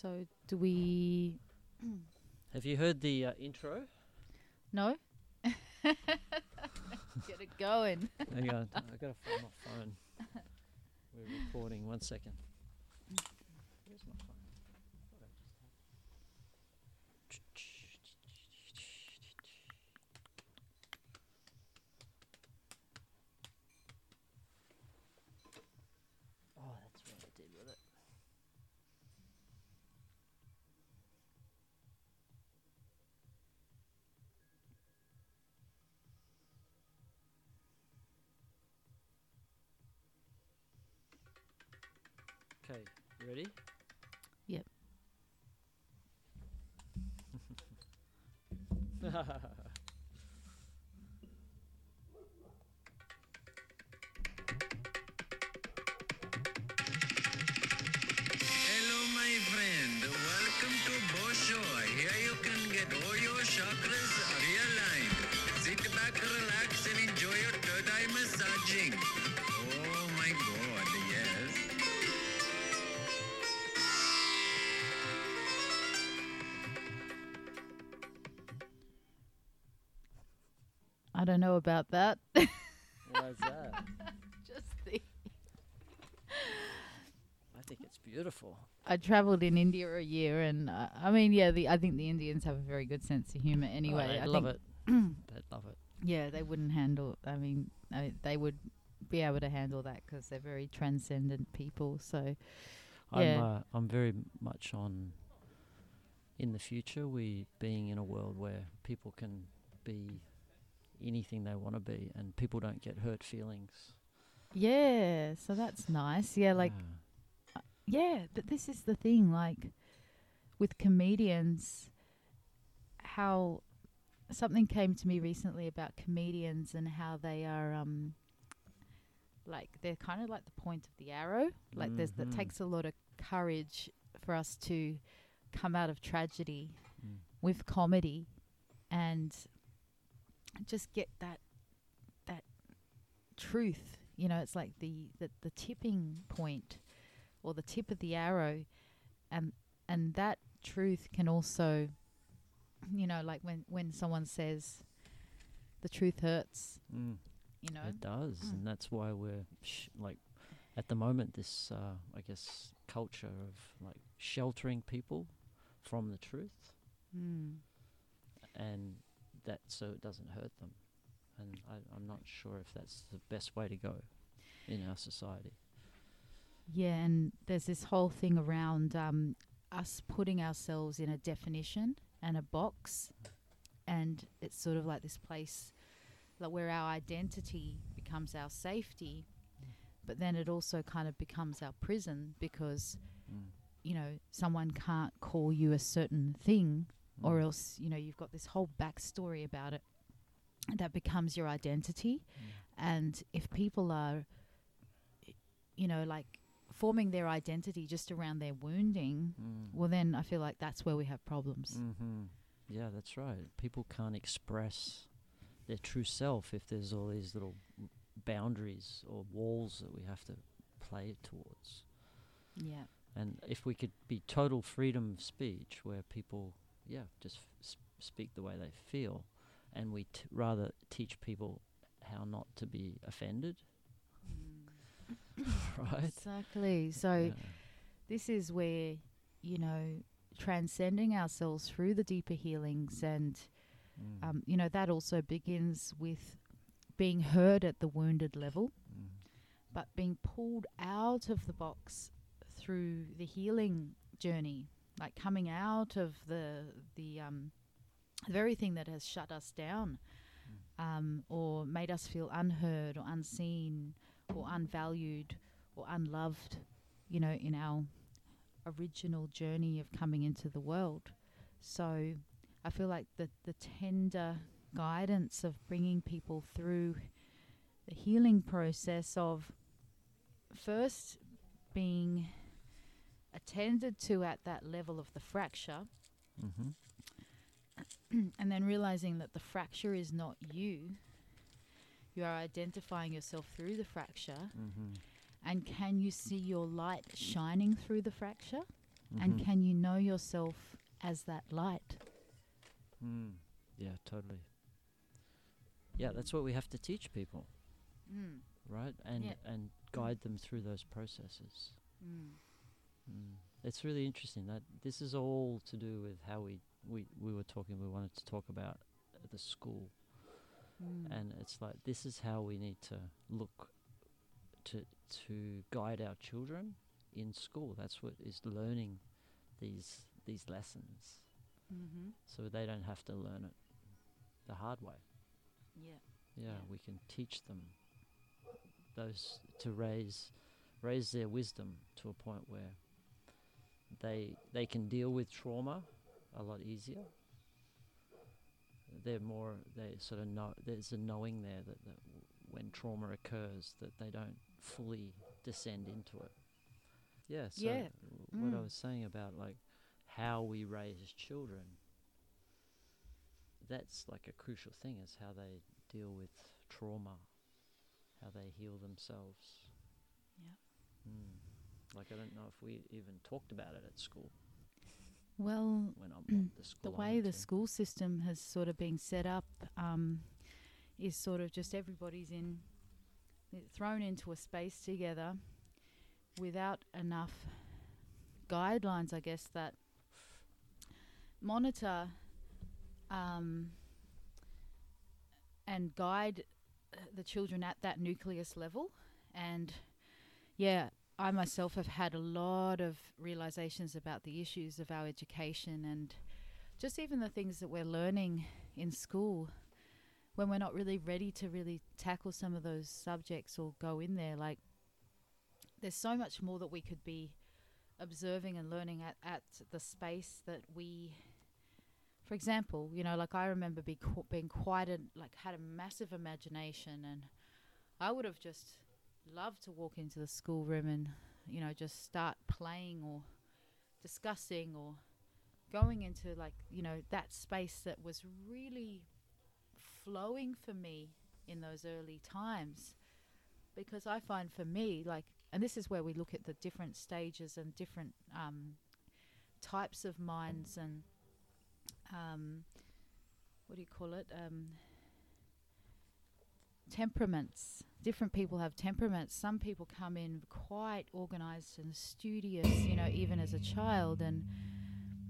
So do we? Have you heard the uh, intro? No. Get it going. Hang on, I gotta find my phone. We're recording. One second. Where's my phone? Ready? Yep. know about that. Why is that? Just the. I think it's beautiful. I travelled in India a year, and uh, I mean, yeah, the I think the Indians have a very good sense of humour. Anyway, oh, I I love it. They'd love it. Yeah, they wouldn't handle. I mean, I, they would be able to handle that because they're very transcendent people. So I'm uh, I'm very much on in the future we being in a world where people can be anything they want to be and people don't get hurt feelings. yeah, so that's nice. Yeah, like Yeah. yeah, but this is the thing. Like with comedians, how something came to me recently about comedians and how they are um like they're kind of like the point of the arrow. Like there's that Mhm. takes a lot of courage for us to come out of tragedy Mm. with comedy and just get that that truth you know it's like the, the the tipping point or the tip of the arrow and and that truth can also you know like when when someone says the truth hurts Mm. you know It does, Mm. and that's why we're sh- like at the moment this uh, I guess culture of like sheltering people from the truth, mm. and that so it doesn't hurt them. And I, I'm not sure if that's the best way to go in our society. Yeah, and there's this whole thing around um, us putting ourselves in a definition and a box, and it's sort of like this place like where our identity becomes our safety, but then it also kind of becomes our prison because Mm. you know someone can't call you a certain thing, or Mm. else you know you've got this whole backstory about it that becomes your identity, Mm. and if people are you know like forming their identity just around their wounding Mm. well then i feel like that's where we have problems Mm-hmm. Yeah, that's right. People can't express their true self if there's all these little boundaries or walls that we have to play towards. yeah And if we could be total freedom of speech, where people, yeah, just f- speak the way they feel, and we t- rather teach people how not to be offended, right? exactly. So Yeah. this is where you know transcending ourselves through the deeper healings and Mm, um, you know that also begins with being heard at the wounded level mm, but being pulled out of the box through the healing journey, like coming out of the the um, very thing that has shut us down, um, or made us feel unheard or unseen or unvalued or unloved, you know, in our original journey of coming into the world. So I feel like the the tender guidance of bringing people through the healing process of first being attended to at that level of the fracture mhm, and then realizing that the fracture is not you you are identifying yourself through the fracture mhm, and can you see your light shining through the fracture And Mhm. can you know yourself as that light? Mm. Yeah, totally. Yeah, that's what we have to teach people, Mm. right? And Yeah. and guide them through those processes. Mm. Mm. It's really interesting that this is all to do with how we we we were talking. We wanted to talk about the school, Mm. and it's like this is how we need to look to to guide our children in school. That's what is learning these these lessons, Mm-hmm. so they don't have to learn it the hard way. Yeah. Yeah, Yeah. we can teach them those to raise raise their wisdom to a point where they they can deal with trauma a lot easier. They're more they sort of know there's a knowing there that, that when trauma occurs that they don't fully descend into it. Yeah, so Yeah. what I Mm. was saying about like how we raise children that's like a crucial thing is how they deal with trauma, how they heal themselves. Yeah. Mm. Like I don't know if we even talked about it at school Well, the school. the way the to. school system has sort of been set up um, is sort of just everybody's in thrown into a space together without enough guidelines, I guess, that monitor um, and guide the children at that nucleus level. And yeah, I myself have had a lot of realizations about the issues of our education and just even the things that we're learning in school when we're not really ready to really tackle some of those subjects or go in there. Like, there's so much more that we could be observing and learning at, at the space that we. For example, you know, like I remember be qu- being quite a, like, had a massive imagination, and I would have just loved to walk into the schoolroom and, you know, just start playing or discussing or going into, like, you know, that space that was really flowing for me in those early times. Because I find for me, like, and this is where we look at the different stages and different um, types of minds and um, what do you call it? Um, temperaments. Different people have temperaments. Some people come in quite organized and studious, you know, even as a child, and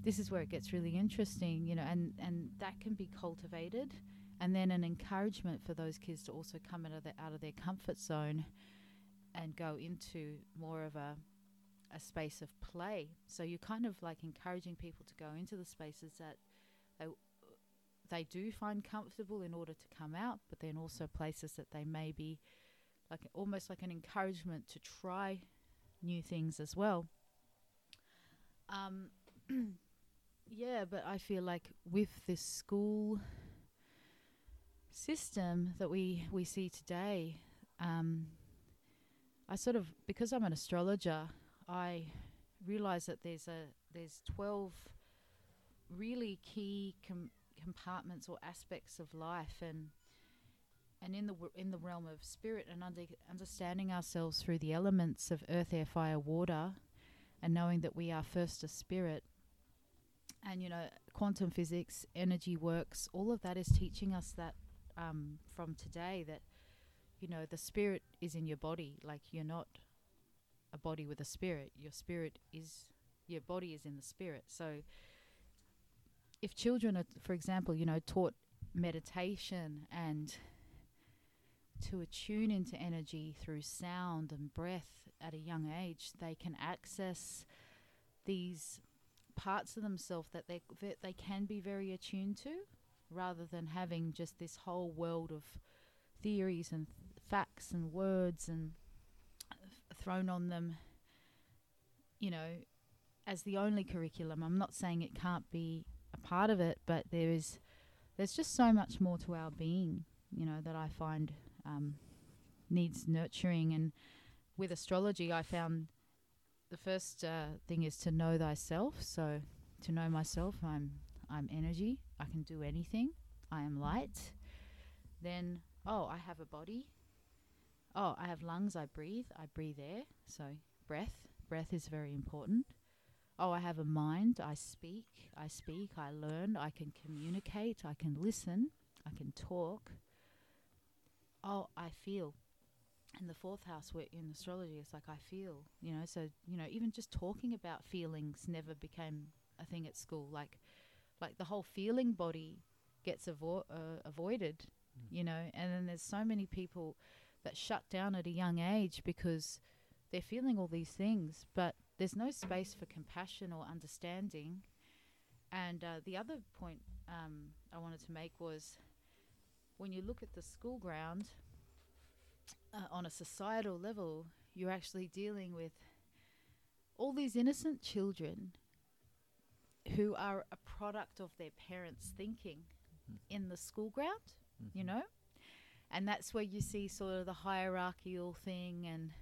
this is where it gets really interesting, you know, and and that can be cultivated, and then an encouragement for those kids to also come out of their out of their comfort zone, and go into more of a a space of play. So you're kind of like encouraging people to go into the spaces that they they do find comfortable in order to come out, but then also places that they may be like almost like an encouragement to try new things as well. Um, yeah, but I feel like with this school system that we we see today, um, I sort of because I'm an astrologer, I realize that there's a there's twelve really key com- compartments or aspects of life and and in the w- in the realm of spirit and under, understanding ourselves through the elements of earth air fire water and knowing that we are first a spirit and you know quantum physics energy works all of that is teaching us that um, from today that you know the spirit is in your body. Like you're not a body with a spirit. Your spirit is your body is in the spirit. So if children are for example you know taught meditation and to attune into energy through sound and breath at a young age they can access these parts of themselves that they that they can be very attuned to rather than having just this whole world of theories and facts and words and th- thrown on them you know as the only curriculum. I'm not saying it can't be a part of it but there is there's just so much more to our being you know that i find um, needs nurturing. And with astrology i found the first uh, thing is to know thyself. So to know myself i'm i'm energy. I can do anything. I am light. Then oh i have a body. Oh i have lungs. I breathe. I breathe air. So breath. Breath is very important. Oh, I have a mind, I speak, I speak, I learn, I can communicate, I can listen, I can talk. Oh, I feel. And the fourth house where in astrology it's like I feel, you know, so you know, even just talking about feelings never became a thing at school. Like like the whole feeling body gets avo- uh, avoided, you know, and then there's so many people that shut down at a young age because they're feeling all these things, but there's no space for compassion or understanding. And uh, the other point um, I wanted to make was when you look at the school ground uh, on a societal level, you're actually dealing with all these innocent children who are a product of their parents' thinking Mhm. in the school ground you Mhm. know and that's where you see sort of the hierarchical thing and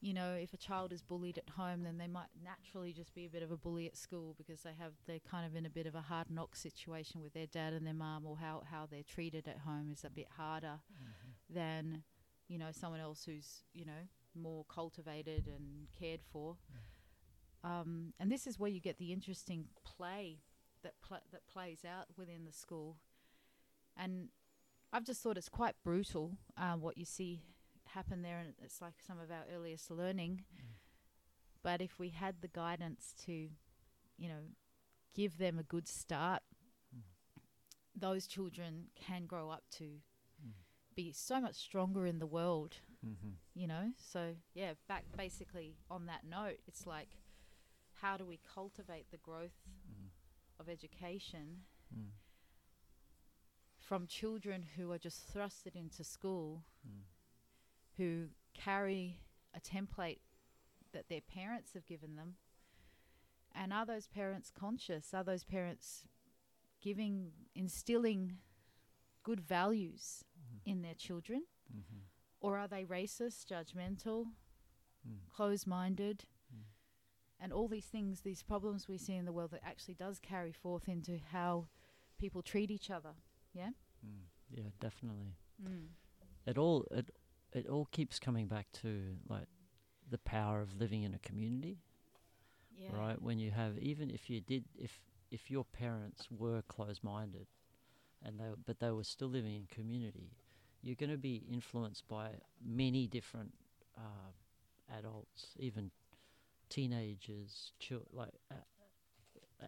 you know if a child is bullied at home then they might naturally just be a bit of a bully at school because they have they're kind of in a bit of a hard knock situation with their dad and their mum or how, how they're treated at home is a bit harder Mhm. than you know someone else who's you know more cultivated and cared for. Um, and this is where you get the interesting play that pl- that plays out within the school. And I've just thought it's quite brutal um, what you see happen there, and it's like some of our earliest learning. But if we had the guidance to, you know, give them a good start, Mm. those children can grow up to Mm. be so much stronger in the world, Mhm. you know. So yeah, back basically on that note, it's like, how do we cultivate the growth Mm. of education? Mm. from children who are just thrusted into school Mm. Who carry a template that their parents have given them and are those parents conscious are those parents giving instilling good values Mhm. in their children Mhm. or are they racist judgmental Mm. closed-minded Mm. and all these things these problems we see in the world that actually does carry forth into how people treat each other Mm. Yeah, definitely. mm. It all it it all keeps coming back to like the power of living in a community, yeah right? When you have even if you did if if your parents were closed-minded and they but they were still living in community, you're going to be influenced by many different uh, adults, even teenagers, chil- like uh,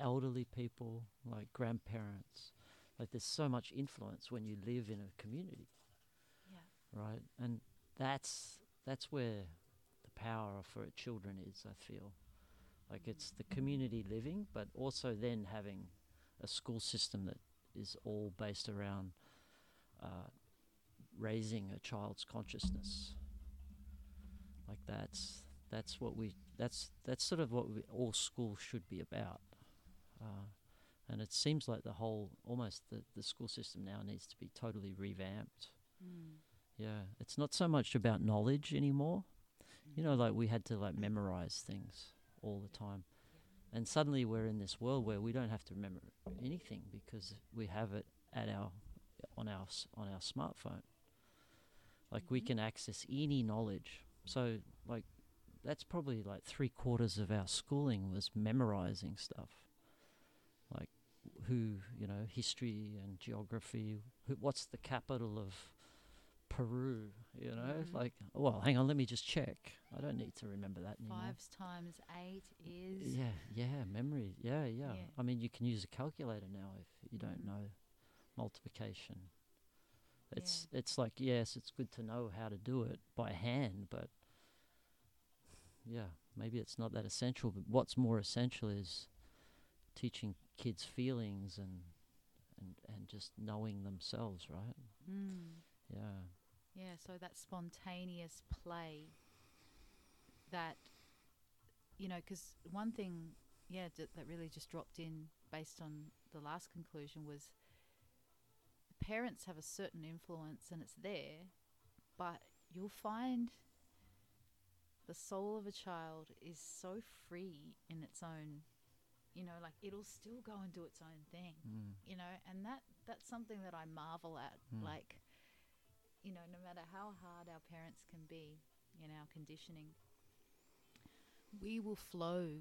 elderly people, like grandparents. Like there's so much influence when you live in a community yeah right? And that's that's where the power for children is. I feel like it's the community living, but also then having a school system that is all based around uh, raising a child's consciousness. Like that's that's what we that's that's sort of what we, all school should be about. Uh, and it seems like the whole almost the, the school system now needs to be totally revamped. mm. Yeah, it's not so much about knowledge anymore. You know, like we had to like memorize things all the time. And suddenly we're in this world where we don't have to remember anything because we have it at our on our on our smartphone. Like we Mhm. can access any knowledge. So like that's probably like three quarters of our schooling was memorizing stuff. Like who, you know, history and geography. Who, what's the capital of Peru? You know, Mhm. like well, hang on, let me just check. I don't need to remember that anymore. Five times eight is Yeah, yeah, memory. Yeah, yeah, Yeah. I mean, you can use a calculator now if you don't Mhm. know multiplication. It's it's like yes, it's good to know how to do it by hand, but yeah, maybe it's not that essential. But what's more essential is teaching kids feelings and and and just knowing themselves, right? Mm. Yeah. Yeah, so that spontaneous play that, you know, because one thing, yeah, d- that really just dropped in based on the last conclusion was parents have a certain influence and it's there, but you'll find the soul of a child is so free in its own, you know, like it'll still go and do its own thing Mm. you know and that that's something that i marvel at Mm. like you know no matter how hard our parents can be in our conditioning we will flow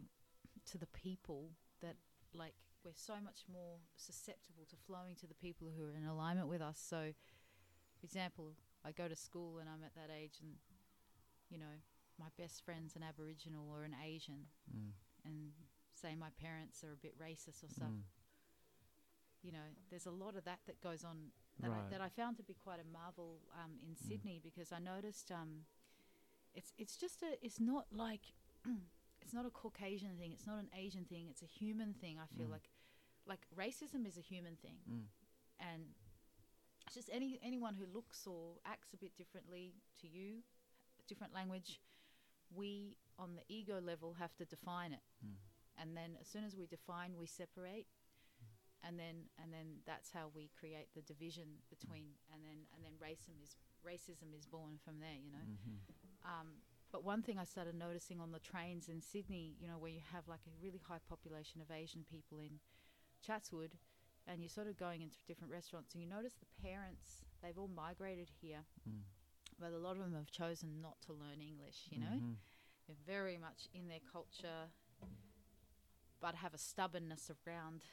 to the people that like we're so much more susceptible to flowing to the people who are in alignment with us. So, for example, I go to school and I'm at that age, and you know, my best friend's an Aboriginal or an Asian, Mm. and say my parents are a bit racist or stuff. Mm. You know, there's a lot of that that goes on that, Right. I, that I found to be quite a marvel um, in Sydney because I noticed um, it's it's just a it's not like it's not a Caucasian thing, it's not an Asian thing, it's a human thing. I feel Mm. like like racism is a human thing, Mm. and it's just any anyone who looks or acts a bit differently to you, different language, we on the ego level have to define it, Mm. and then as soon as we define, we separate, and then and then that's how we create the division between, and then and then racism is racism is born from there, you know. Mhm. Um, but one thing I started noticing on the trains in Sydney, you know, where you have like a really high population of Asian people in Chatswood, and you're sort of going into different restaurants, and you notice the parents, they've all migrated here, Mm. but a lot of them have chosen not to learn English, you know? Mhm. They're very much in their culture, but have a stubbornness around,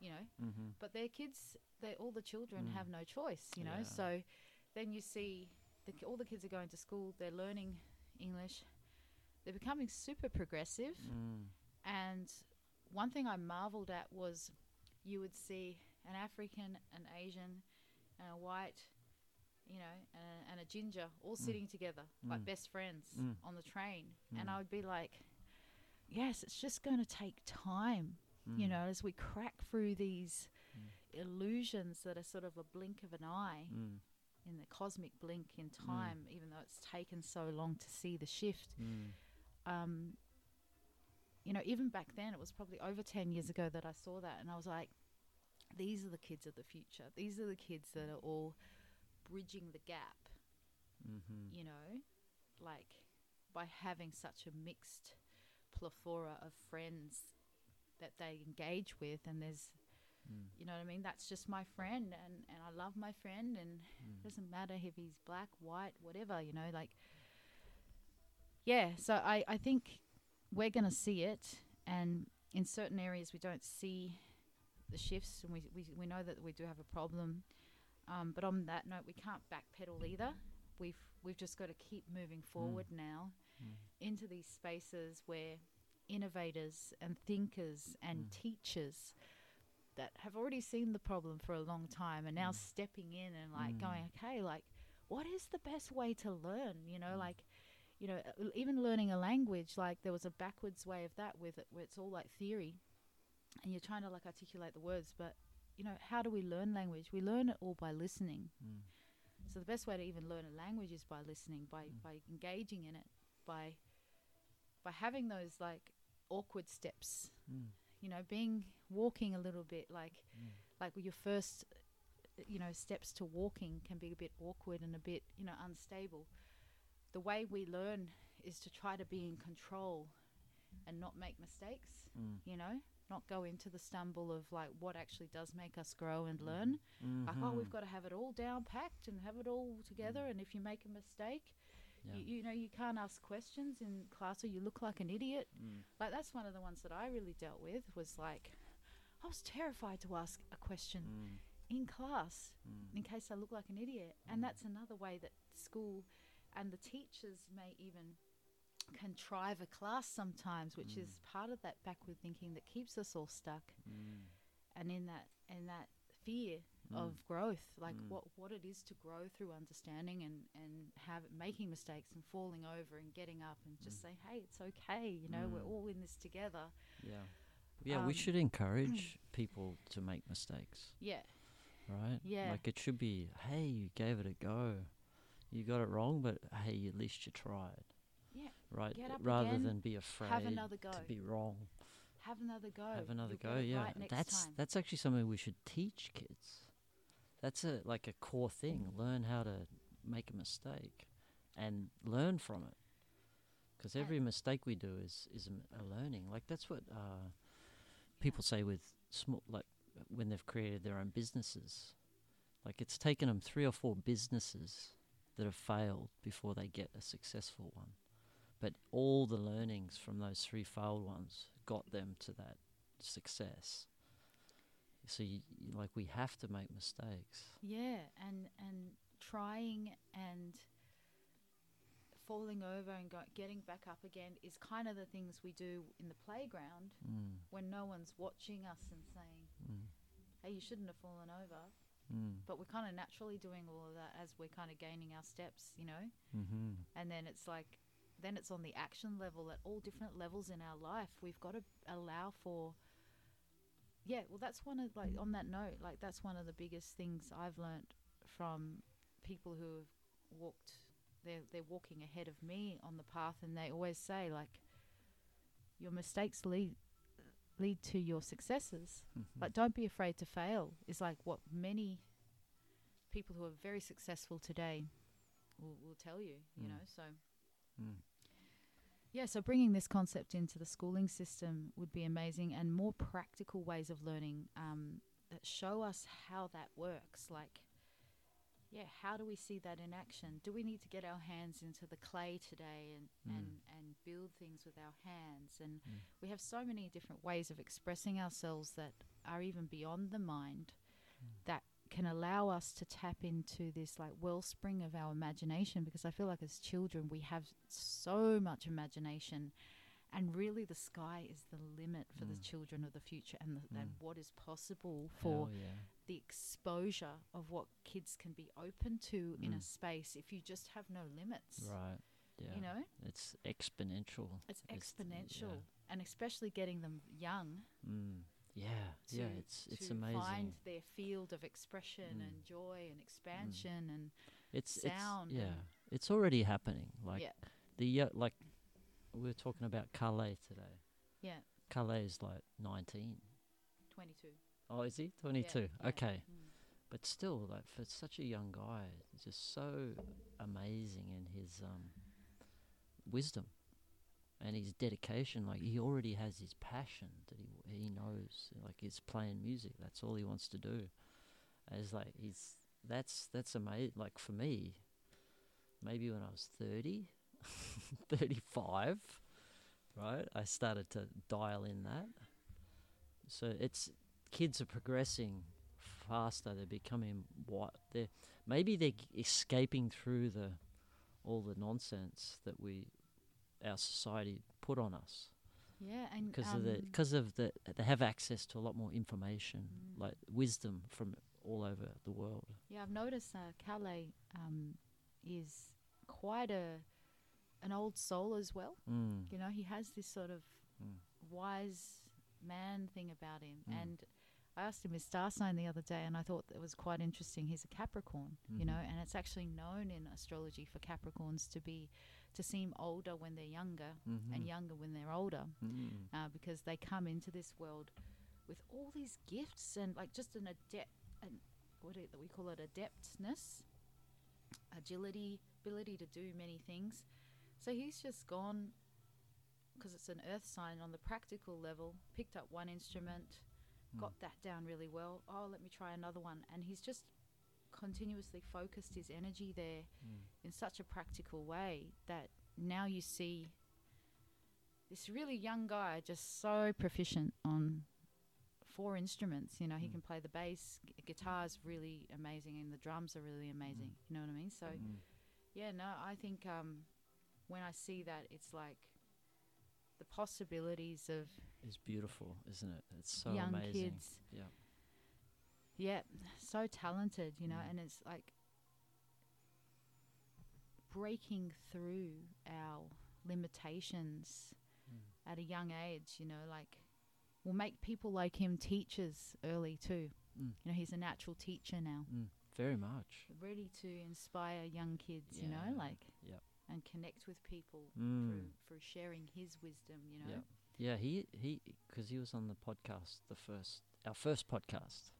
you know, Mhm. but their kids, they all the children Mm. have no choice, you know. Yeah. So then you see the, all the kids are going to school, they're learning English, they're becoming super progressive. Mm. And one thing I marveled at was you would see an African, an Asian, and a white, you know, and a, and a ginger all sitting together like Mm. best friends Mm. on the train, Mm. and I would be like, yes, it's just going to take time you Mm. know, as we crack through these Mm. illusions that are sort of a blink of an eye Mm. in the cosmic blink in time, even though it's taken so long to see the shift. Mm. Um, you know, even back then, it was probably over 10 years ago that I saw that, and I was like, these are the kids of the future. These are the kids that are all bridging the gap, Mhm. you know, like by having such a mixed plethora of friends that they engage with, and there's Mm. you know what I mean? That's just my friend, and, and I love my friend, and Mm. it doesn't matter if he's black, white, whatever, you know, like, yeah. So I, I think we're going to see it, and in certain areas we don't see the shifts, and we, we, we know that we do have a problem. Um, but on that note, we can't backpedal either. We've we've just got to keep moving forward now Mm. into these spaces where innovators and thinkers and Mm. teachers that have already seen the problem for a long time are now Mm. stepping in and like Mm. going, okay, like what is the best way to learn? You know, Mm. like you know, uh, even learning a language, like there was a backwards way of that with it, where it's all like theory, and you're trying to like articulate the words, but you know, how do we learn language? We learn it all by listening. Mm. So the best way to even learn a language is by listening, by Mm. by engaging in it, by by having those like awkward steps. Mm. You know, being walking a little bit like Mm. like your first you know steps to walking can be a bit awkward and a bit you know unstable. The way we learn is to try to be in control and not make mistakes. Mm. You know, not go into the stumble of like what actually does make us grow and learn like oh we've Mhm. got to have it all down packed and have it all together and if you make a mistake Yeah. you, you know you can't ask questions in class or you look like an idiot Mm. like that's one of the ones that i really dealt with was like i was terrified to ask a question Mm. in class Mm. in case i look like an idiot Mm. and that's another way that school and the teachers may even contrive a class sometimes which Mm. is part of that backward thinking that keeps us all stuck Mm. and in that in that fear Mm. of growth like Mm. what what it is to grow through understanding and and have making mistakes and falling over and getting up and just Mm. say hey it's okay you know we're Mm. all in this together Yeah. Yeah, we Um, should encourage people to make mistakes, yeah right? Yeah. Like it should be, hey, you gave it a go. You got it wrong, but hey, at least you tried. Yeah, Right? Rather again, than be afraid another go. to be wrong. have another go Have another You'll go. Yeah. right that's time. that's actually something we should teach kids. That's a like a core thing. Learn how to make a mistake and learn from it. Because every mistake we do is is a, a learning. Like that's what uh, people say with small like when they've created their own businesses. Like it's taken them three or four businesses that have failed before they get a successful one. But all the learnings from those three failed ones got them to that success. So you, like we have to make mistakes. Yeah, and and trying and falling over and go, getting back up again is kind of the things we do in the playground Mm, when no one's watching us and saying, mm, "Hey, you shouldn't have fallen over." mm, But we're kind of naturally doing all of that as we're kind of gaining our steps, you know. mm-hmm. And then it's like, then it's on the action level at all different levels in our life. We've got to allow for. Yeah, well, that's one of like on that note, like that's one of the biggest things I've learnt from people who have walked. They're they're walking ahead of me on the path, and they always say like, your mistakes lead lead to your successes. Mm-hmm. Like, don't be afraid to fail. Is like what many people who are very successful today will, will tell you. You Mm. know, so Mm. Yeah. So bringing this concept into the schooling system would be amazing, and more practical ways of learning um, that show us how that works. Like, yeah, how do we see that in action? Do we need to get our hands into the clay today and Mm. and and build things with our hands and Mm. we have so many different ways of expressing ourselves that are even beyond the mind Mm. that can allow us to tap into this like wellspring of our imagination because I feel like as children we have so much imagination and really the sky is the limit for the Mm. children of the future and, the, and Mm. what is possible for yeah. the exposure of what kids can be open to in a Mm. space if you just have no limits Right. Yeah. you know It's exponential. it's It's- exponential and especially getting them young Mm. Yeah. to, yeah. It's it's to amazing. find their field of expression Mm. and joy and expansion and it's sound It's, yeah. It's already happening. Like yeah the uh, like we were talking about Calais today. yeah Calais is like 19. 22 Oh, is he 22? yeah. Okay. Mm. But still, like for such a young guy, just so amazing in his um, wisdom and his dedication. Like he already has his passion that he he knows. Like he's playing music. That's all he wants to do. And it's like he's that's that's amazing. Like for me, maybe when I was 30, 35, right? I started to dial in that. So it's kids are progressing faster. They're becoming what they're maybe they're escaping through the all the nonsense that we our society put on us yeah and because of the um, because of the they have access to a lot more information Mm. like wisdom from all over the world. yeah I've noticed uh, Calais um, is quite a an old soul as well Mm. you know he has this sort of Mm. wise man thing about him Mm. and I asked him his star sign the other day and I thought it was quite interesting he's a Capricorn you know and it's actually known in astrology for Capricorns to be to seem older when they're younger Mhm. and younger when they're older Mm. uh, because they come into this world with all these gifts and like just an adept an, what do we call it adeptness agility ability to do many things so he's just gone because it's an earth sign on the practical level picked up one instrument Mm. got that down really well oh let me try another one and he's just continuously focused his energy there Mm. in such a practical way that now you see this really young guy just so proficient on four instruments. You know, he Mm. can play the bass, g- guitar's really amazing, and the drums are really amazing. You know what I mean? So, Mm. yeah, no, I think um, when I see that, it's like the possibilities of It's beautiful, isn't it? It's so young amazing. kids. Yeah. Yeah, so talented, you know, Mm. and it's like breaking through our limitations Mm. at a young age, you know, like will make people like him teachers early too. Mm. You know, he's a natural teacher now, Mm. Very much. ready to inspire young kids, you know, like Yep. and connect with people Mm. through through sharing his wisdom, you know. Yeah, yeah. He he because he was on the podcast, the first our first podcast,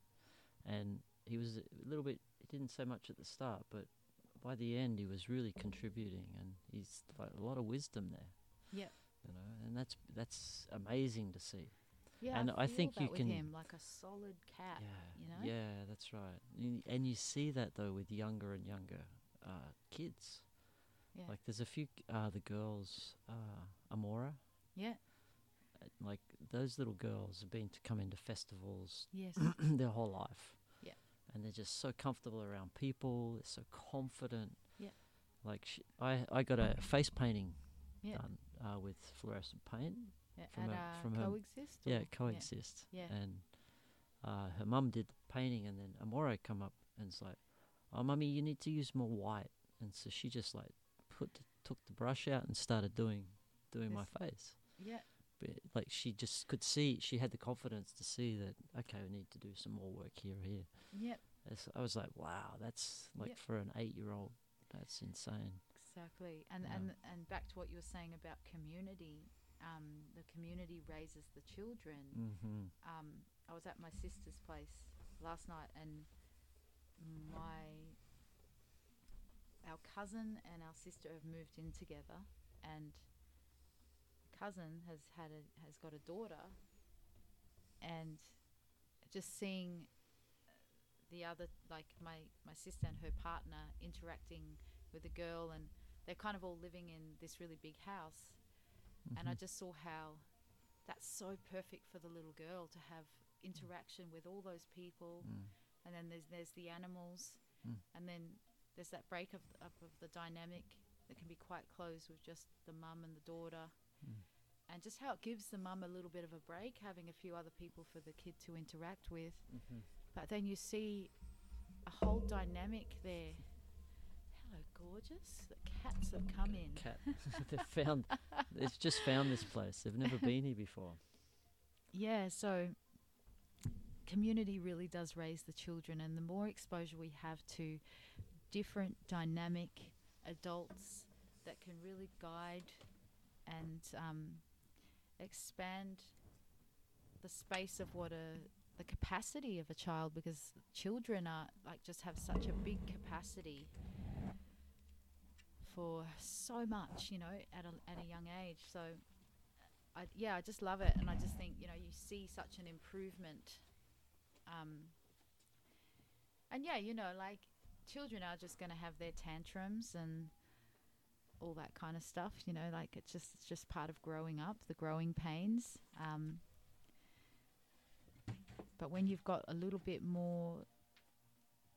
and he was a little bit. He didn't say much at the start, but by the end, he was really contributing, and he's like a lot of wisdom there. Yeah. You know, and that's that's amazing to see. Yeah, And I feel think that you with can- him like a solid cat, yeah, you know. yeah, that's right. And, and you see that though with younger and younger uh, kids. Yeah. Like there's a few uh, the girls, uh, Amora, Yeah. uh, like those little girls have been to come into festivals Yes. their whole life. Yeah. And they're just so comfortable around people. They're so confident. Yeah. Like sh- I, I got a face painting Yeah. done uh, with fluorescent paint. yeah. from her- uh, from her- coexist. Yeah, coexist. Yeah. And uh, her mum did the painting, and then Amore come up and it's like, "Oh, mummy, you need to use more white." And so she just like put the, took the brush out and started doing doing my face. Yeah. Like she just could see, she had the confidence to see that okay, we need to do some more work here or here. It's, I was like, wow, that's like Yep. for an eight-year-old, that's insane. Exactly. And Yeah. and and back to what you were saying about community. Um, the community raises the children. Mm-hmm. um, I was at my sister's place last night, and my our cousin and our sister have moved in together, and cousin has had a has got a daughter, and just seeing the other like my my sister and her partner interacting with the girl, and they're kind of all living in this really big house, and I Mhm. just saw how that's so perfect for the little girl to have interaction with all those people Mm. and then there's there's the animals Mm. and then there's that break of up of the dynamic that can be quite close with just the mum and the daughter Mm. And just how it gives the mum a little bit of a break having a few other people for the kid to interact with Mhm. but then you see a whole dynamic there hello gorgeous the cats have come in Cat. they've found. They've just found this place. They've never been here before. Yeah, so community really does raise the children, and the more exposure we have to different dynamic adults that can really guide and um, expand the space of what a the capacity of a child because children are like just have such a big capacity for so much you know at a, at a young age so I, yeah, I just love it, and I just think you know you see such an improvement. Um, and yeah, you know, like children are just going to have their tantrums and all that kind of stuff. You know, like it's just it's just part of growing up, the growing pains. Um, but when you've got a little bit more,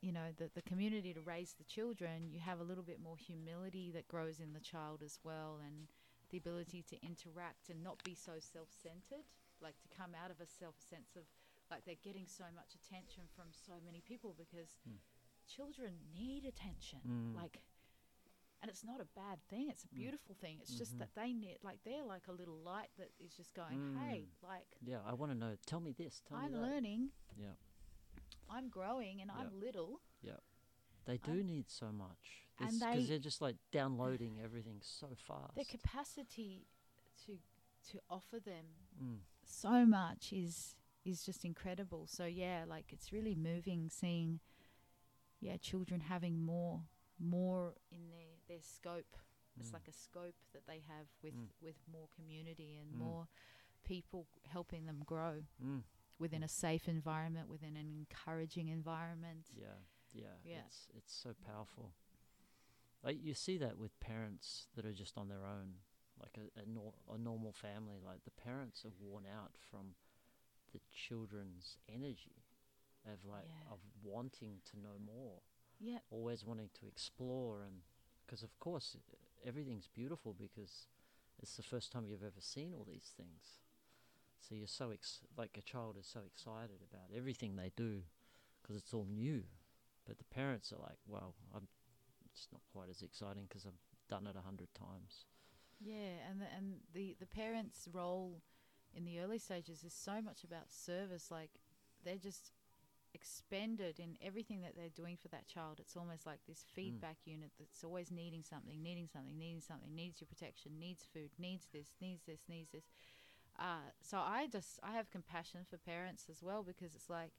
you know, the the community to raise the children, you have a little bit more humility that grows in the child as well, and the ability to interact and not be so self-centered like to come out of a self sense of like they're getting so much attention from so many people because Mm. children need attention Mm. like and it's not a bad thing it's a Mm. beautiful thing it's just Mhm. that they need like they're like a little light that is just going hey Mm. like Yeah, I want to know. Tell me this. Tell i'm me that. learning Yeah. i'm growing and Yep. i'm little Yeah. They do need so much. Because they- they're just like downloading everything so fast. their capacity to to offer them mm. so much is is just incredible. So yeah, like it's really moving seeing yeah, children having more more in their their scope. It's Mm. like a scope that they have with Mm. with more community and Mm. more people helping them grow Mm. within a safe environment, within an encouraging environment. Yeah, yeah, Yeah. It's it's so powerful. Like you see that with parents that are just on their own, like a a, nor- a normal family. Like the parents are worn out from the children's energy of like Yeah. of wanting to know more, Yeah. always wanting to explore, and because of course everything's beautiful because it's the first time you've ever seen all these things. So you're so ex- like a child is so excited about everything they do because it's all new. But the parents are like, well, I'm, it's not quite as exciting because I've done it a hundred times. Yeah, and the, and the the parents' role in the early stages is so much about service. Like they're just expended in everything that they're doing for that child. It's almost like this feedback unit that's always needing something, needing something, needing something, needs your protection, needs food, needs this, needs this, needs this. Uh, so I just I have compassion for parents as well because it's like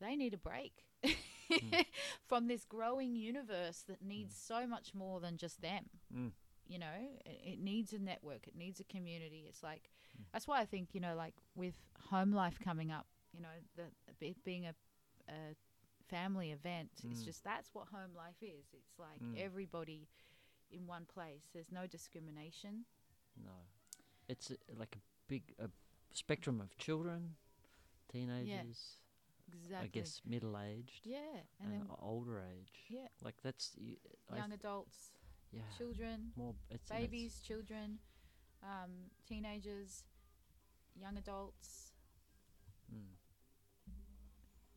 they need a break Mm. from this growing universe that needs so much more than just them Mm. you know it, it needs a network it needs a community it's like Mm. that's why i think you know like with home life coming up you know the it being a, a family event it's Mm. just that's what home life is it's like Mm. everybody in one place there's no discrimination No, it's a, like a big, a spectrum of children, teenagers, Yeah. exactly. I guess middle aged, Yeah, and, and, then older age. yeah, Like that's y- I young th- adults, yeah children, more it's and it's- babies, children, um, teenagers, young adults, mm,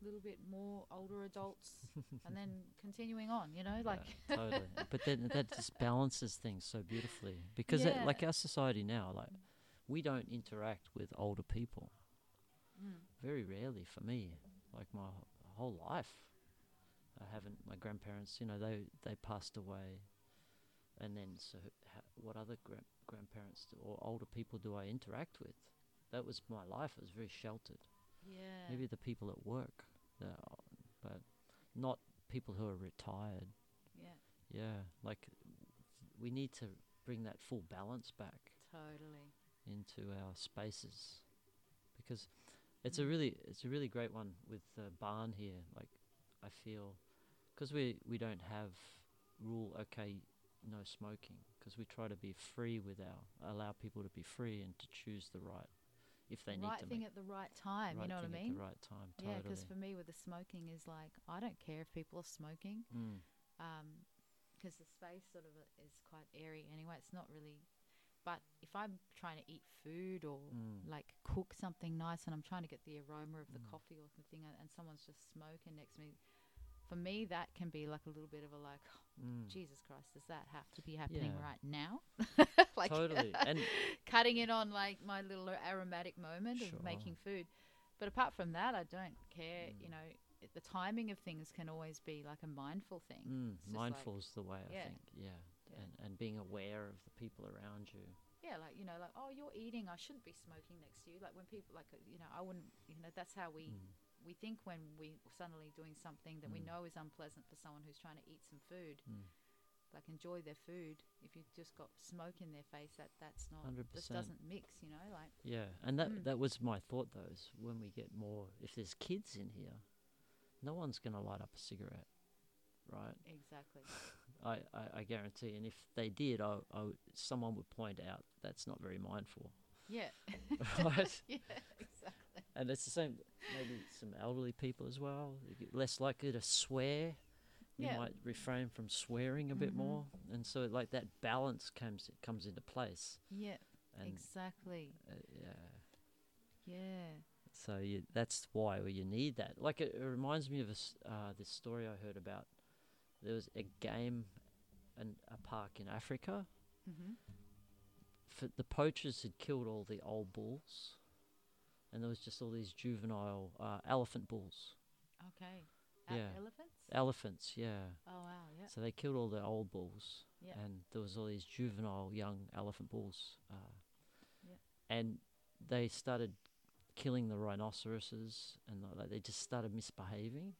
a little bit more older adults, and then continuing on. You know, like yeah, totally. But then that just balances things so beautifully because it, like our society now, like we don't interact with older people. mm, very rarely for me. Like my whole life, I haven't. My grandparents, you know, they they passed away, and then so ha- what other gra- grandparents do, or older people do I interact with? That was my life. It was very sheltered. Yeah, Maybe the people at work, but not people who are retired. yeah, Yeah, like we need to bring that full balance back totally. into our spaces because it's a Mm. really it's a really great one with the barn here like i feel because we we don't have rule okay no smoking because we try to be free with our allow people to be free and to choose the right if they right need to thing make at the right time. right you know what I mean? at the right time Yeah, because for me, with the smoking, is like I don't care if people are smoking, mm, because the space sort of is quite airy anyway. It's not really. But if I'm trying to eat food or mm, like cook something nice, and I'm trying to get the aroma of the Mm. coffee or the thing, and, and someone's just smoking next to me, for me that can be like a little bit of a like, mm. Jesus Christ, does that have to be happening Yeah. right now? like totally and cutting it on like my little aromatic moment Sure. of making food. But apart from that, I don't care. Mm. You know, it- the timing of things can always be like a mindful thing. mm, just like- mindful's the way yeah. i think yeah. Yeah. and and being aware of the people around you Yeah, like you know, like oh, you're eating. I shouldn't be smoking next to you. Like when people like uh, you know, I wouldn't. You know, that's how we Mm, we think when we suddenly doing something that we Mm. know is unpleasant for someone who's trying to eat some food. mm. Like enjoy their food. If you've just got smoke in their face, that that's not. 100%. doesn't mix. You know, like Yeah, and that Mm. that was my thought though. Is when we get more, if there's kids in here, no one's gonna light up a cigarette, right? exactly. I, I, I guarantee. And if they did, I, I someone would point out that's not very mindful, Yeah. right? yeah. Exactly. and it's the same. Maybe some elderly people as well, less likely to swear. You Yeah. might refrain from swearing a bit Mhm. more, and so like that balance comes comes into place. Yeah. And exactly. uh, yeah. Yeah. So you, that's why you need that. Like it, it reminds me of a uh, this story I heard about. There was a game, and a park in Africa. Mm-hmm. For the poachers had killed all the old bulls, and there was just all these juvenile uh, elephant bulls, Okay. Yeah. Elephants. elephants. Yeah. Oh wow. Yeah. So they killed all the old bulls, Yeah. and there was all these juvenile young elephant bulls. Uh, Yeah. And they started killing the rhinoceroses, and like, like, they just started misbehaving.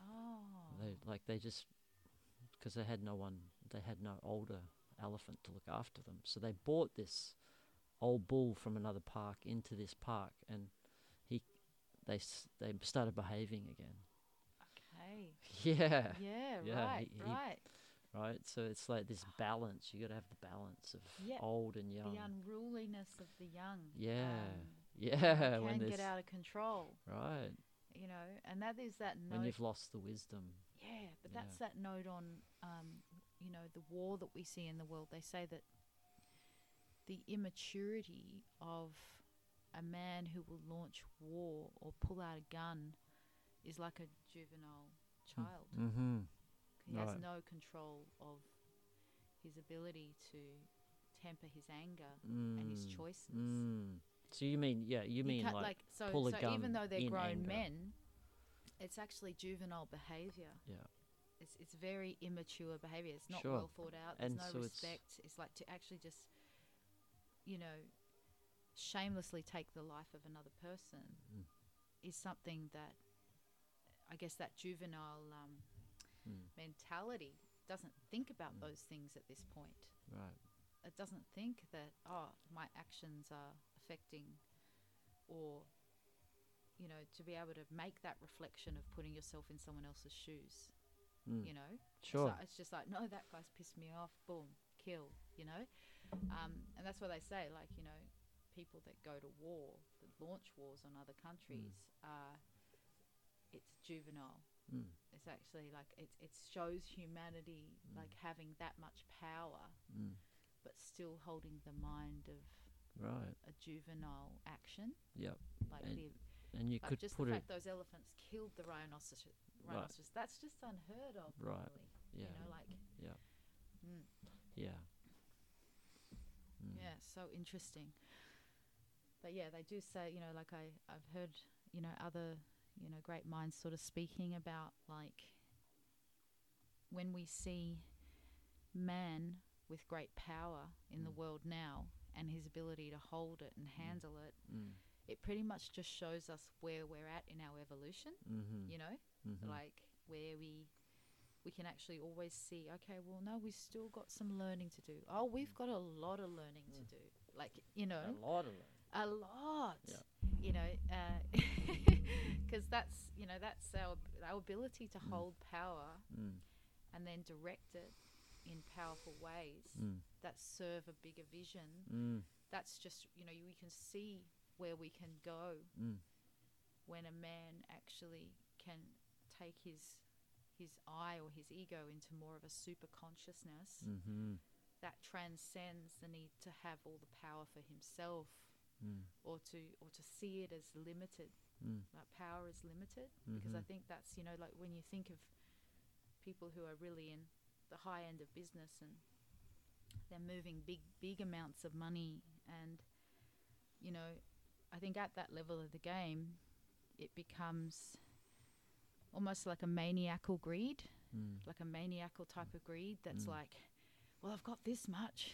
Oh. They like they just because they had no one, they had no older elephant to look after them. So they bought this old bull from another park into this park, and he they s- they started behaving again. okay. Yeah, Yeah. Yeah, right. he- he- right. right. So it's like this balance. You got to have the balance of Yeah, old and young. The unruliness of the young. Yeah, um, yeah. can get out of control. right You know, and that is that when you've lost the wisdom. Yeah, but Yeah. that's that note on, um, you know, the war that we see in the world. They say that the immaturity of a man who will launch war or pull out a gun is like a juvenile child. Mm-hmm. He has no control of his ability to temper his anger Mm. and his choices. Mm. So you mean yeah? You mean can't, like, so, pull a so gun even though they're grown anger. men, it's actually juvenile behavior. yeah. It's it's very immature behavior. It's not Sure. well thought out. There's And no so it's- respect. It's, like to actually just, you know, shamelessly take the life of another person Mm. is something that I guess that juvenile um, Mm. mentality doesn't think about Mm. those things at this point. Right. It doesn't think that oh my actions are affecting or you know to be able to make that reflection of putting yourself in someone else's shoes Mm. you know Sure. so it's just like no that guy's pissed me off boom kill you know um, and that's what they say like you know people that go to war that launch wars on other countries are it's juvenile. Mm. It's actually like it it shows humanity Mm. like having that much power, Mm. but still holding the mind of Right. a juvenile action. Yep. Like And the And you could just put the it fact those elephants killed the rhinoceros. Right. Rhinoceros. That's just unheard of. Right. Normally. Yeah. You know, like Yeah. mm, Yeah. Mm. yeah, so interesting. But yeah, they do say, you know, like I I've heard, you know, other, you know, great minds sort of speaking about like when we see man with great power in the Mm. world now and his ability to hold it and Mm. handle it, Mm. it pretty much just shows us where we're at in our evolution, Mm-hmm. you know? mm-hmm. like where we we can actually always see okay well no we've still got some learning to do oh we've got a lot of learning to Mm. do like you know a lot of it. a lot Yeah. you know because that's you know that's our our ability to Mm. hold power Mm. and then direct it in powerful ways Mm. that serve a bigger vision Mm. that's just you know we can see where we can go Mm. when a man actually can take his his I or his ego into more of a super consciousness Mm-hmm. that transcends the need to have all the power for himself Mm. or to or to see it as limited Mm. like power is limited because I Mhm. think that's you know like when you think of people who are really in the high end of business and they're moving big big amounts of money and you know I think at that level of the game it becomes almost like a maniacal greed Mm. like a maniacal type of greed that's Mm. like, well, I've got this much,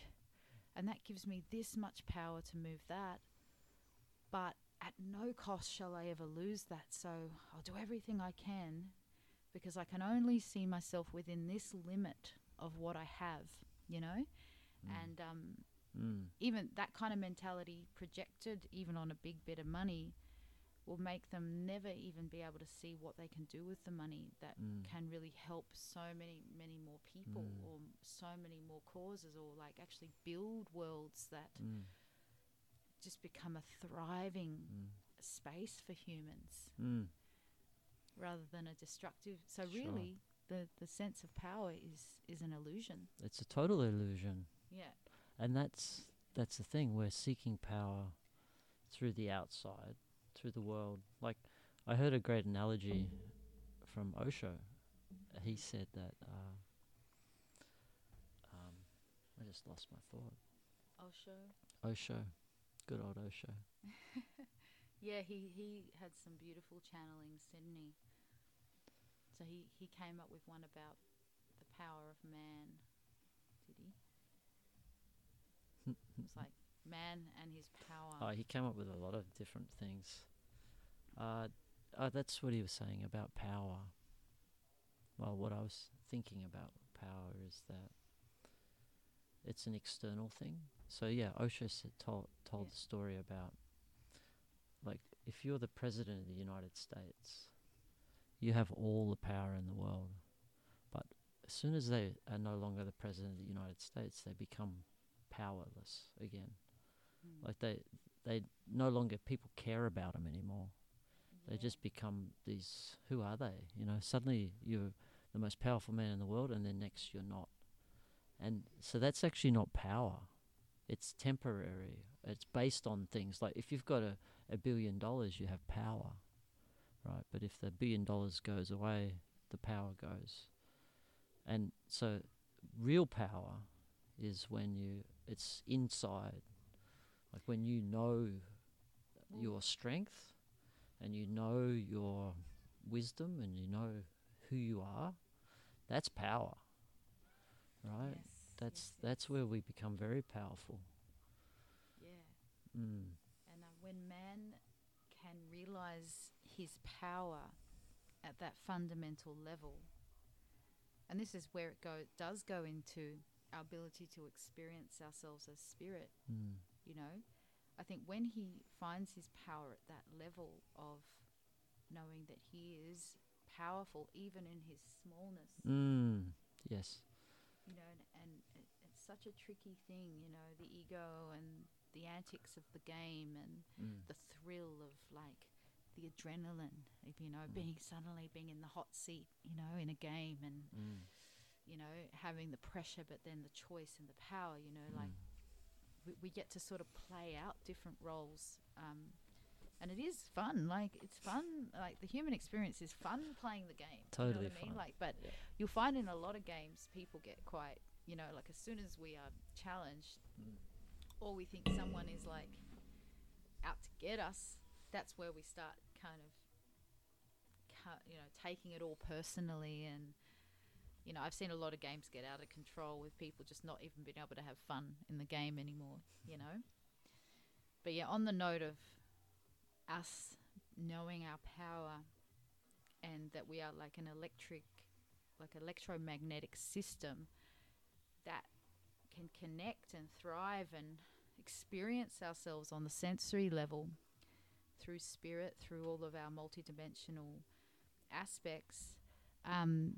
and that gives me this much power to move that, but at no cost shall I ever lose that. So I'll do everything I can because I can only see myself within this limit of what I have, you know? Mm. And um, Mm. even that kind of mentality projected even on a big bit of money will make them never even be able to see what they can do with the money that Mm. can really help so many many more people Mm. or so many more causes or like actually build worlds that Mm. just become a thriving Mm. space for humans Mm. rather than a destructive so Sure. really the the sense of power is is an illusion It's a total illusion. yeah And that's that's the thing. We're seeking power through the outside, through the world. Like I heard a great analogy from Osho. He said that. Uh, um, I just lost my thought. Osho Osho, good old Osho. Yeah, he, he had some beautiful channelings, didn't he? So he, he came up with one about the power of man. Did he? It was like man and his power. Oh, he came up with a lot of different things. Uh, uh, that's what he was saying about power. Well, what I was thinking about power is that it's an external thing. So yeah, Osho said, told told Yeah. the story about like if you're the president of the United States, you have all the power in the world, but as soon as they are no longer the president of the United States, they become powerless again. Mm. Like they they no longer people care about them anymore. They just become these. Who are they? You know, suddenly you're the most powerful man in the world, and then next you're not. And so that's actually not power. It's temporary. It's based on things like if you've got a, a billion dollars, you have power, right? But if the billion dollars goes away, the power goes. And so, real power is when you it's inside, like when you know your strength and you know your wisdom and you know who you are, that's power. Right? yes, That's yes, that's yes. where we become very powerful. Yeah. Mm. And uh, when man can realize his power at that fundamental level, and this is where it go does go into our ability to experience ourselves as spirit. Mm. You know, I think when he finds his power at that level of knowing that he is powerful, even in his smallness, Mm. Yes. you know, and, and it, it's such a tricky thing, you know, the ego and the antics of the game and Mm. the thrill of like the adrenaline of you know Mm. being suddenly being in the hot seat you know in a game and Mm. you know having the pressure but then the choice and the power you know like. We, we get to sort of play out different roles um, and it is fun like it's fun like the human experience is fun playing the game you know Totally what I mean fun. like but Yeah. you'll find in a lot of games people get quite you know like as soon as we are challenged Mm. or we think someone is like out to get us that's where we start kind of you know taking it all personally and you know i've seen a lot of games get out of control with people just not even being able to have fun in the game anymore you know but yeah on the note of us knowing our power and that we are like an electric like electromagnetic system that can connect and thrive and experience ourselves on the sensory level through spirit, through all of our multidimensional aspects. Um,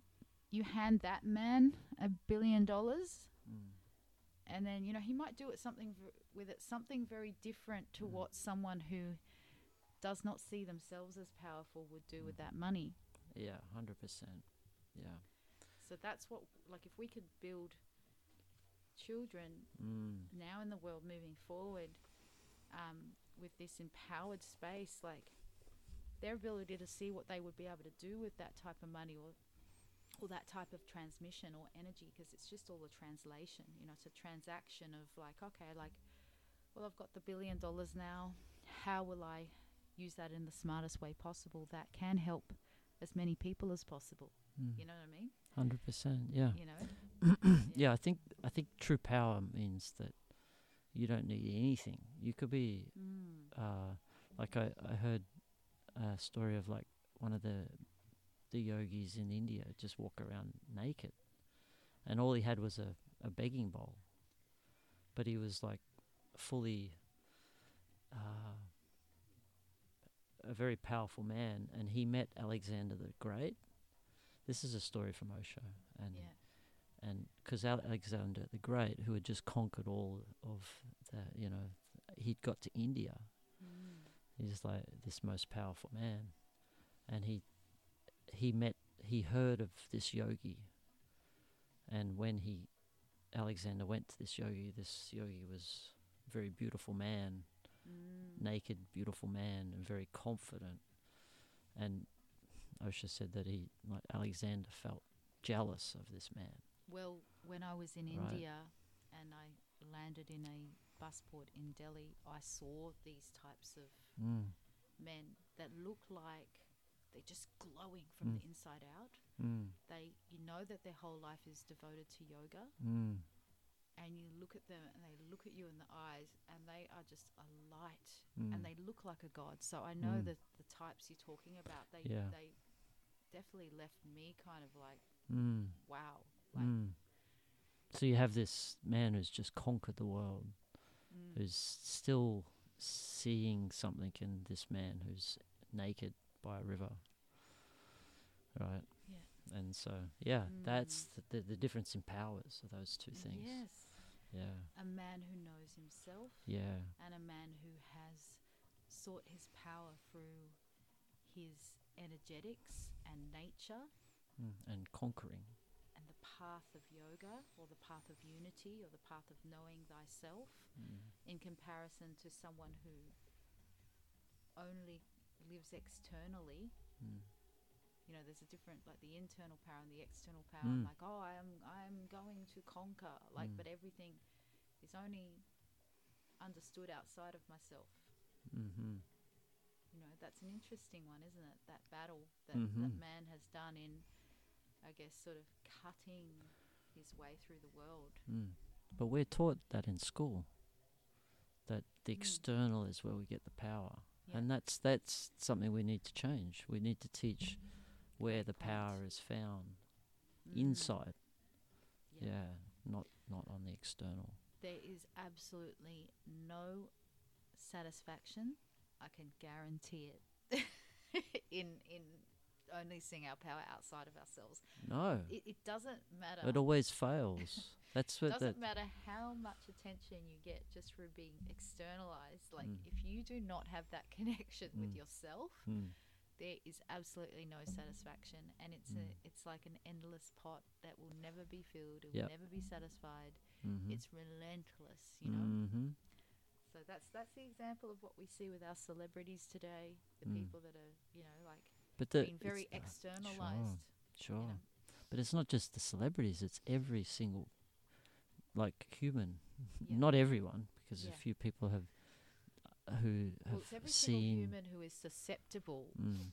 you hand that man a billion dollars, Mm. and then you know he might do it something v- with it something very different to Mm. what someone who does not see themselves as powerful would do with that money. Yeah, hundred percent. Yeah. So that's what like if we could build children Mm. now in the world moving forward um, with this empowered space, like their ability to see what they would be able to do with that type of money or or that type of transmission or energy, because it's just all a translation. You know, it's a transaction of like, okay, like, well, I've got the billion dollars now. How will I use that in the smartest way possible that can help as many people as possible? You know what I mean? Hundred percent. Yeah. You know? yeah. I think I think true power means that you don't need anything. You could be Mm. uh, like I, I heard a story of like one of the the yogis in India just walk around naked, and all he had was a, a begging bowl, but he was like fully uh, a very powerful man, and he met Alexander the Great. This is a story from Osho, and Yeah. and because Alexander the Great, who had just conquered all of the, you know, he'd got to India. Mm. He's like this most powerful man, and he he met he heard of this yogi, and when he Alexander went to this yogi, this yogi was a very beautiful man, Mm. naked, beautiful man, and very confident. And Osho said that he, like Alexander, felt jealous of this man. Well, when I was in Right. India and I landed in a busport in Delhi, I saw these types of Mm. men that look like they're just glowing from Mm. the inside out. Mm. They, you know, that their whole life is devoted to yoga, Mm. and you look at them and they look at you in the eyes, and they are just a light, Mm. and they look like a god. So I know Mm. that the types you're talking about, they, Yeah. they definitely left me kind of like, Mm. wow, like. So you have this man who's just conquered the world, who's still seeing something in this man who's naked by a river. Right. Yeah. And so, yeah, that's Mm. the, the, the difference in powers of those two things. yes. Yeah. a man who knows himself Yeah. and a man who has sought his power through his energetics and nature Mm. And conquering. and the path of yoga or the path of unity or the path of knowing thyself Mm. in comparison to someone who only lives externally Mm. you know there's a different like the internal power and the external power Mm. like oh i am i am going to conquer like Mm. but everything is only understood outside of myself Mm-hmm. you know that's an interesting one isn't it that battle that that Mhm. man has done in i guess sort of cutting his way through the world Mm. But we're taught that in school. That the Mm. external is where we get the power. Yeah. And that's that's something we need to change. We need to teach where the power is found Mm. inside. yeah. Yeah, not not on the external. there is absolutely no satisfaction i can guarantee it in in only seeing our power outside of ourselves. No, It, it doesn't matter. it always fails. That's what doesn't that. matter how much attention you get just for being externalized. Like Mm. if you do not have that connection with Mm. yourself, Mm, there is absolutely no satisfaction, and it's Mm. a it's like an endless pot that will never be filled. It Yep. will never be satisfied. mhm, It's relentless, you know. mhm, So that's that's the example of what we see with our celebrities today. The Mm. people that are you know like But the, being very uh, externalized. Sure, you know. But it's not just the celebrities; it's every single, like human. Yeah. Not everyone, because Yeah. a few people have uh, who have Well, it's every single seen. human who is susceptible Mm,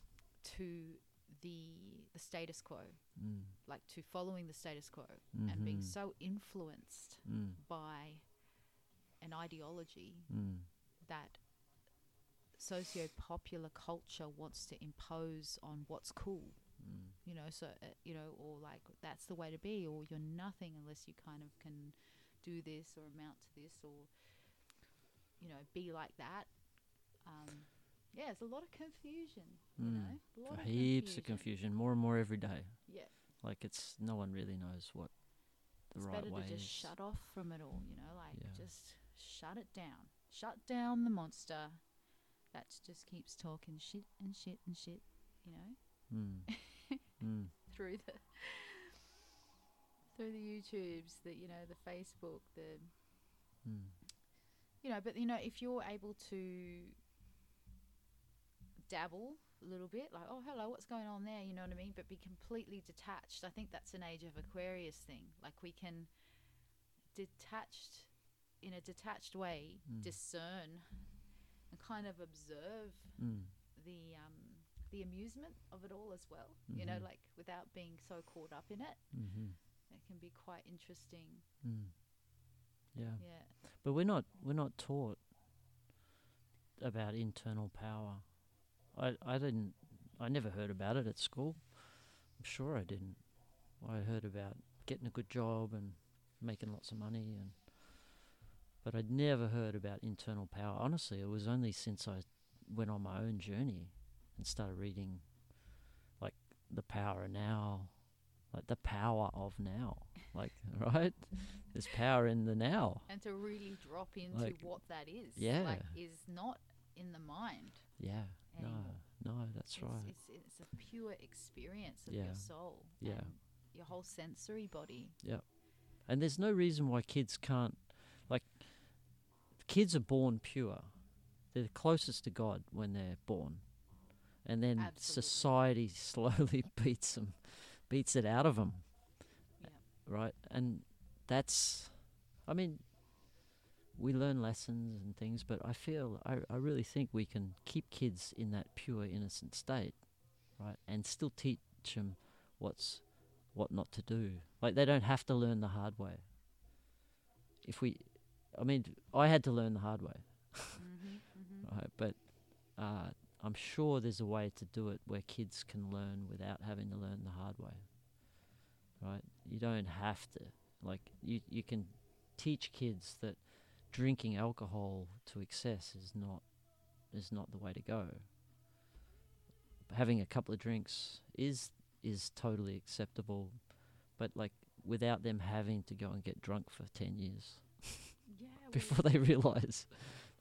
to the the status quo, mm, like to following the status quo and being mhm, so influenced mm, by an ideology mm, that socio-popular culture wants to impose on what's cool mm, you know so uh, you know or like that's the way to be or you're nothing unless you kind of can do this or amount to this or you know be like that um yeah it's a lot of confusion you Mm. know a lot of heaps of confusion, more and more every day. yeah Like it's no one really knows what the it's right better way to just is. shut off from it all you know like Yeah. just shut it down shut down the monster that just keeps talking shit and shit and shit you know Mm. mm. through the through the YouTubes, the you know the Facebook, the Mm. you know, but you know if you're able to dabble a little bit, like oh hello, what's going on there? You know what I mean? But be completely detached. I think that's an age of Aquarius thing. Like we can detached in a detached way Mm. discern and kind of observe Mm. the um the amusement of it all as well. You know, Mhm. like without being so caught up in it. Mm-hmm. It can be quite interesting. Mm. Yeah. Yeah. But we're not we're not taught about internal power. I I didn't I never heard about it at school. I'm sure I didn't. I heard about getting a good job and making lots of money and but I'd never heard about internal power. Honestly, it was only since I went on my own journey and started reading like the power of now, like the power of now. Like, right? There's power in the now. And to really drop into Like, what that is. yeah. Like is not in the mind. Yeah. Anymore. No, no, that's it's, right. It's, it's a pure experience of Yeah. your soul. Yeah. Your whole sensory body. Yeah. And there's no reason why kids can't, kids are born pure. They're closest to God when they're born. And then Absolutely. society slowly beats them, beats it out of them, Yeah. right? And that's, I mean, we learn lessons and things, but I feel, I, I really think we can keep kids in that pure, innocent state, right? And still teach them what's, what not to do. Like, they don't have to learn the hard way. If we, I mean, I had to learn the hard way, hmm hmm right? But uh, I'm sure there's a way to do it where kids can learn without having to learn the hard way, right? You don't have to. Like, you, you can teach kids that drinking alcohol to excess is not is not the way to go. Having a couple of drinks is is totally acceptable, but like without them having to go and get drunk for ten years before they realize.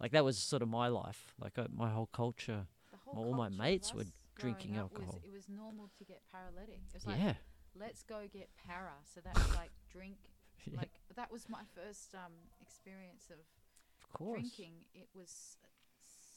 Like that was sort of my life. Like uh, my whole culture. whole all my culture of mates were drinking up was- alcohol. it was normal to get paralytic. It was like, yeah. let's go get para. So that was like drink. yeah, Like that was my first um, experience of of course. drinking. It was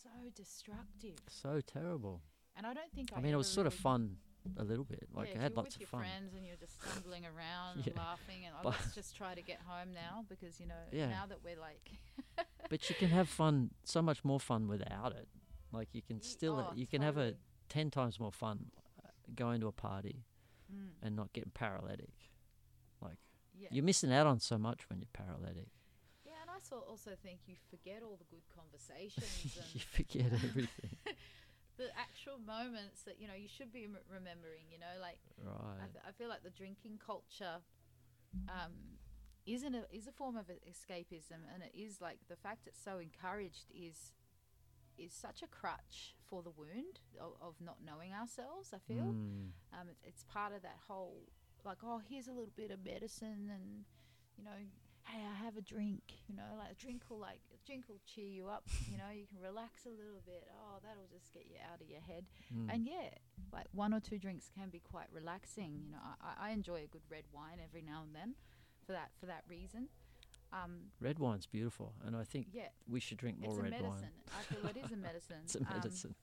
so destructive, So terrible. and I don't think I. I mean, it was sort of fun a little bit. Like yeah, I had lots of fun. friends and you're just stumbling around Yeah. and laughing, and oh, let's just try to get home now because you know Yeah. now that we're like, But you can have fun, so much more fun without it. Like you can still, oh, you can have a ten times more fun uh, going to a party Mm, and not getting paralytic. Like yeah. you're missing out on so much when you're paralytic. yeah, and I also think you forget all the good conversations you forget everything. The actual moments that you know you should be m- remembering. You know, like I, th- I feel like the drinking culture um, isn't a, is a form of escapism, and it is like the fact it's so encouraged is is such a crutch for the wound of, of not knowing ourselves. I feel Mm. um, it's, it's part of that whole like oh here's a little bit of medicine and you know hey I have a drink you know like a drink will like drink will cheer you up you know you can relax a little bit oh that'll just get you out of your head Mm. and yeah like one or two drinks can be quite relaxing you know I, I- enjoy a good red wine every now and then for that for that reason um, red wine's beautiful, and I think yeah we should drink more it's a red medicine wine. I feel it is a medicine It's a Um, medicine.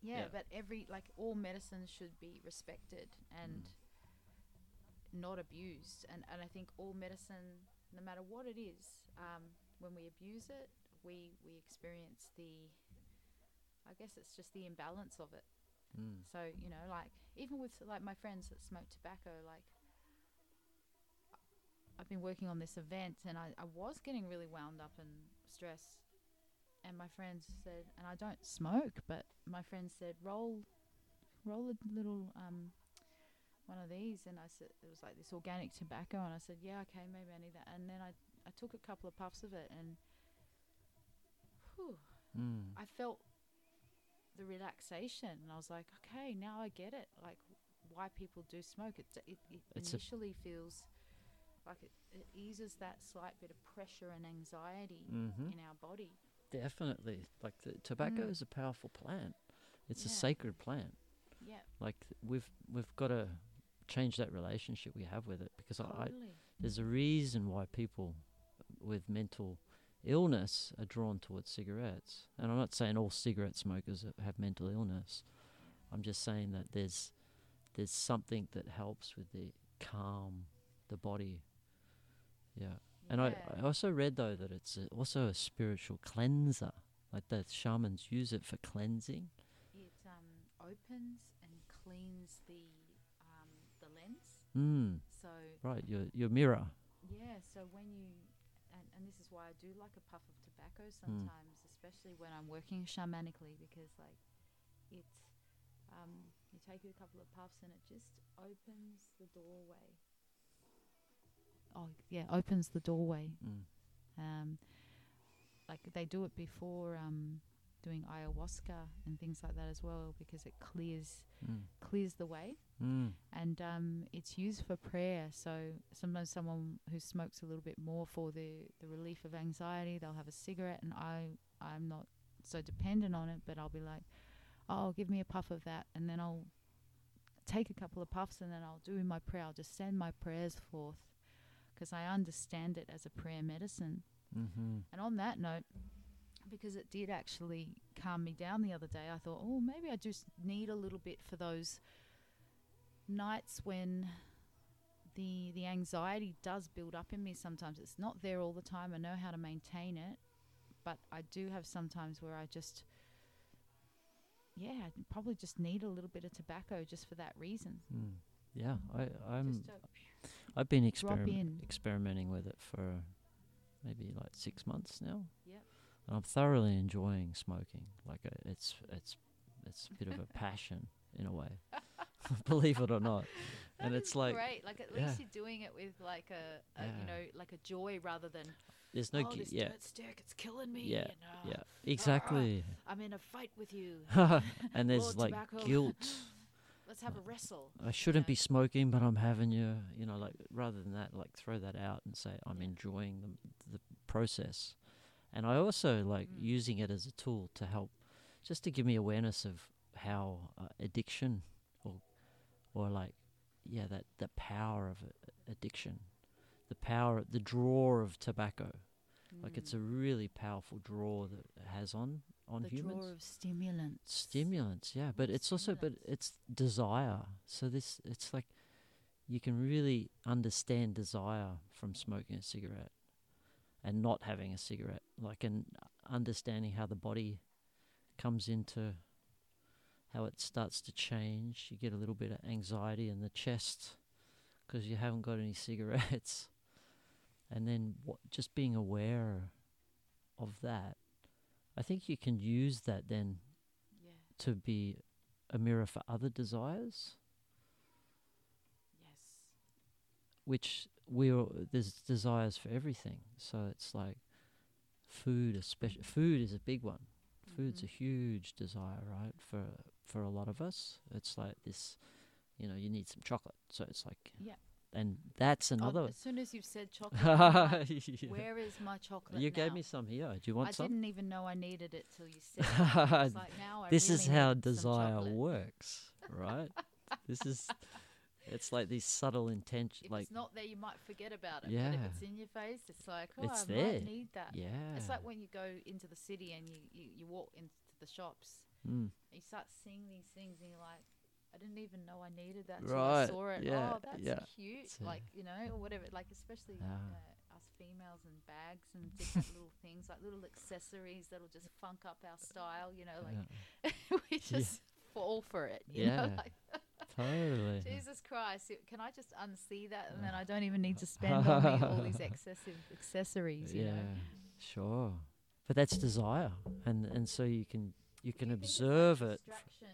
yeah, Yeah. but every like all medicines should be respected and not abused. And and I think all medicine, no matter what it is, um, when we abuse it, we we experience the. I guess it's just the imbalance of it. Mm. So you know, like even with like my friends that smoke tobacco, like I've been working on this event, and I, I was getting really wound up and stressed. And my friends said, and I don't smoke, but my friends said, roll, roll a little um, one of these, and I said it was like this organic tobacco, and I said, yeah, okay, maybe I need that. And then I I took a couple of puffs of it, and whew, Mm. I felt the relaxation, and I was like, okay, now I get it. Like why people do smoke. It it, it initially feels like it, it eases that slight bit of pressure and anxiety Mhm. in our body. Definitely, like the tobacco Mm. is a powerful plant. It's a sacred plant. Yeah, Like we've we've got to change that relationship we have with it because I, I there's a reason why people with mental illness are drawn towards cigarettes. And I'm not saying all cigarette smokers have mental illness. I'm just saying that there's there's something that helps with the calm, the body. Yeah. And I, I also read though that it's a, also a spiritual cleanser. Like the shamans use it for cleansing. it um, opens and cleans the um, the lens. Mm, So right, your your mirror. yeah, so when you and, and this is why I do like a puff of tobacco Hmm. sometimes, especially when I'm working shamanically, because like it, um, you take a couple of puffs and it just opens the doorway. Oh yeah, opens the doorway. Mm. Um, like they do it before um, doing ayahuasca and things like that as well, because it clears Mm. clears the way Mm. and um, it's used for prayer. So sometimes someone who smokes a little bit more for the, the relief of anxiety, they'll have a cigarette, and I I'm not so dependent on it, but I'll be like, oh, give me a puff of that, and then I'll take a couple of puffs, and then I'll do my prayer. I'll just send my prayers forth because I understand it as a prayer medicine. Mm-hmm. And on that note, because it did actually calm me down the other day, I thought, oh, maybe I just need a little bit for those nights when the the anxiety does build up in me. Sometimes it's not there all the time. I know how to maintain it, but I do have sometimes where I just, yeah, I probably just need a little bit of tobacco just for that reason. Mm. Yeah, I, I'm. Just I've been experim- experimenting with it for maybe like six months now. I'm thoroughly enjoying smoking. Like uh, it's it's it's a bit of a passion in a way, believe it or not. and it's like great. Like at yeah. least you're doing it with like a, a Yeah. you know like a joy rather than there's no oh this yeah dirt stick it's killing me. Yeah, and, uh, yeah exactly. I'm in a fight with you. and there's like tobacco. guilt. Let's have a wrestle. I shouldn't know. be smoking, but I'm having you. You know, like rather than that, like throw that out and say I'm Yeah. enjoying the the process. And I also like Mm. using it as a tool to help, just to give me awareness of how uh, addiction, or or like, yeah, that the power of uh, addiction, the power, the draw of tobacco. Like it's a really powerful draw that it has on on Mm. the humans draw of stimulants. stimulants yeah but it's also but it's desire so this it's like you can really understand desire from smoking a cigarette and not having a cigarette like and understanding how the body comes into how it starts to change you get a little bit of anxiety in the chest because you haven't got any cigarettes and then what, just being aware of that i think you can use that then Yeah. to be a mirror for other desires, Yes. which we all there's desires for everything. So it's like food, especially food is a big one Food's Mhm. a huge desire, right? For for a lot of us, it's like this. You know, you need some chocolate, so it's like Yeah. and that's Oh, another. as soon as you've said chocolate, like, Yeah. where is my chocolate? you gave me some here. Do you want I some? I didn't even know I needed it till you said. it. Like now this is how desire works, right? this is. It's like these subtle intentions. If like it's not there, you might forget about it. But if Yeah. it's in your face, it's like, oh, It's I there. might need that. yeah. It's like when you go into the city and you, you, you walk into the shops Mm. you start seeing these things and you're like, I didn't even know I needed that. Right, I saw it. yeah, oh, that's yeah. cute. Uh, like, you know, or whatever. Like, especially Ah. uh, us females and bags and different little things, like little accessories that'll just funk up our style, you know, like yeah. we Yeah. just fall for it. You Yeah. know, like, Totally. Jesus Christ, can I just unsee that and then I don't even need to spend on me all these excessive accessories, you yeah, know? sure. But that's desire, and and so you can you can you think it's like observe it. Distraction,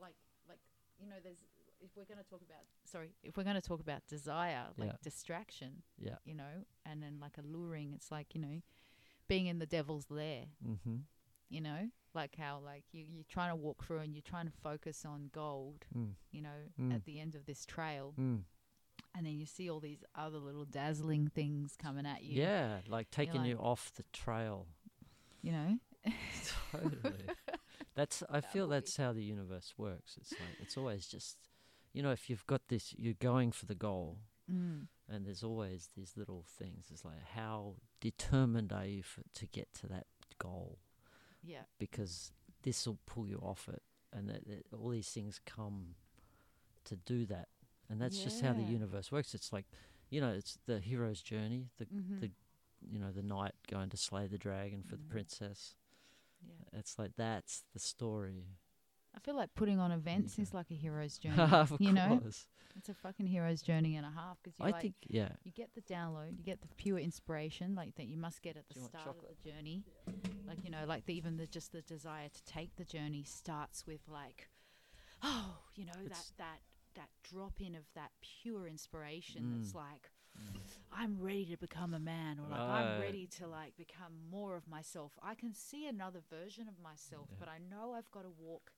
like, like you know, there's if we're going to talk about sorry, if we're going to talk about desire, like Yeah. distraction, Yeah. you know, and then like alluring, it's like you know, being in the devil's lair, Mm-hmm. You know, like how like you you're trying to walk through and you're trying to focus on gold, Mm. you know, Mm. at the end of this trail, Mm. and then you see all these other little dazzling things coming at you, Yeah, like taking like- you off the trail. you know, Totally. that's. I That feel would be- that's how the universe works. It's like it's always just, you know, if you've got this, you're going for the goal, mm. and there's always these little things. It's like how determined are you for, to get to that goal? Yeah, because this will pull you off it, and that, that all these things come to do that, and that's just how the universe works. It's like, you know, it's the hero's journey. The mm-hmm. the you know the knight going to slay the dragon for the Mhm. princess. yeah. It's like that's the story. I feel like putting on events go. is like a hero's journey. of you know, course. it's a fucking hero's journey and a half because you I like think yeah. you get the download, you get the pure inspiration like that you must get at the start chocolate? of the journey. Like you know, like the, even the just the desire to take the journey starts with like, oh, you know It's- that that that drop in of that pure inspiration. Mm. That's like, I'm ready to become a man, or like I'm ready to like become more of myself. I can see another version of myself, Yeah. but I know I've got to walk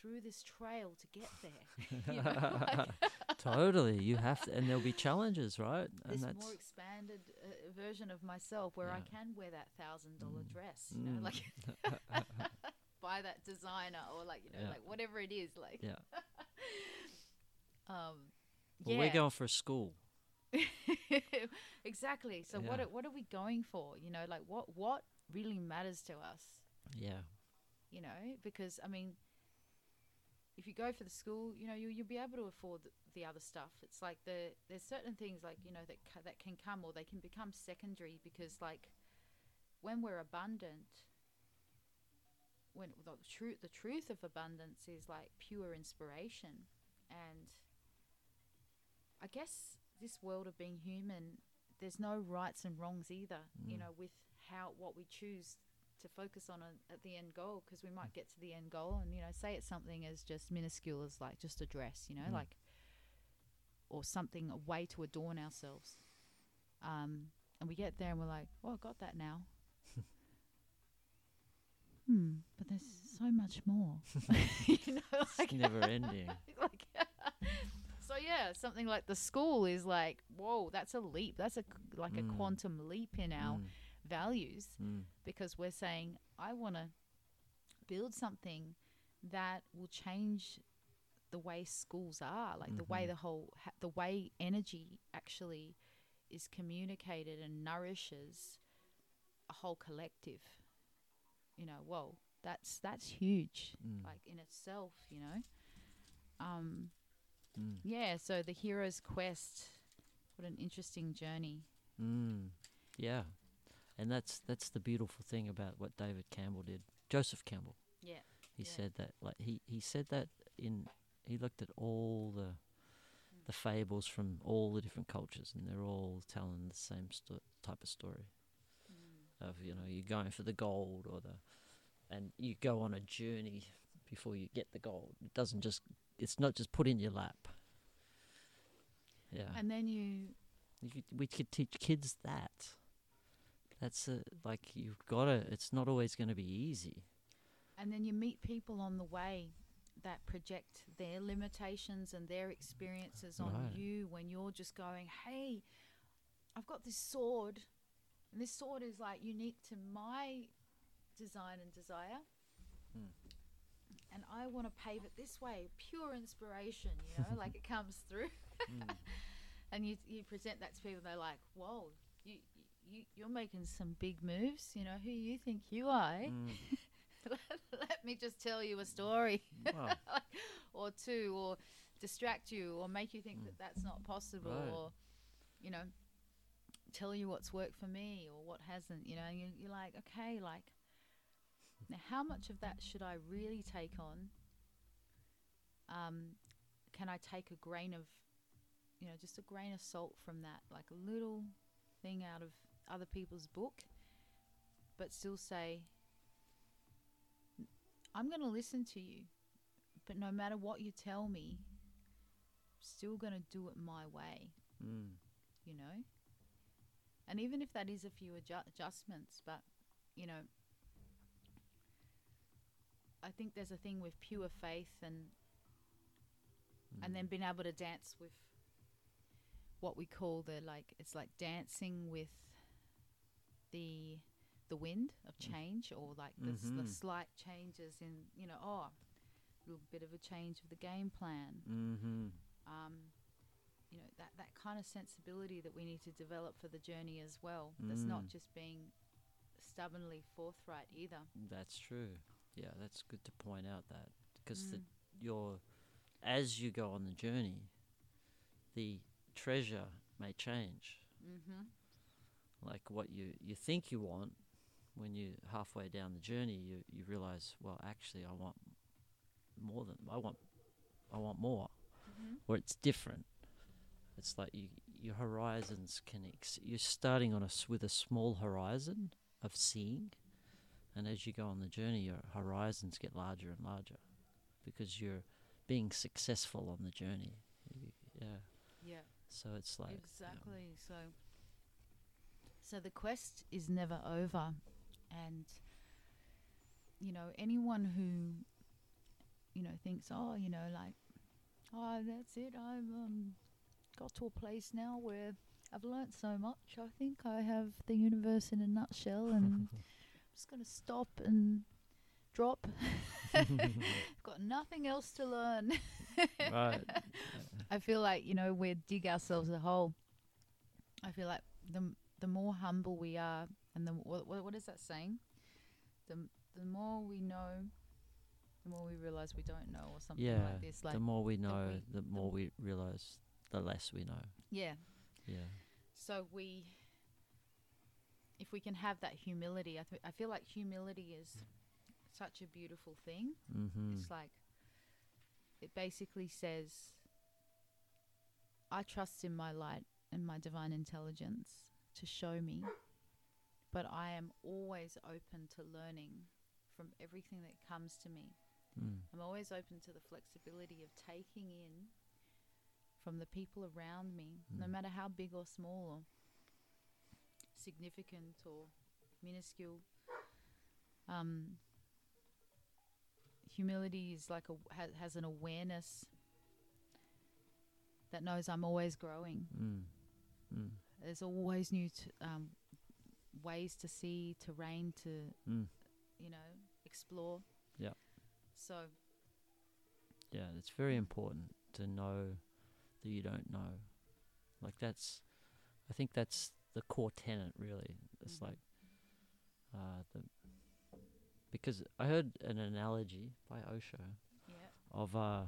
through this trail to get there. you know, like totally, you have to, and there'll be challenges, right? And this that's more expanded uh, version of myself where I can wear that thousand dollar Mm. dress, you know, Mm. like buy that designer or like you know, Yeah. like whatever it is, like yeah. um, Well, yeah, we're going for a school. exactly. So what are, what are we going for? You know, like what what really matters to us? Yeah. You know, because I mean, if you go for the school, you know, you you'll be able to afford the, the other stuff. It's like the there's certain things like you know that ca- that can come or they can become secondary because like when we're abundant, when the truth the truth of abundance is like pure inspiration, and I guess this world of being human, there's no rights and wrongs either. You Mm. know, with how what we choose to focus on a, at the end goal because we might get to the end goal and you know say it's something as just minuscule as like just a dress you know Mm. like or something a way to adorn ourselves um and we get there and we're like oh i got that now hmm but there's so much more you know It's like, never ending. like so yeah something like the school is like whoa that's a leap that's a like a Mm. quantum leap in our Mm, values mm, because we're saying I want to build something that will change the way schools are, like the way the whole ha- the way energy actually is communicated and nourishes a whole collective. You know, whoa, that's that's huge, mm, like in itself. You know, um, mm, yeah. So the hero's quest, what an interesting journey. mm. Yeah. And that's that's the beautiful thing about what David Campbell did. Joseph Campbell. Yeah. He Yeah. said that like he, he said that in he looked at all the Mm. the fables from all the different cultures and they're all telling the same sto- type of story of you know you're going for the gold or the and you go on a journey before you get the gold it doesn't just it's not just put in your lap yeah And then you you could, we could teach kids that that's a, like you've got to. It's not always going to be easy. And then you meet people on the way that project their limitations and their experiences on Right. you when you're just going, hey, I've got this sword, and this sword is like unique to my design and desire. Hmm. And I want to pave it this way, pure inspiration, you know, like it comes through. Mm. and you you present that to people, they're like, "Whoa, you you you're making some big moves. You know, who you think you are?" eh? Mm. Let me just tell you a story Wow. or two, or distract you, or make you think that that's not possible, Mm. Right. or you know, tell you what's worked for me or what hasn't. You know, and you, you're like, okay, like now, how much of that should I really take on? Um, can I take a grain of, you know, just a grain of salt from that, like a little thing out of other people's book, but still say, I'm going to listen to you, but no matter what you tell me, I'm still going to do it my way, Mm. you know? And even if that is a few adju- adjustments, but, you know, I think there's a thing with pure faith and and then being able to dance with what we call the like it's like dancing with the the wind of change or like the, s- the slight changes in you know oh a little bit of a change of the game plan Mm-hmm. um, you know that that kind of sensibility that we need to develop for the journey as well that's not Mm. just being stubbornly forthright either That's true. Yeah, that's good to point out that because the Mm. your as you go on the journey, the treasure may change. mm-hmm. Like what you you think you want, when you're halfway down the journey, you you realize, well, actually, I want more than I want. I want more, Mm-hmm. or it's different. It's like you your horizons can ex- you're starting on a s- with a small horizon of seeing, and as you go on the journey, your horizons get larger and larger because you're being successful on the journey. You, yeah, yeah so it's like yeah. exactly so so the quest is never over. And you know anyone who you know thinks oh you know like oh that's it. I've um, got to a place now where i've learnt so much. I think i have the universe in a nutshell and i'm just going to stop and drop. I've got nothing else to learn. Right. I feel like you know we dig ourselves a hole. I feel like the the more humble we are, and the what, what is that saying? The the more we know, the more we realize we don't know, or something Yeah, like this. Like the more we know, we- the more we realize, the less we know. yeah. Yeah. So we, if we can have that humility, I th- I feel like humility is such a beautiful thing. Mm-hmm. It's like it basically says, I trust in my light and my divine intelligence to show me, but I am always open to learning from everything that comes to me. Mm. I'm always open to the flexibility of taking in from the people around me, no Mm. matter how big or small or significant or minuscule. Um, humility is like a ha- has an awareness that knows I'm always growing. Mm. There's always new t- um, ways to see, terrain to Mm. you know explore. Yeah. So Yeah, it's very important to know that you don't know. Like that's, I think that's the core tenet. Really, it's Mhm. like, uh, the because I heard an analogy by Osho yeah, of uh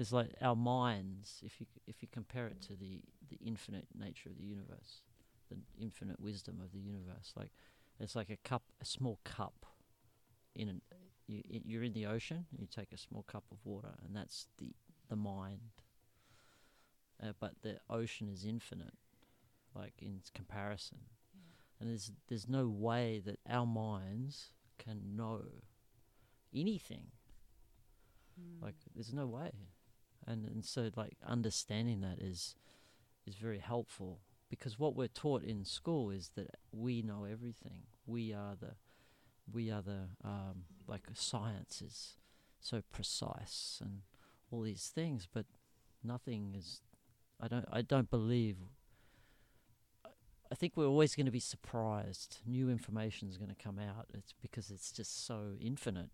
it's like our minds if you if you compare it to the the infinite nature of the universe the infinite wisdom of the universe like it's like a cup a small cup in an you, you're in the ocean and you take a small cup of water and that's the the mind uh, but the ocean is infinite like in comparison yeah. and there's there's no way that our minds can know anything Mm. like there's no way and and so like understanding that is is very helpful because what we're taught in school is that we know everything. We are the we are the um, like science is so precise and all these things, but nothing is. I don't. I don't believe. I- I think we're always going to be surprised. New information is going to come out. It's because it's just so infinite.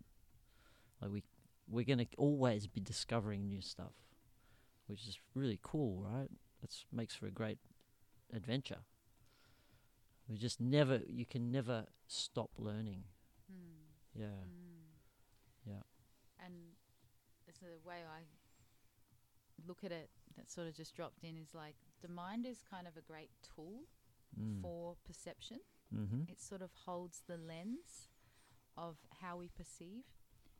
Like we, we're going to always be discovering new stuff, which is really cool, right? That makes for a great adventure. We just never. You can never stop learning. Mm. Yeah. Mm. Yeah. And it's the way I look at it that sort of just dropped in is like the mind is kind of a great tool Mm. for perception. mm-hmm. It sort of holds the lens of how we perceive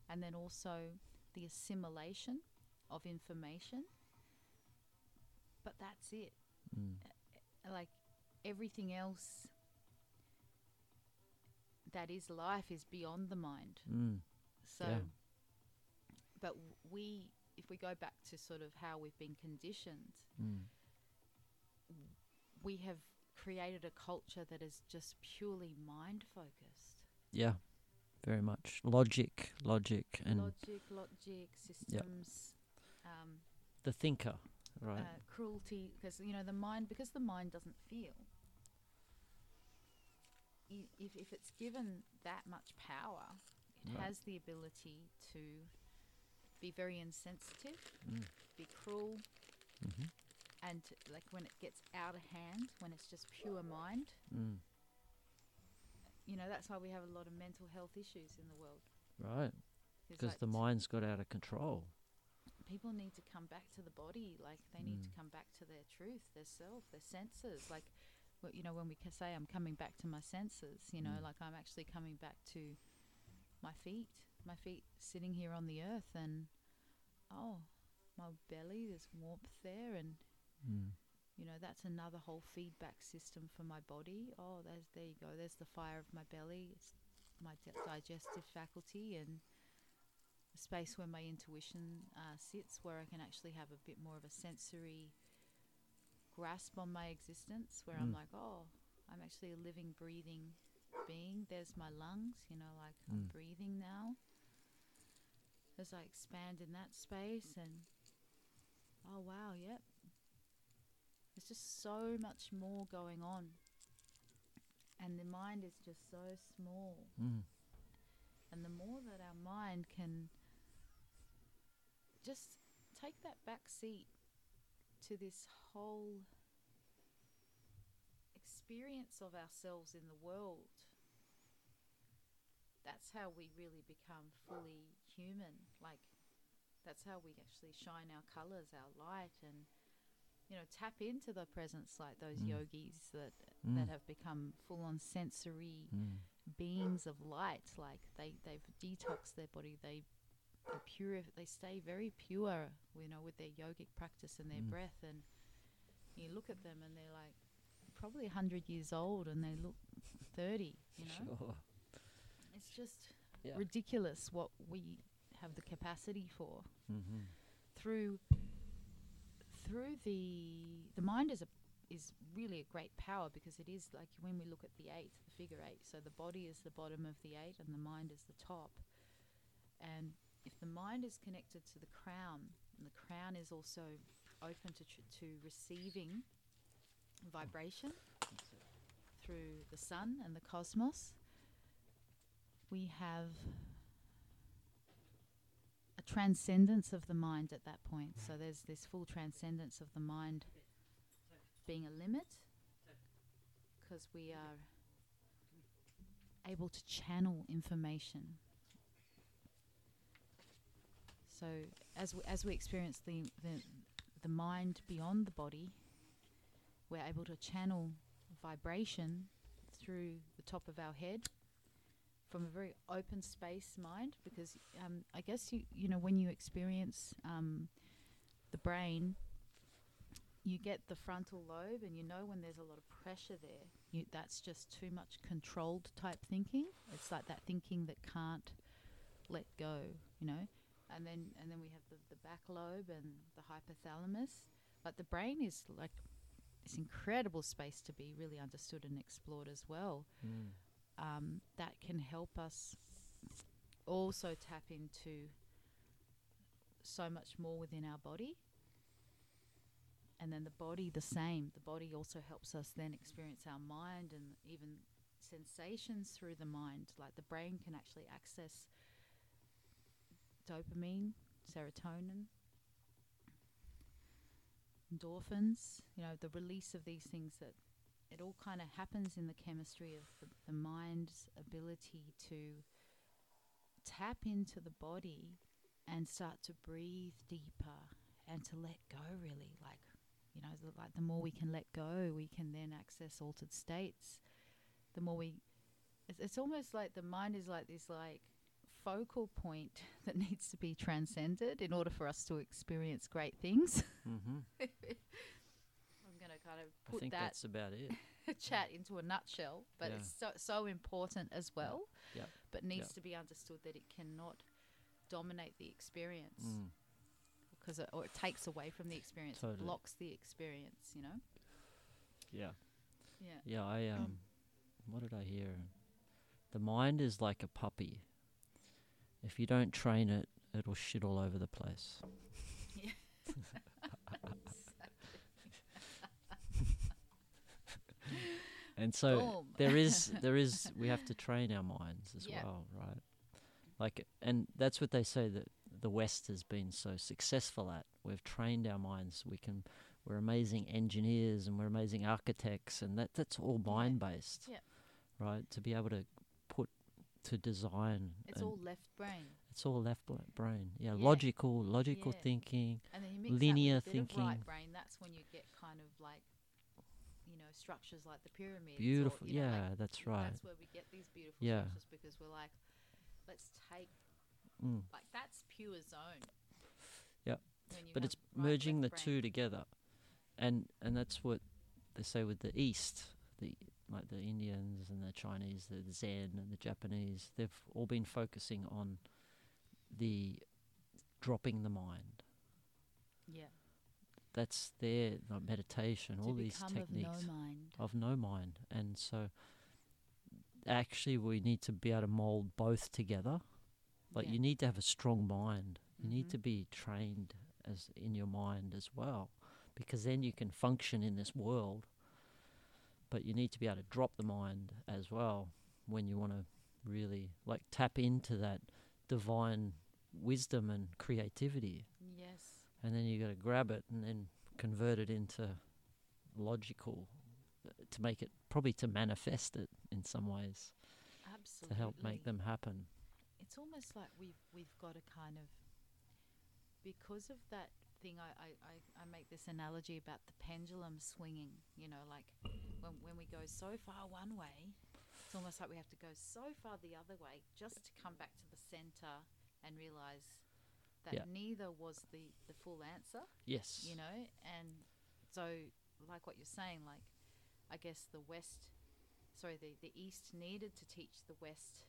and then also the assimilation of information. But that's it. Mm. Like everything else that is life is beyond the mind. Mm. So, Yeah. but we, if we go back to sort of how we've been conditioned, Mm. we have created a culture that is just purely mind focused. Yeah. Very much logic, logic, and logic, logic, systems, um, the thinker, right? uh, cruelty, because you know the mind, because the mind doesn't feel. i- If if it's given that much power, it Right. has the ability to be very insensitive, Mm. be cruel, Mm-hmm. and like when it gets out of hand, when it's just pure mind, Mm. You know that's why we have a lot of mental health issues in the world. Right. Because like the mind's got out of control. people need to come back to the body, like they need to Mm. come back to their truth, their self, their senses. Like, wh- you know, when we ca- say I'm coming back to my senses, you know, Mm. like I'm actually coming back to my feet, my feet sitting here on the earth, and oh, my belly, there's warmth there, and Mm. You know that's another whole feedback system for my body oh there's there you go there's the fire of my belly it's my di- digestive faculty and a space where my intuition uh, sits where i can actually have a bit more of a sensory grasp on my existence where i'm Mm. like oh i'm actually a living breathing being there's my lungs you know like i'm Mm. breathing now as i expand in that space and oh wow yep there's just so much more going on. And the mind is just so small. Mm. And the more that our mind can just take that back seat to this whole experience of ourselves in the world, that's how we really become fully human. Like, that's how we actually shine our colors, our light, and you know, tap into the presence like those Mm. yogis that Mm. that have become full on sensory Mm. beings of light. Like they they've detoxed their body. They pure. They stay very pure. You know, with their yogic practice and their Mm. breath. And you look at them and they're like probably hundred years old, and they look thirty. You know, Sure. it's just Yeah. ridiculous what we have the capacity for Mm-hmm. through through the the mind is a is really a great power because it is like when we look at the eight, the figure eight. So the body is the bottom of the eight, and the mind is the top. And if the mind is connected to the crown, and the crown is also open to tr- to receiving vibration through the sun and the cosmos, we have transcendence of the mind at that point. So mm. there's this full transcendence of the mind being a limit because we are able to channel information. So as we, as we experience the, the the mind beyond the body, we're able to channel vibration through the top of our head from a very open space mind because um, I guess you you know when you experience um, the brain you get the frontal lobe and you know when there's a lot of pressure there you, that's just too much controlled type thinking it's like that thinking that can't let go you know and then and then we have the, the back lobe and the hypothalamus but the brain is like this incredible space to be really understood and explored as well. Mm. Um, that can help us also tap into so much more within our body. And then the body, the same. The body also helps us then experience our mind and even sensations through the mind. Like the brain can actually access dopamine, serotonin, endorphins, you know, the release of these things that it all kind of happens in the chemistry of the, the mind's ability to tap into the body and start to breathe deeper and to let go really. Like you know the, like the more we can let go we can then access altered states. The more we it's, it's almost like the mind is like this like focal point that needs to be transcended in order for us to experience great things. Mm-hmm. i'm going to kind of I think that that's about it. chat into a nutshell, but Yeah. it's so, so important as well. Yep. But needs Yep. to be understood that it cannot dominate the experience Mm. because it, or it takes away from the experience, Totally. blocks the experience. You know. Yeah. Yeah. Yeah, I um what did I hear? The mind is like a puppy. If you don't train it, it'll shit all over the place. And so Boom. there is there is we have to train our minds as Yeah. well, right? Like and that's what they say that the West has been so successful at. We've trained our minds. We can we're amazing engineers and we're amazing architects and that that's all mind based. Yeah. Right? To be able to put to design It's all left brain, it's all left brain. Yeah, Yeah. logical logical Yeah. thinking. and then you mix Linear that with a bit of right thinking. brain. That's when you get kind of like, structures like the pyramids. or, Beautiful. know, like yeah, that's right. That's where we get these beautiful Yeah. structures because we're like, let's take Mm. like that's pure zone. Yep. But it's right, merging the brain. two together and and that's what they say with the east the like the indians and the chinese the zen and the japanese they've all been focusing on the dropping the mind Yeah. That's their like, meditation all these techniques of no mind. of no mind and so actually we need to be able to mold both together like Yeah. you need to have a strong mind you need Mhm. to be trained as in your mind as well because then you can function in this world but you need to be able to drop the mind as well when you want to really like tap into that divine wisdom and creativity Yes. And then you got to grab it and then convert it into logical uh, to make it probably to manifest it in some ways Absolutely. to help make them happen It's almost like we've we've got to kind of because of that thing. I, I, I, I make this analogy about the pendulum swinging. You know, like when when we go so far one way, it's almost like we have to go so far the other way just to come back to the center and realize that Yeah. neither was the the full answer. yes you know and so like what you're saying like i guess the west sorry the, the east needed to teach the west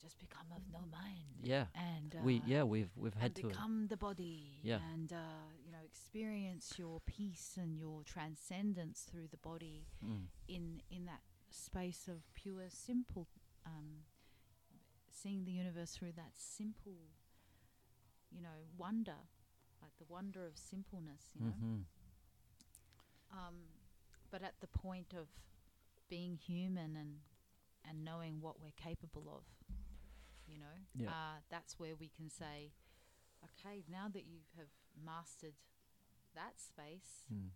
just become of no mind yeah and uh, we yeah we've we've had to become the body Yeah. and uh, you know experience your peace and your transcendence through the body mm, in in that space of pure simple um, seeing the universe through that simple you know wonder like the wonder of simpleness you know? Mhm, um, but at the point of being human and and knowing what we're capable of you know Yeah. uh, that's where we can say okay now that you have mastered that space mm,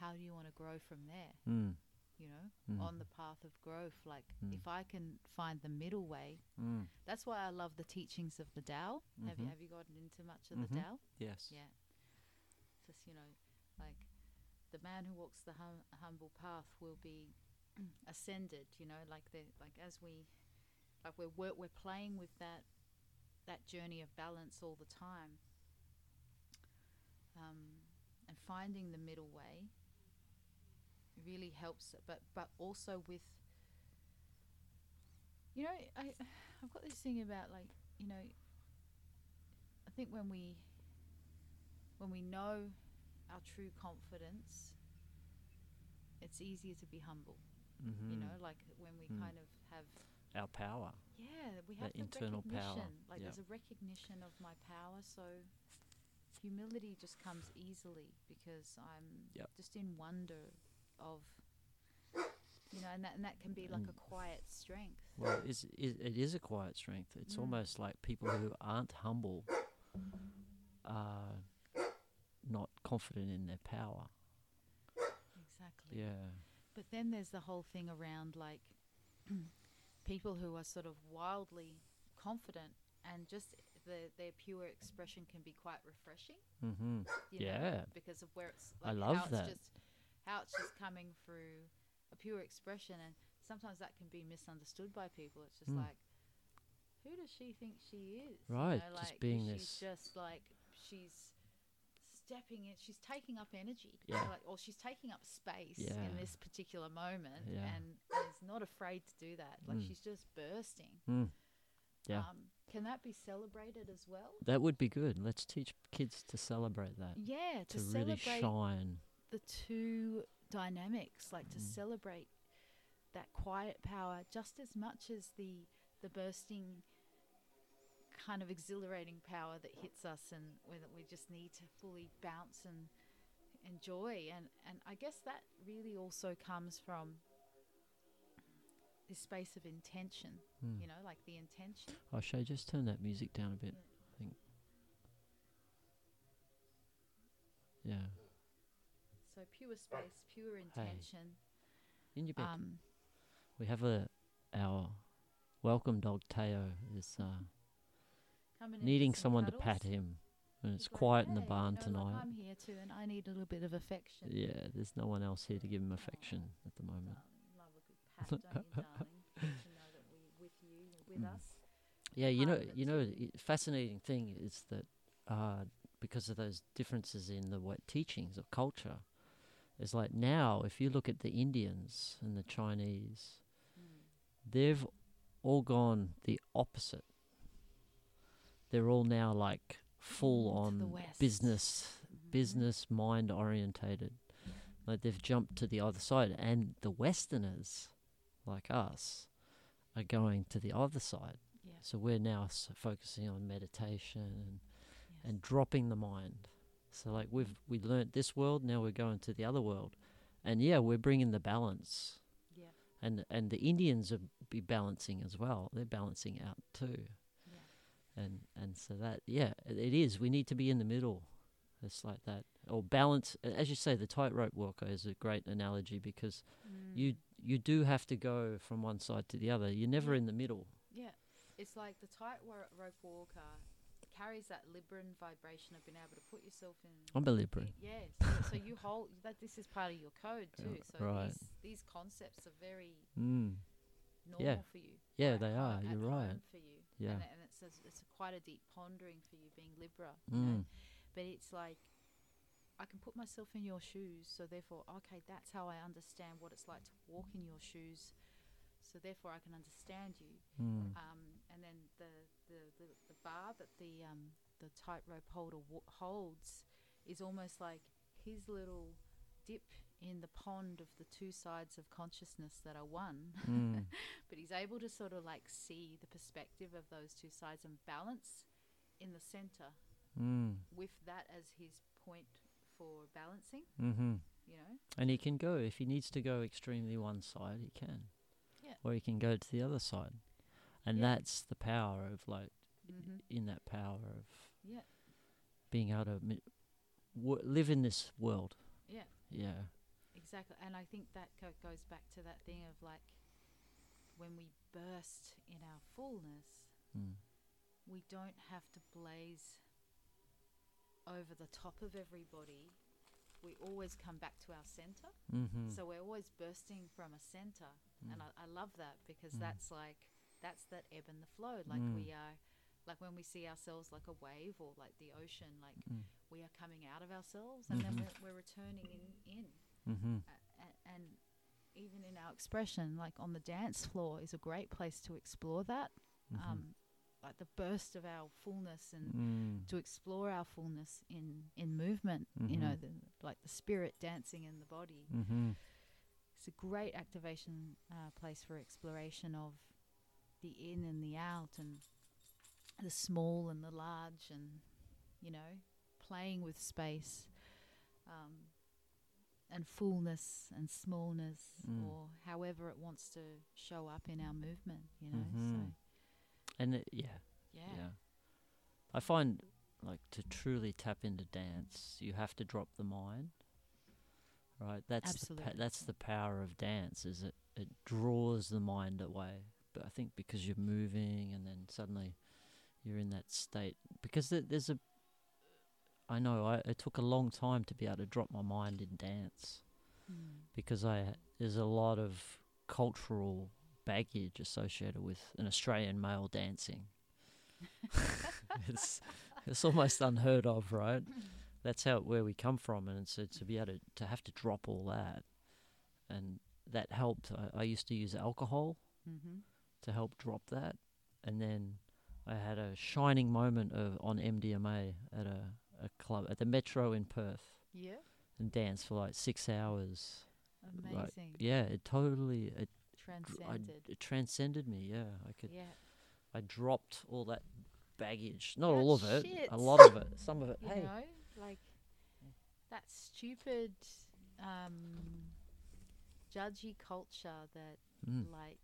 how do you want to grow from there? Mm, you know mm, on the path of growth like Mm. if i can find the middle way mm, that's why i love the teachings of the Tao. have you Mhm. have you gotten into much of Mhm. the Tao? yes yeah just you know like the man who walks the hum- humble path will be ascended you know like the like as we like we're wor- we're playing with that that journey of balance all the time um, and finding the middle way really helps but but also with you know I I've got this thing about like you know I think when we when we know our true confidence it's easier to be humble. Mm-hmm. You know, like when we Mm. kind of have our power. yeah, we have the internal power. Like yeah. there's a recognition of my power, so humility just comes easily because I'm Yep. just in wonder of you know, and that and that can be like a quiet strength. Well, it, it is a quiet strength. It's Mm. almost like people who aren't humble are not confident in their power. Exactly. Yeah. But then there's the whole thing around like people who are sort of wildly confident and just the, their pure expression can be quite refreshing. Mm-hmm. You know, Yeah. because of where it's I love how it's that. just how it's just coming through a pure expression and sometimes that can be misunderstood by people. It's just Mm. like who does she think she is? You Right, know, just like, being she's this- just like she's stepping in she's taking up energy. you know, Yeah. like or she's taking up space Yeah. in this particular moment Yeah. and is not afraid to do that. Like Mm. she's just bursting. Mm. Yeah. Um, can that be celebrated as well? That would be good. Let's teach kids to celebrate that. Yeah, To to, really celebrate shine. The two dynamics, like to Mm. celebrate that quiet power just as much as the the bursting kind of exhilarating power that hits us and where that we just need to fully bounce and enjoy and and I guess that really also comes from this space of intention, Mm. you know, like the intention. Oh, should I just turn that music down a bit. I think. Yeah. So pure space, pure intention. In your bed. Um we have a our welcome dog Teo is uh, coming needing someone to pat him, and it's He's like, quiet in the "Hey, you barn know, like, tonight. I'm here too, and I need a little bit of affection. Yeah, there's no one else here to give him affection at the moment. Darling, love a good pat, you, darling? To know that we're with you, with Mm. us. Yeah, you know, you know, fascinating thing is that uh, because of those differences in the teachings of culture, it's like now if you look at the Indians and the Chinese, Mm. they've all gone the opposite. They're all now like full Mm, on business, Mhm. business mind orientated. Like they've jumped to the other side, and the Westerners, like us, are going to the other side. Yeah. So we're now s- focusing on meditation and, Yes. and dropping the mind. So like we've we learnt this world, now we're going to the other world, and yeah, we're bringing the balance. yeah, And and the Indians are be balancing as well. They're balancing out too. yeah. And and so that yeah, it, it is. We need to be in the middle. It's like that or balance. As you say, the tightrope walker is a great analogy because Mm. you you do have to go from one side to the other. You're never Yeah. in the middle. Yeah, it's like the tightrope walker carries that Libran vibration of being able to put yourself in. I'm a Libran. Yeah, so, so you hold that. This is part of your code too. So right. these these concepts are very Mm. normal Yeah. for you. Yeah, at they are, at you're right. For you, Yeah. and, and it's a, it's a quite a deep pondering for you being Libra. You know? Mm. But it's like I can put myself in your shoes, so therefore, okay, that's how I understand what it's like to walk in your shoes. So therefore, I can understand you. Mm. Um, and then the, the, the, the bar that the um, the tightrope holder w- holds is almost like his little dip in the pond of the two sides of consciousness that are one. Mm. but he's able to sort of like see the perspective of those two sides and balance in the center Mm. with that as his point for balancing. Mm-hmm. You know, And he can go if he needs to go extremely one side, he can. Yeah. Or he can go to the other side, and Yeah. that's the power of like Mhm. in that power of Yeah. being able to mi- w- live in this world. Yeah. Yeah. Exactly, and I think that co- goes back to that thing of like when we burst in our fullness, Mm. we don't have to blaze over the top of everybody. We always come back to our center. Mm-hmm. So we're always bursting from a center. And Mm. I, I love that because Mm. that's like, that's that ebb and the flow. Like Mm. we are, like when we see ourselves like a wave or like the ocean, like Mm. we are coming out of ourselves and Mhm. then we're, we're returning in, in. Mm-hmm. A- and even in our expression, like on the dance floor, is a great place to explore that. Mm-hmm. Um, like the burst of our fullness and mm. to explore our fullness in in movement. You know, Mhm. the, like the spirit dancing in the body. Mm-hmm. it's a great activation uh, place for exploration of the in and the out and the small and the large and you know playing with space um, and fullness and smallness Mm. or however it wants to show up in our movement you know so Mhm. And it, yeah, yeah, yeah. I find like to truly tap into dance, you have to drop the mind. Right? That's the pa- Absolutely. that's the power of dance is it it draws the mind away. But I think because you're moving and then suddenly you're in that state because there's a I know I it took a long time to be able to drop my mind in dance Mm. because I there's a lot of cultural baggage associated with an Australian male dancing. it's it's almost unheard of, right? That's how where we come from, and so to be able to, to have to drop all that, and that helped. I, I used to use alcohol mm-hmm. to help drop that, and then I had a shining moment of on MDMA at a, a club at the Metro in Perth yeah and danced for like six hours. amazing Like, yeah, it totally it, dr- I, transcended it transcended me. Yeah, I could yeah I dropped all that baggage. Not That all of it, shit. a lot of it. Some of it. you hey, know like that stupid um judgy culture that Mm. like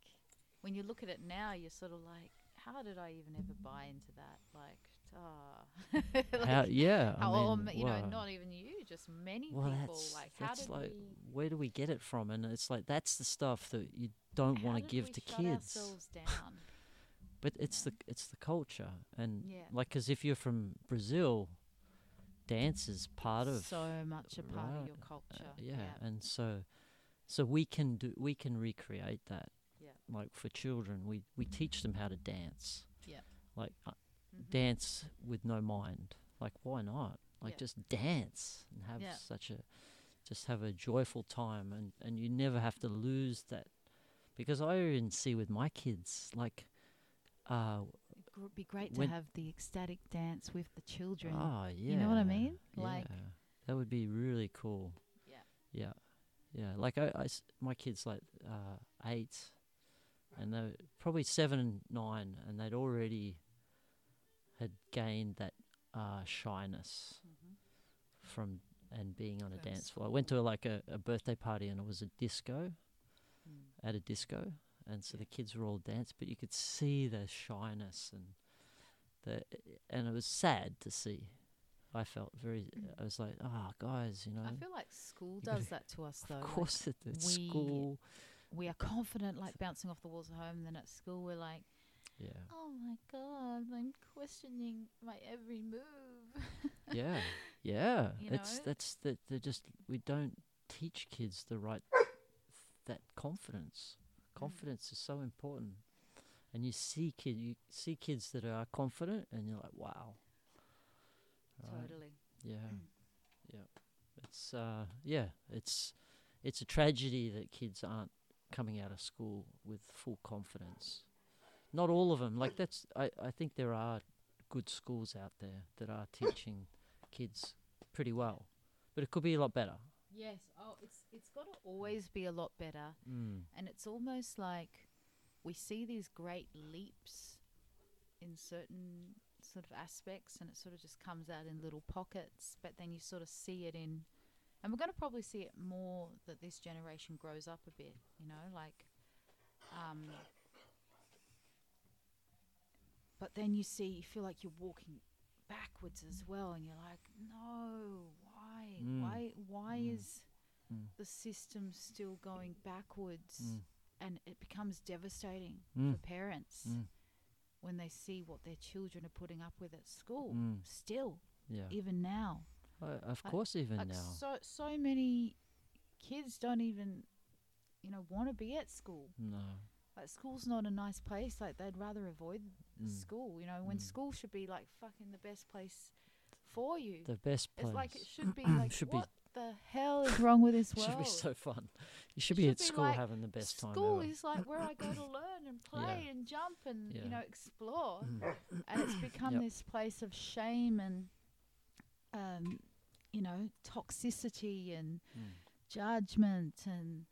when you look at it now you're sort of like how did i even ever buy into that like ah like, how, yeah, I how, or mean, m- you know not even you just many well, people that's like how that's did like we where do we get it from? And it's like that's the stuff that you don't want to give to kids. But it's know? the it's the culture, and Yeah. like 'cause if you're from Brazil, dance is part of so much a part of your culture Uh, yeah, and so so we can do we can recreate that. Like for children, we we teach them how to dance. Yeah. Like uh, Mhm. dance with no mind. Like why not? Like Yeah. just dance and have Yeah. such a just have a joyful time and and you never have to lose that because I even see with my kids like uh It'd be great to have the ecstatic dance with the children oh yeah You know what I mean? Like- yeah. that would be really cool yeah Yeah, yeah. Like I, I s- my kids like uh, eight, and they were probably seven and nine, and they'd already had gained that uh, shyness Mhm. from and being on a dance floor. I went to a, like a, a birthday party, and it was a disco Mm. at a disco, and so Yeah. the kids were all dance, but you could see the shyness and the and it was sad to see. I felt very. I was like, ah, guys, you know. I feel like school does that to us, though. Of like, course, at the we- school. We are confident, like bouncing off the walls at home, and then at school we're like, Yeah, "Oh my god, I'm questioning my every move." yeah, yeah. You it's know? that's that. They're just we don't teach kids the right that confidence. Mm. Confidence is so important, and you see kid you see kids that are confident, and you're like, wow. Right? Totally. Yeah, yeah. It's uh, yeah. It's it's a tragedy that kids aren't coming out of school with full confidence. Not all of them. Like that's. I I think there are good schools out there that are teaching kids pretty well, but it could be a lot better. Yes. Oh, it's it's got to always be a lot better, Mm. and it's almost like we see these great leaps in certain sort of aspects, and it sort of just comes out in little pockets. But then you sort of see it in, and we're going to probably see it more that this generation grows up a bit. You know, like, um, but then you see, you feel like you're walking backwards as well, and you're like, no, why, Mm. why, why Mm. is Mm. the system still going backwards? Mm. and it becomes devastating Mm. for parents Mm. when they see what their children are putting up with at school. Still, Yeah. even now, Uh, of like- course, even like now. so so many kids don't even, you know, want to be at school. No. Like school's not a nice place. Like they'd rather avoid Mm. school. You know, when Mm. school should be like fucking the best place for you. The best place. it's like it should be like Should be- the hell is wrong with this world? should be so fun. You should It be should at be school like having the best time School ever. is like where I go to learn and play and jump and Yeah. you know explore, and it's become Yep. this place of shame and, um, you know, toxicity and Mm. judgment and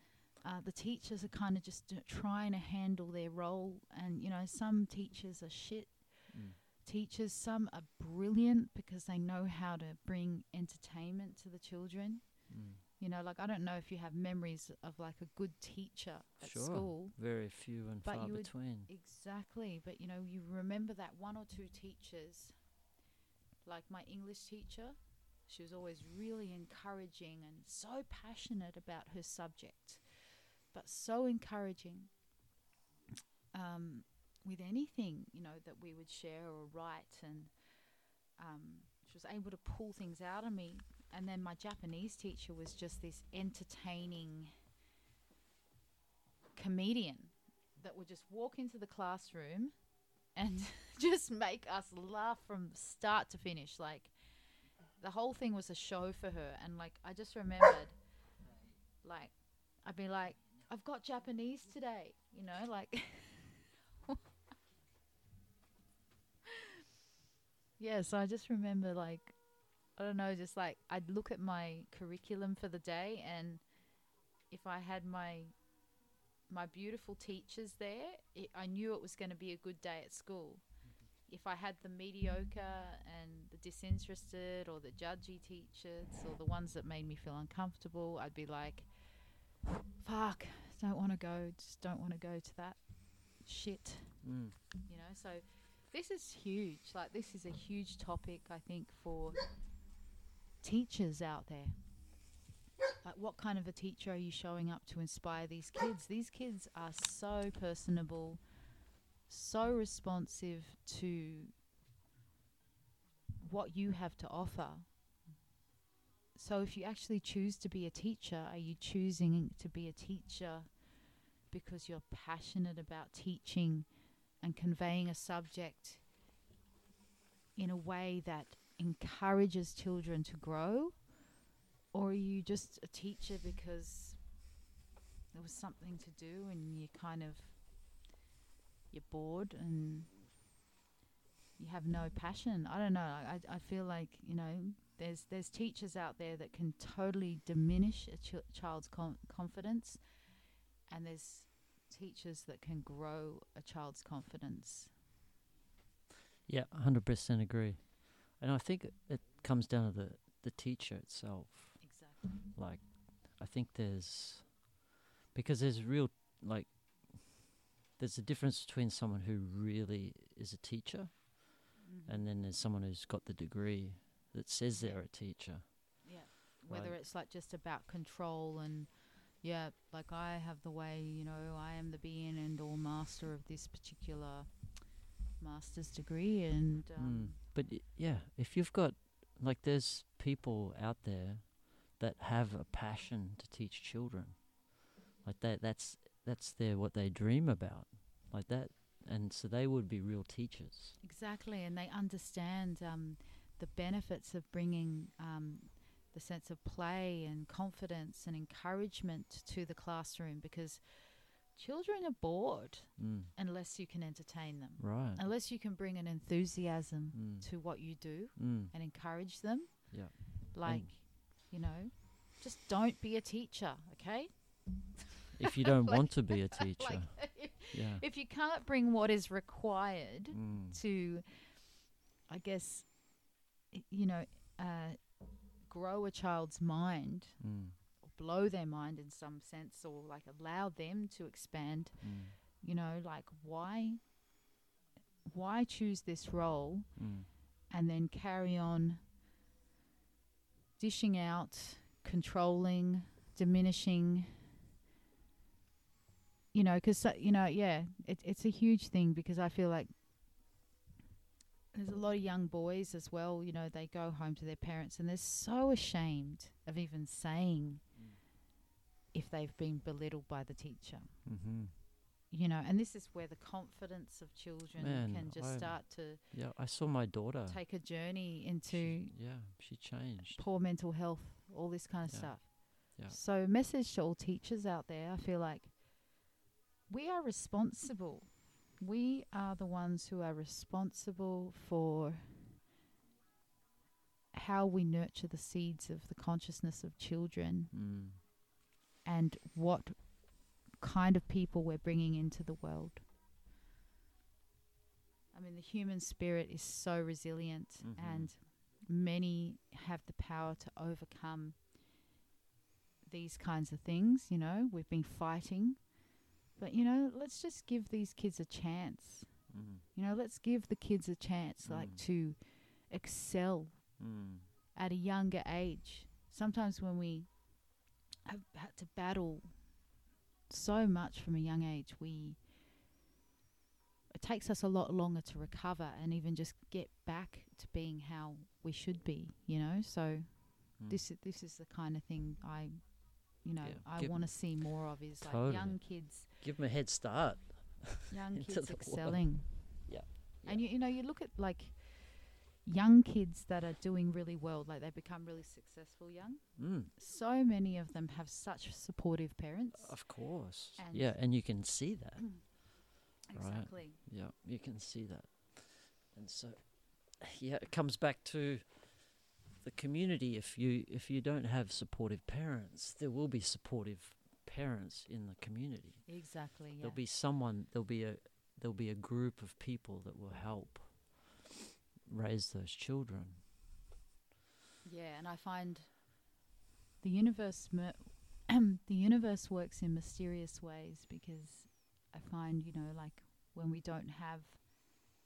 uh, the teachers are kind of just d- trying to handle their role, and you know, some teachers are shit Mm. teachers. Some are brilliant because they know how to bring entertainment to the children. Mm. You know, like I don't know if you have memories of like a good teacher at Sure. school. Very few and far between. Exactly, but you know, you remember that one or two teachers, like my English teacher, she was always really encouraging and so passionate about her subject, but so encouraging um, with anything, you know, that we would share or write. And um, she was able to pull things out of me. And then my Japanese teacher was just this entertaining comedian that would just walk into the classroom and just make us laugh from start to finish. Like the whole thing was a show for her, and like I just remembered, like I'd be like, "I've got Japanese today," you know, like. yeah, so I just remember like I don't know, just like I'd look at my curriculum for the day and if I had my my beautiful teachers there, it, I knew it was going to be a good day at school. If I had the mediocre and the disinterested or the judgy teachers or the ones that made me feel uncomfortable, I'd be like, fuck, don't want to go, just don't want to go to that shit, Mm. you know? So this is huge. Like, this is a huge topic, I think, for teachers out there. Like, what kind of a teacher are you showing up to inspire these kids? These kids are so personable, so responsive to what you have to offer. So, if you actually choose to be a teacher, are you choosing to be a teacher because you're passionate about teaching and conveying a subject in a way that encourages children to grow? Or are you just a teacher because there was something to do and you kind of you're bored and you have no passion? I don't know. I, I feel like you know there's there's teachers out there that can totally diminish a ch- child's con- confidence, and there's teachers that can grow a child's confidence. Yeah, hundred percent agree. And I think it- it comes down to the the teacher itself. Exactly. Like, I think there's because there's real like there's a difference between someone who really is a teacher Mm-hmm. and then there's someone who's got the degree that says they're a teacher. Yeah. Whether Right. it's like just about control and yeah, like I have the way, you know, I am the be and end all master of this particular master's degree and um, Mm. But y- yeah, if you've got like there's people out there that have a passion to teach children. Like that that's that's their what they dream about. Like that and so they would be real teachers. exactly and they understand um, the benefits of bringing um, the sense of play and confidence and encouragement to the classroom because children are bored Mm. unless you can entertain them. Right. Unless you can bring an enthusiasm Mm. to what you do Mm. and encourage them. Yeah. Like, you know, just don't be a teacher, okay? If you don't Like- want to be a teacher. Like, if, yeah. if you can't bring what is required Mm. to, I guess, you know, uh, grow a child's mind, Mm. or blow their mind in some sense, or like allow them to expand, Mm. you know, like why, why choose this role Mm. and then carry on dishing out, controlling, diminishing. You know, because you know, yeah, it, it's a huge thing because I feel like there's a lot of young boys as well. You know, they go home to their parents and they're so ashamed of even saying if they've been belittled by the teacher. Mm-hmm. You know, and this is where the confidence of children Man, can just I- start to Yeah, I saw my daughter. take a journey into She- yeah, she changed. poor mental health, all this kind of Yeah. stuff. Yeah. So, message to all teachers out there I feel like we are responsible. We are the ones who are responsible for how we nurture the seeds of the consciousness of children Mm. and what kind of people we're bringing into the world. I mean, the human spirit is so resilient, Mhm. and many have the power to overcome these kinds of things. You know, we've been fighting, but you know, let's just give these kids a chance. Mm. You know, let's give the kids a chance, like Mm. to excel Mm. at a younger age. Sometimes when we have had to battle so much from a young age, we it takes us a lot longer to recover and even just get back to being how we should be. You know, so Mm. this is this is the kind of thing I, you know, Yeah, I want to see more of is like young kids, Give them a head start. young kids excelling. Yeah, And you you know you look at like young kids that are doing really well, like they become really successful young. Mm. So many of them have such supportive parents. Of course. And- yeah, and you can see that. Right. Exactly. Yeah, you can see that. And so yeah, it comes back to the community if you if you don't have supportive parents, there will be supportive parents in the community. Exactly. Yeah. There'll be someone there'll be a there'll be a group of people that will help raise those children. yeah, and I find the universe mer- the universe works in mysterious ways because I find, you know, like when we don't have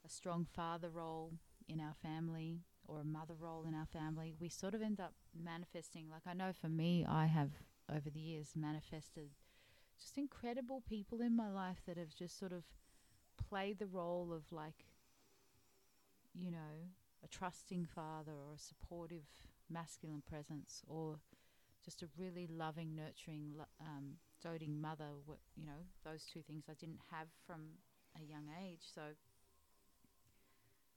a strong father role in our family or a mother role in our family, we sort of end up manifesting. Like I know for me, I have over the years manifested just incredible people in my life that have just sort of played the role of like, you know, a trusting father or a supportive masculine presence or just a really loving, nurturing, um, doting mother. You know, those two things I didn't have from a young age. So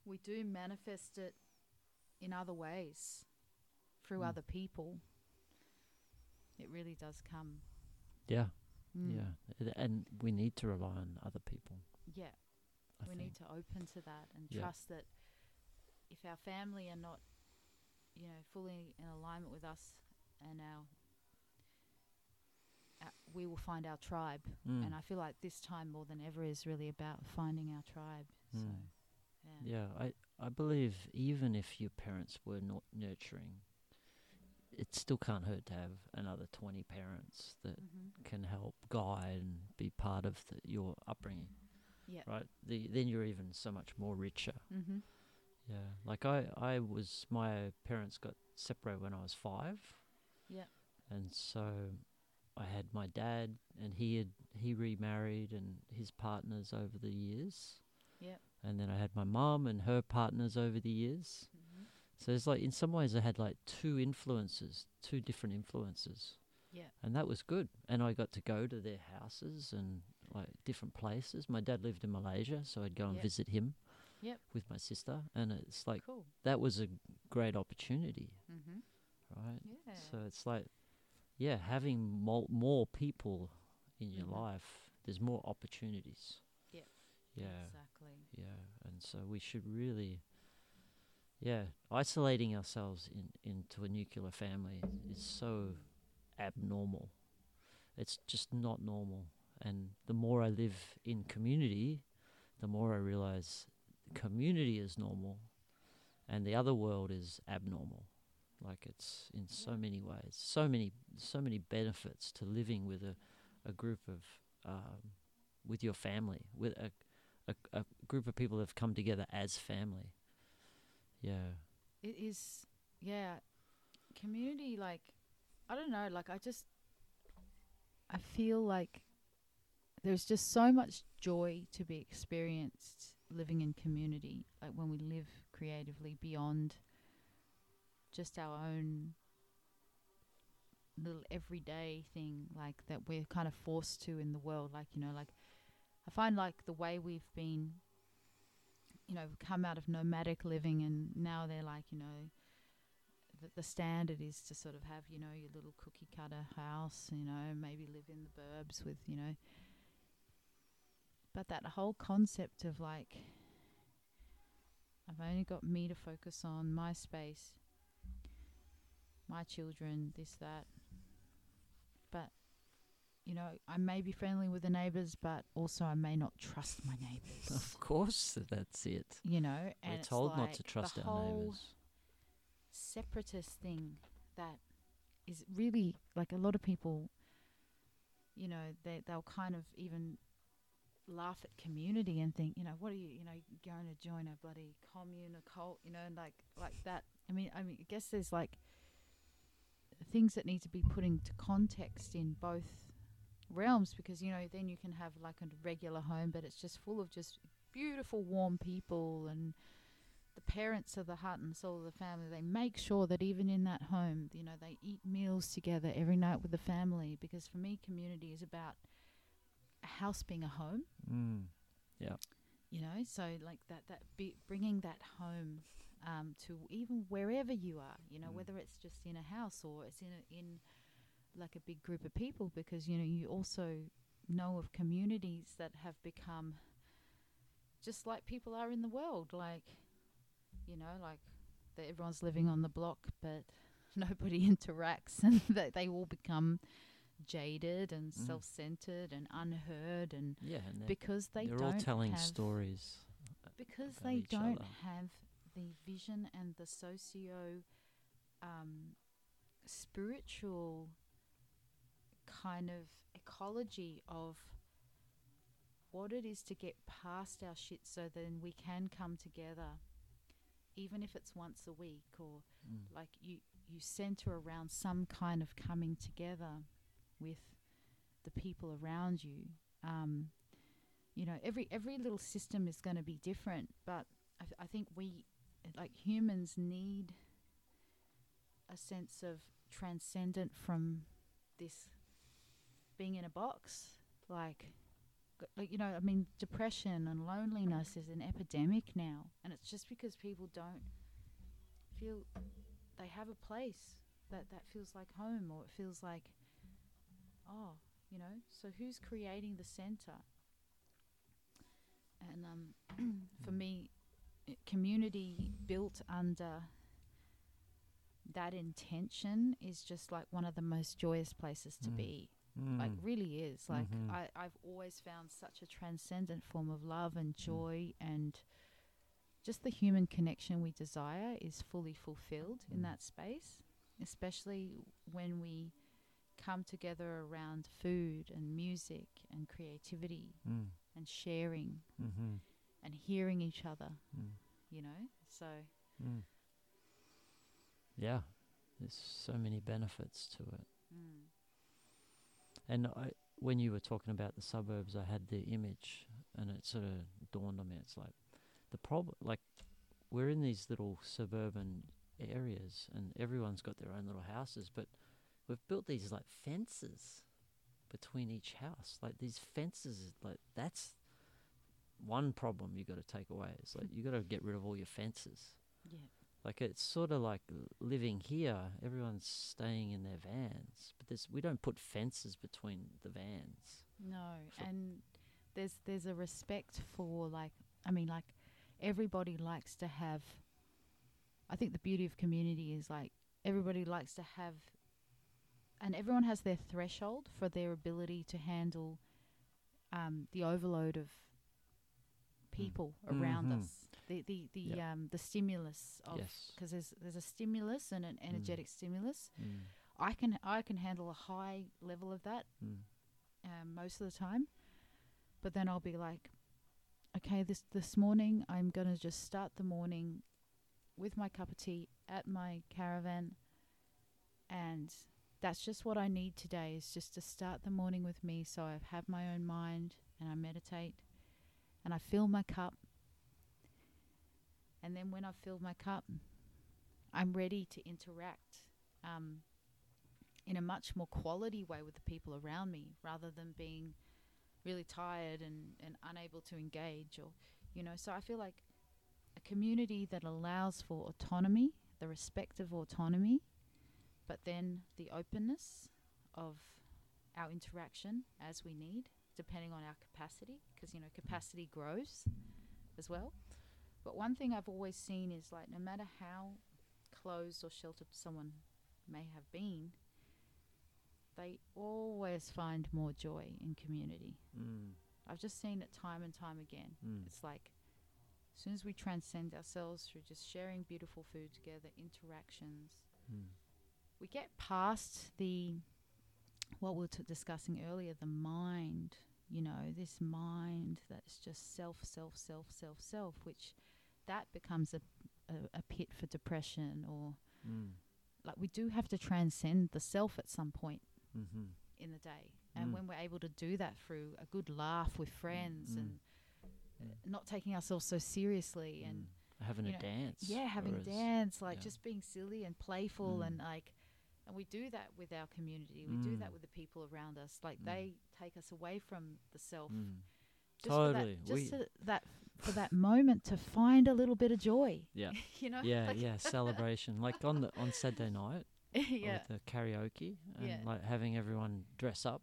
we do manifest it in other ways through Mm. other people. It really does come. Yeah, Mm. yeah. And we need to rely on other people. Yeah. I we think. need to open to that and Yeah. trust that if our family are not, you know, fully in alignment with us and our, uh, we will find our tribe. Mm. And I feel like this time more than ever is really about finding our tribe. So, Mm. yeah. Yeah, I, I believe even if your parents were not nurturing, it still can't hurt to have another 20 parents that Mm-hmm. can help guide and be part of the, your upbringing. Yeah. Right? The, then you're even so much more richer. Mm-hmm. Yeah. Like I, I was, my parents got separated when I was five. Yeah. And so I had my dad, and he had, he remarried and his partners over the years. Yep. And then I had my mum and her partners over the years. Mm-hmm. So it's like in some ways I had like two influences, two different influences. Yeah. And that was good. And I got to go to their houses and like different places. My dad lived in Malaysia, so I'd go and Yep. visit him Yep. with my sister and it's like Cool. that was a great opportunity, Mm-hmm. right? Yeah. So it's like yeah, having more, more people in your Mhm. life, there's more opportunities. Yeah. Exactly. Yeah, and so we should really, yeah, isolating ourselves in into a nuclear family is so abnormal. It's just not normal. And the more I live in community, the more I realize community is normal, and the other world is abnormal. Like it's in so many ways, so many, so many benefits to living with a, a group of, um, with your family, with a a, a group of people that have come together as family. Yeah. It is, yeah. Community, like, I don't know, like, I just, I feel like there's just so much joy to be experienced living in community, like when we live creatively beyond just our own little everyday thing, like that we're kind of forced to in the world. Like, you know, like, I find like the way we've been you know, come out of nomadic living and now they're like, you know, the, the standard is to sort of have, you know, your little cookie cutter house, you know, maybe live in the burbs with, you know. But that whole concept of like, I've only got me to focus on, my space, my children, this, that. You know, I may be friendly with the neighbors, but also I may not trust my neighbors. Of course, that's it. you know, and We're told not to trust the our whole neighbours. separatist thing that is really like a lot of people. You know, they they'll kind of even laugh at community and think, you know, what are you, you know, going to join a bloody commune, a cult, you know, and like like that. I mean, I mean, I guess there's like things that need to be put into context in both realms because you know then you can have like a regular home but it's just full of just beautiful warm people and the parents of the heart and soul of the family they make sure that even in that home you know they eat meals together every night with the family because for me community is about a house being a home Mm. you know so like that that be bringing that home um, to even wherever you are you know Mm. whether it's just in a house or it's in a, in like a big group of people because you know you also know of communities that have become just like people are in the world like you know like that everyone's living on the block but nobody interacts and that they all become jaded and Mm. self-centered and unheard and Yeah, and because they they're don't all telling have stories. because they don't other. have the vision and the socio um, spiritual kind of ecology of what it is to get past our shit so then we can come together even if it's once a week or Mm. like you you center around some kind of coming together with the people around you um, you know every every little system is going to be different but I, th- I think we like humans need a sense of transcendent from this being in a box like like you know i mean depression and loneliness is an epidemic now and it's just because people don't feel they have a place that that feels like home or it feels like oh you know so who's creating the center? And um for me community built under that intention is just like one of the most joyous places to Mm. like Mm. really is like Mhm. I, i've always found such a transcendent form of love and joy and just the human connection we desire is fully fulfilled in Mm. that space especially when we come together around food and music and creativity Mm. and sharing Mm-hmm. and hearing each other Mm. you know so Mm. Yeah, there's so many benefits to it. mm, And I, when you were talking about the suburbs, I had the image, and it sort of dawned on me. It's like the problem, like we're in these little suburban areas, and everyone's got their own little houses, but we've built these like fences between each house. Like these fences, like that's one problem you got to take away. It's like you got to get rid of all your fences. yeah Like it's sort of like living here. Everyone's staying in their vans, but there's we don't put fences between the vans. No, for- and there's there's a respect for like I mean like everybody likes to have I think the beauty of community is like everybody likes to have and everyone has their threshold for their ability to handle um, the overload of people around Mhm. us. The the the Yep. um the stimulus of Yes. because there's there's a stimulus and an energetic stimulus. Mm. I can I can handle a high level of that Mm. um, most of the time. But then I'll be like, okay, this this morning I'm gonna just start the morning with my cup of tea at my caravan, and that's just what I need today. Is just to start the morning with me, so I have my own mind and I meditate, and I fill my cup. And then when I fill my cup, I'm ready to interact. Um, in a much more quality way with the people around me rather than being really tired and, and unable to engage or you know so i feel like a community that allows for autonomy the respect of autonomy but then the openness of our interaction as we need depending on our capacity because you know capacity grows as well but one thing i've always seen is like no matter how closed or sheltered someone may have been they always find more joy in community. Mm. I've just seen it time and time again. Mm. It's like as soon as we transcend ourselves through just sharing beautiful food together, interactions, Mm. we get past the what we were t- discussing earlier, the mind. You know, this mind that's just self, self, self, self, self, which that becomes a, a, a pit for depression or Mm. like we do have to transcend the self at some point Mm-hmm. in the day. And Mm. when we're able to do that through a good laugh with friends Mm. and Mm. not taking ourselves so seriously and Mm. having you a know, dance. yeah, having a dance, like yeah. just being silly and playful Mm. and like and we do that with our community. We do that Mm. with the people around us. Like Mm. they take us away from the self. Mm. Just for that- Totally. just We- to that for that moment to find a little bit of joy. Yeah. you know? Yeah, Like- yeah, celebration. Like on the on Saturday night yeah. with the karaoke and Yeah. like having everyone dress up.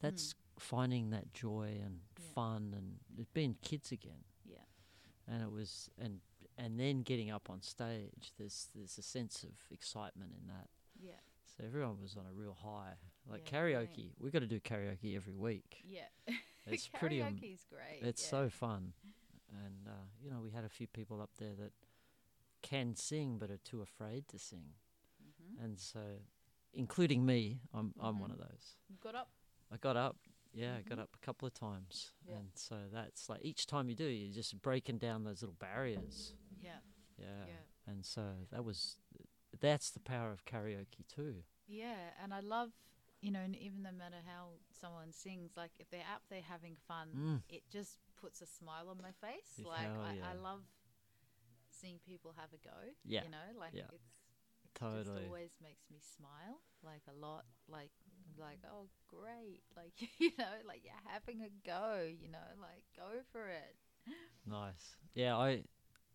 That's finding that joy and Yeah. fun and being kids again. Yeah. And it was and and then getting up on stage. There's there's a sense of excitement in that. Yeah. So everyone was on a real high. Like Yeah, karaoke, we got to do karaoke every week. Yeah. It's pretty. Karaoke's great. it's yeah. so fun, and uh, you know we had a few people up there that can sing but are too afraid to sing, Mhm. and so, including me, I'm I'm one Mhm. of those. You got up. I got up, yeah, I got Mhm. up a couple of times, Yeah. and so that's like each time you do, you're just breaking down those little barriers. Yeah. Yeah, Yeah. and so that was that's the power of karaoke too. Yeah, and I love, you know, and even no matter how someone sings, like if they're out there having fun, Mm. it just puts a smile on my face. Like I, yeah. I love seeing people have a go. Yeah, You know, like yeah. it's it Totally. just always makes me smile like a lot. Like like, oh great. Like you know, like you're having a go, you know, like go for it. Nice. Yeah, I,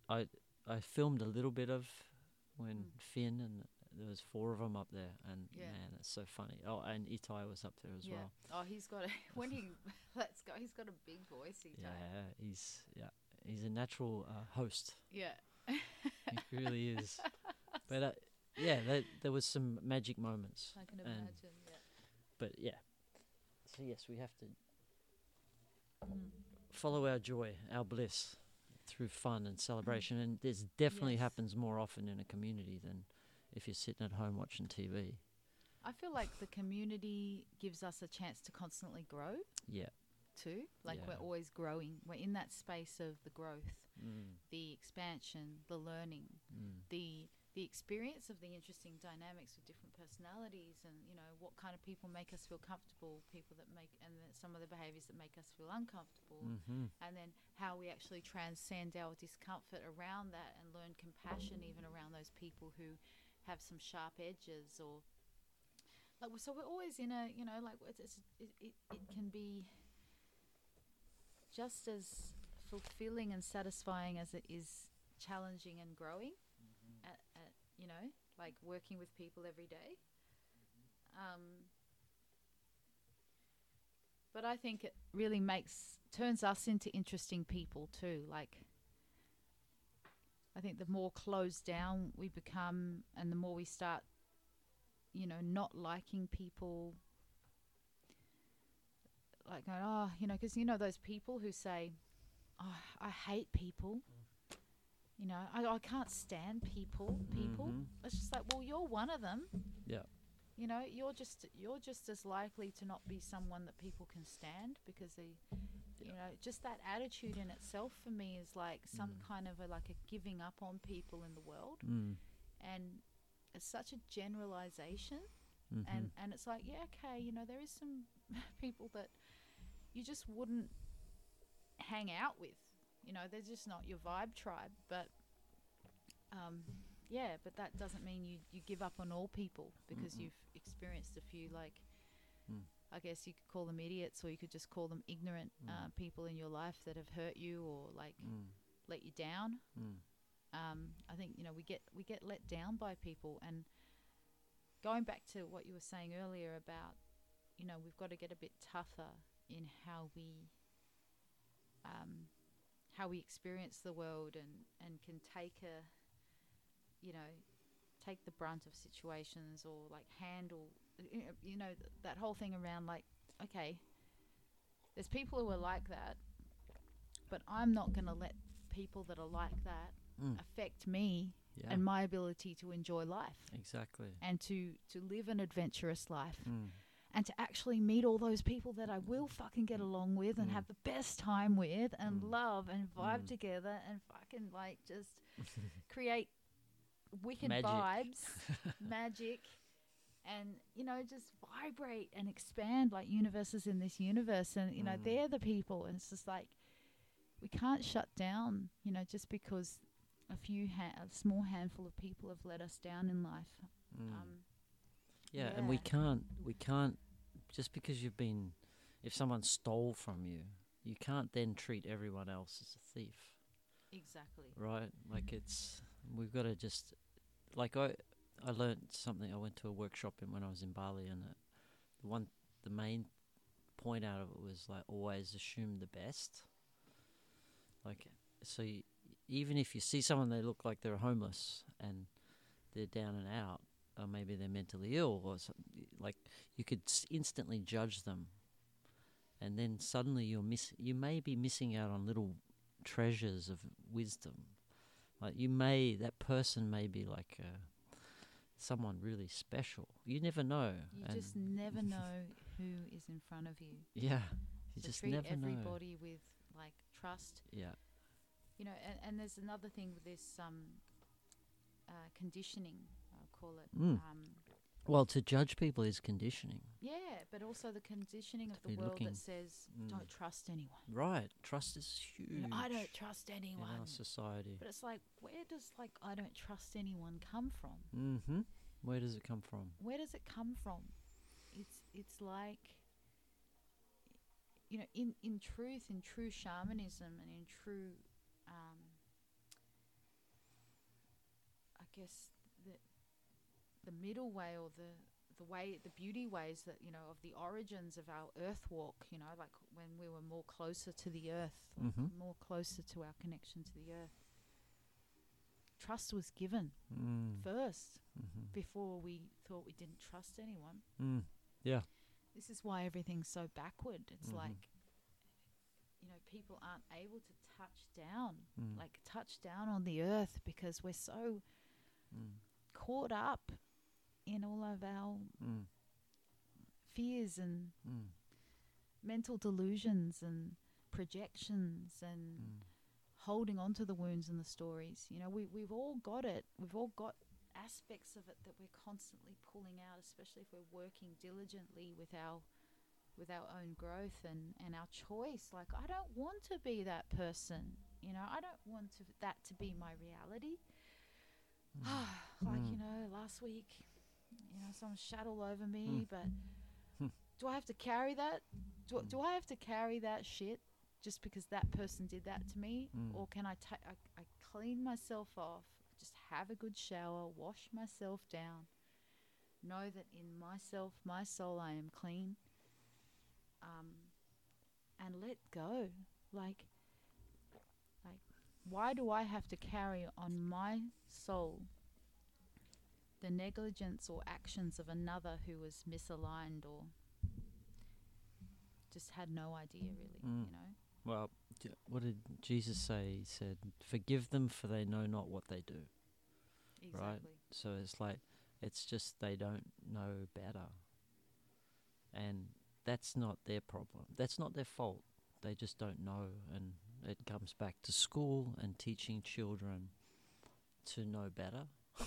I, I filmed a little bit of when Mm. Finn and there was four of them up there, and Yeah. man, it's so funny. Oh, and Itai was up there as yeah. well. Oh, he's got a when he let's go. He's got a big voice. He Yeah, he's yeah, he's a natural uh, host. Yeah. He really is. But uh, yeah, there, there was some magic moments. I can and- imagine. Yeah. But yeah, so yes, we have to Mm. follow our joy, our bliss, through fun and celebration. And this definitely Yes. happens more often in a community than if you're sitting at home watching TV. I feel like the community gives us a chance to constantly grow Yeah. too. Like Yeah. we're always growing. We're in that space of the growth, Mm, the expansion, the learning, mm, the the experience of the interesting dynamics with different personalities and you know what kind of people make us feel comfortable, people that make and then some of the behaviors that make us feel uncomfortable. mhm. And then how we actually transcend our discomfort around that and learn compassion even around those people who have some sharp edges or like so we're always in a you know like it's, it's it, it, it can be just as fulfilling and satisfying as it is challenging and growing at, at you know like working with people every day um, but I think it really makes turns us into interesting people too. Like I think the more closed down we become, and the more we start, you know, not liking people. Like, going, oh, you know, because you know those people who say, "Oh, I hate people." You know, I, I can't stand people. People. Mhm. It's just like, well, you're one of them. Yeah. You know, you're just you're just as likely to not be someone that people can stand because they, you know, just that attitude in itself for me is like some Mm. kind of a like a giving up on people in the world, Mm, and it's such a generalization, mhm. and and it's like yeah, okay, you know, there is some people that you just wouldn't hang out with, you know, they're just not your vibe tribe, but um, yeah, but that doesn't mean you, you give up on all people because Mm-mm. you've experienced a few like Mm. I guess you could call them idiots or you could just call them ignorant uh, Mm. people in your life that have hurt you or like Mm, let you down. mm, Um, I think you know we get we get let down by people and going back to what you were saying earlier about you know we've got to get a bit tougher in how we um, how we experience the world and and can take a you know take the brunt of situations or like handle you know, you know th- that whole thing around like okay there's people who are like that but i'm not going to let people that are like that Mm. affect me Yeah. and my ability to enjoy life exactly. and to to live an adventurous life Mm. and to actually meet all those people that I will fucking get along with and Mm. have the best time with and Mm. love and vibe Mm. together and fucking like just create wicked Magic. vibes, magic, and you know just vibrate and expand like universes in this universe. And you know Mm. they're the people, and it's just like we can't shut down. You know just because a few ha- a small handful of people have let us down in life. Mm. Um, yeah, and we can't we can't just because you've been if someone stole from you, you can't then treat everyone else as a thief. exactly. right? Like it's we've got to just like I I learned something. I went to a workshop in when I was in Bali, and the, the one the main point out of it was like always assume the best. Like so, y even if you see someone they look like they're homeless and they're down and out, or maybe they're mentally ill, or something, like you could instantly judge them. And then suddenly you're miss. You may be missing out on little treasures of wisdom. Like you may that person may be like uh, someone really special. You never know. You just never know who is in front of you. yeah, you so just treat never know. everybody with like trust. Yeah. You know, and, and there's another thing with this um, uh, conditioning, I'll call it. Mm. Um, Well, to judge people is conditioning. yeah, but also the conditioning of the world looking- that says Mm. don't trust anyone. Right. Trust is huge. I don't trust in anyone. our society. But it's like, where does like I don't trust anyone come from? Mm-hmm. Where does it come from? where does it come from? It's it's like you know, in in truth, in true shamanism, and in true, um, I guess the middle way or the the way the beauty ways that you know of the origins of our earth walk you know like when we were more closer to the earth Mhm. more closer to our connection to the earth trust was given Mm. first Mm-hmm. before we thought we didn't trust anyone. Mm. Yeah. This is why everything's so backward. It's Mhm. like, you know, people aren't able to touch down, Mm. like touch down on the earth because we're so Mm. caught up in all of our Mm. fears and Mm. mental delusions and projections and Mm. holding on to the wounds and the stories. You know, we we've all got it. We've all got aspects of it that we're constantly pulling out, especially if we're working diligently with our with our own growth and, and our choice. Like I don't want to be that person. You know, I don't want to, that to be my reality. like, you Mm. know, last week, you know, someone shat all over me, Mm. but Hmm. do I have to carry that? Do, do I have to carry that shit just because that person did that to me? Mm. Or can I, ta- I, I clean myself off, just have a good shower, wash myself down, know that in myself, my soul, I am clean, um, and let go. Like, like, why do I have to carry on my soul the negligence or actions of another who was misaligned or just had no idea, really? Mm. You know. Well, d- what did Jesus say? He said, "Forgive them, for they know not what they do." Exactly. Right. So it's like it's just they don't know better. And that's not their problem. That's not their fault. They just don't know and it comes back to school and teaching children to know better.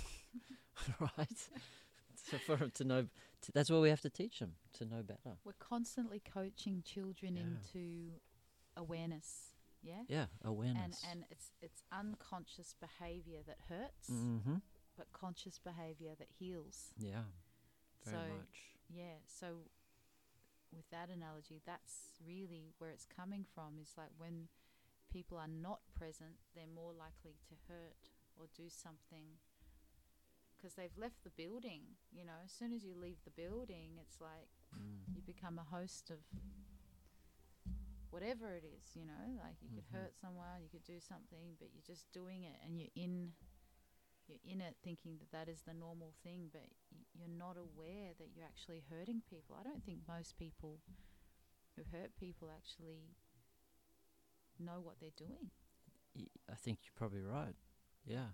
right? so for 'em to know to, that's what we have to teach them to know better. We're constantly coaching children Yeah. into awareness. Yeah. Yeah, awareness. And and it's it's unconscious behavior that hurts, mhm. but conscious behavior that heals. Yeah. Very so much. yeah, so with that analogy, that's really where it's coming from. Is like when people are not present, they're more likely to hurt or do something because they've left the building. You know, as soon as you leave the building, it's like Mm. you become a host of whatever it is, you know, like you Mhm. could hurt someone, you could do something, but you're just doing it and you're in you're in it thinking that that is the normal thing, but y- you're not aware that you're actually hurting people. I don't think most people who hurt people actually know what they're doing. I think you're probably right. Yeah,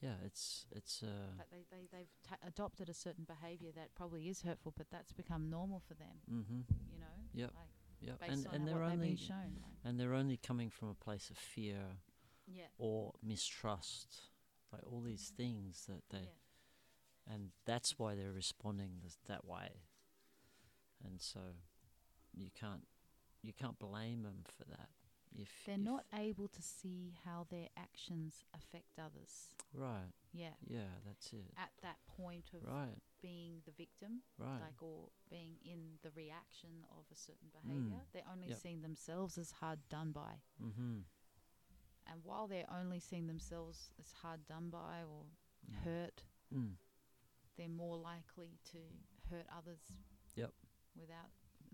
yeah. It's it's uh. Like they, they, they've ta- adopted a certain behavior that probably is hurtful, but that's become normal for them, Mm-hmm. you know? Yep. Like Yep. And and they're only shown. Like, and they're only coming from a place of fear yeah. or mistrust, like all these things that they, yeah. and that's why they're responding this, that way. And so, you can't you can't blame them for that. If They're if- not able to see how their actions affect others. right. Yeah. Yeah, that's it. At that point of Right. being the victim, Right. like or being in the reaction of a certain behavior, they're only Yep. seeing themselves as hard done by. mm-hmm. And while they're only seeing themselves as hard done by or hurt, Mm. they're more likely to hurt others. Yep. Without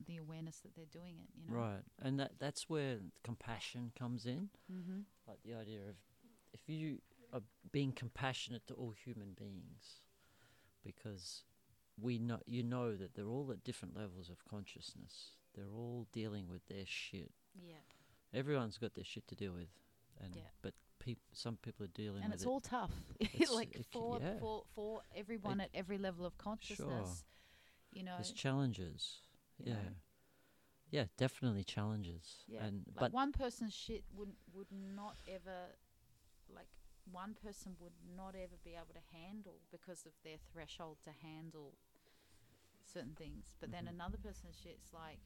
the awareness that they're doing it, you know. Right. And that that's where compassion comes in. Mm-hmm. like the idea of if you are being compassionate to all human beings because we know you know that they're all at different levels of consciousness they're all dealing with their shit Yeah. everyone's got their shit to deal with and Yeah. but peop- some people are dealing with and with it's it all tough. It's- like it for, yeah. for for everyone at every level of consciousness, sure. you know. there's challenges yeah know. yeah definitely challenges Yeah, and like but one person's shit would would not ever, like one person would not ever be able to handle because of their threshold to handle certain things. But then Mhm. another person's shit's like,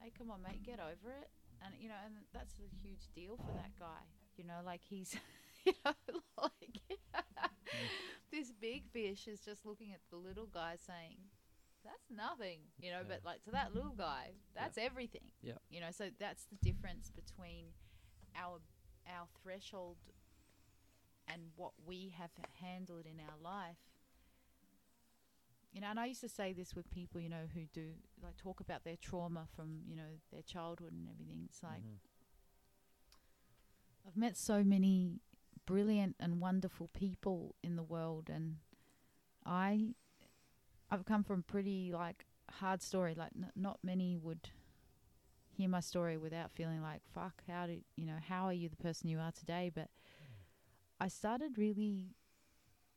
hey, come on, mate, get over it. And you know, and that's a huge deal for that guy. You know, like he's, you know, like this big fish is just looking at the little guy saying, "That's nothing," you know. But like to that little guy, that's everything. Yeah. You know, so that's the difference between our our threshold and what we have handled in our life. You know, and I used to say this with people, you know, who do like talk about their trauma from, you know, their childhood and everything. It's like Mhm. I've met so many brilliant and wonderful people in the world, and I, I've come from pretty like hard story. Like n- not many would hear my story without feeling like fuck. How did you know? How are you the person you are today? But I started really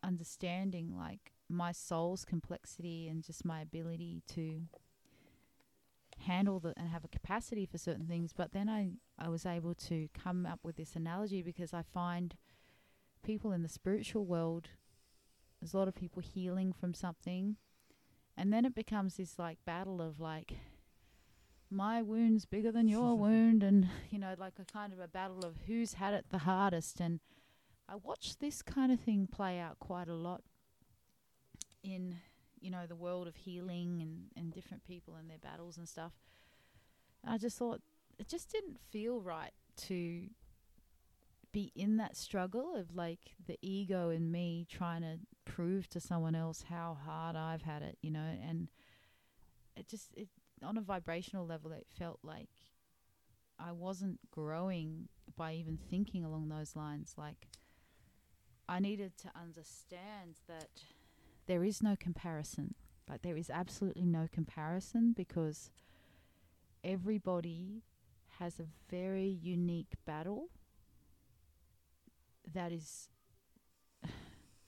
understanding like my soul's complexity and just my ability to handle the and have a capacity for certain things but then I I was able to come up with this analogy because I find people in the spiritual world there's a lot of people healing from something and then it becomes this like battle of like my wound's bigger than your wound and you know like a kind of a battle of who's had it the hardest. And I watched this kind of thing play out quite a lot in you know the world of healing and and different people and their battles and stuff. And I just thought it just didn't feel right to be in that struggle of like the ego in me trying to prove to someone else how hard I've had it, you know, and it just it on a vibrational level it felt like I wasn't growing by even thinking along those lines like I needed to understand that there is no comparison. Like there is absolutely no comparison because everybody has a very unique battle that is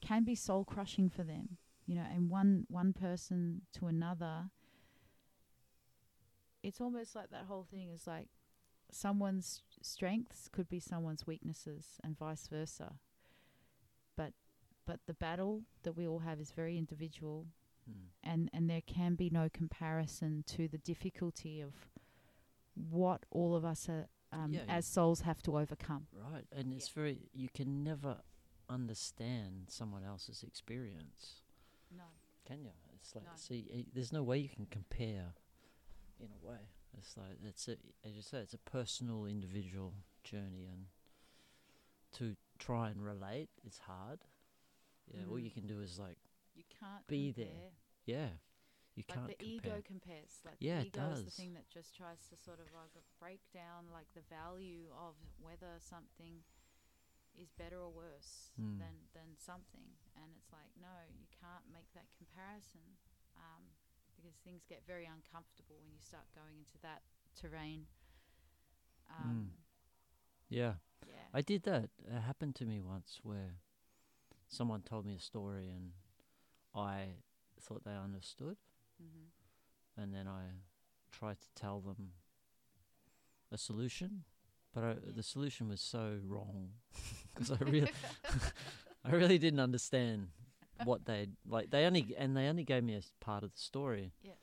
can be soul crushing for them you know and one one person to another it's almost like that whole thing is like someone's strengths could be someone's weaknesses and vice versa but but the battle that we all have is very individual Mm. and and there can be no comparison to the difficulty of what all of us are, um, Yeah, as souls have to overcome. Right, and it's very you can never understand someone else's experience, No. can you? It's like No. see, i there's no way you can compare. In a way, it's like it's a as you say, it's a personal, individual journey, and to try and relate is hard. Yeah, all you Mhm. can do is like, You can't Be there. yeah, you Like can't the compare. ego compares. Like Yeah, the it ego is the thing that just tries to sort of like break down like the value of whether something is better or worse Mm. than than something and it's like no you can't make that comparison um, because things get very uncomfortable when you start going into that terrain um, Yeah. yeah I did that. It happened to me once where someone told me a story and I thought they understood, hmm and then I tried to tell them a solution, but I, Yeah. the solution was so wrong because I really, I really didn't understand what they like. They only and they only gave me a part of the story. Yeah.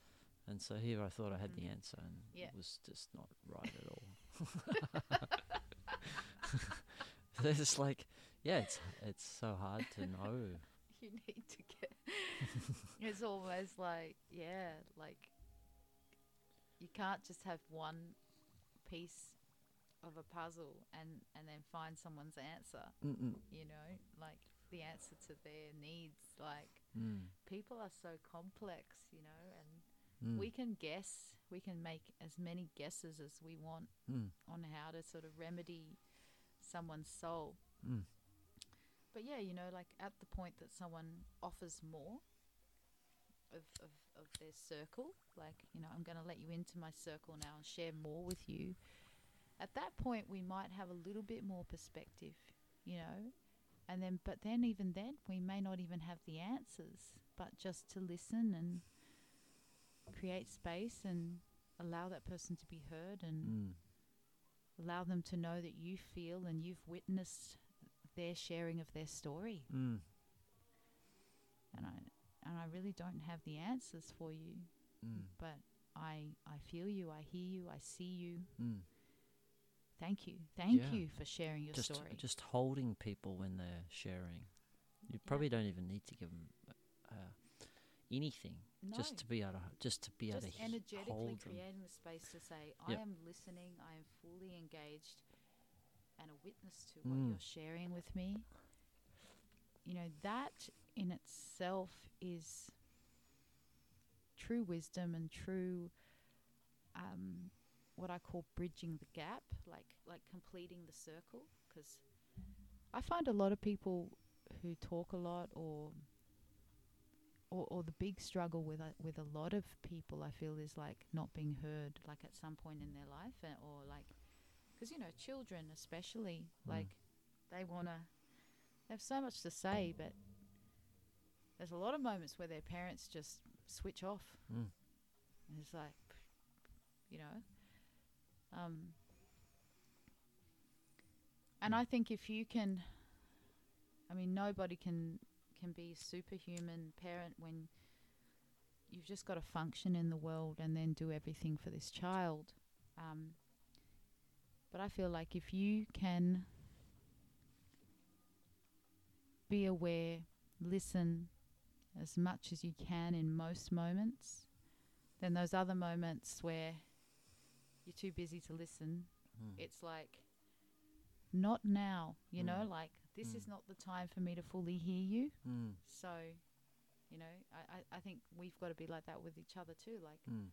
And so here I thought I had the Mhm. answer, and Yeah. it was just not right at all. It's just like, yeah, it's it's so hard to know. you need to get it's almost like yeah like you can't just have one piece of a puzzle and and then find someone's answer Mm-mm. you know like the answer to their needs like Mm. people are so complex you know and Mm. we can guess we can make as many guesses as we want Mm. on how to sort of remedy someone's soul Mm. But yeah, you know, like at the point that someone offers more of, of, of their circle, like, you know, I'm going to let you into my circle now and share more with you. At that point, we might have a little bit more perspective, you know, and then, but then even then, we may not even have the answers, but just to listen and create space and allow that person to be heard and Mm. allow them to know that you feel and you've witnessed their sharing of their story Mm. and I and I really don't have the answers for you Mm. but I I feel you I hear you I see you Mm. thank you thank Yeah. you for sharing your just story just holding people when they're sharing. You probably don't even need to give them uh, anything, no, just to be able to just to be able just to h- energetically hold them. creating the space to say I Yep. am listening I am fully engaged and a witness to what Mm. you're sharing with me you know that in itself is true wisdom and true um, what I call bridging the gap, like like completing the circle. Because I find a lot of people who talk a lot, or or, or the big struggle with a, with a lot of people, I feel is like not being heard, like at some point in their life, or like because you know children especially, Mm. like they wanna they have so much to say, but there's a lot of moments where their parents just switch off. Mm. And it's like, you know, um, and Mm. I think if you can, I mean, nobody can can be a superhuman parent when you've just got to function in the world and then do everything for this child. Um, but I feel like if you can be aware, listen as much as you can in most moments, then those other moments where you're too busy to listen, Mm. it's like, not now, you know, Mm. like this is Mm. not the time for me to fully hear you. Mm. So, you know, I, I, I think we've got to be like that with each other too. Like, Mm.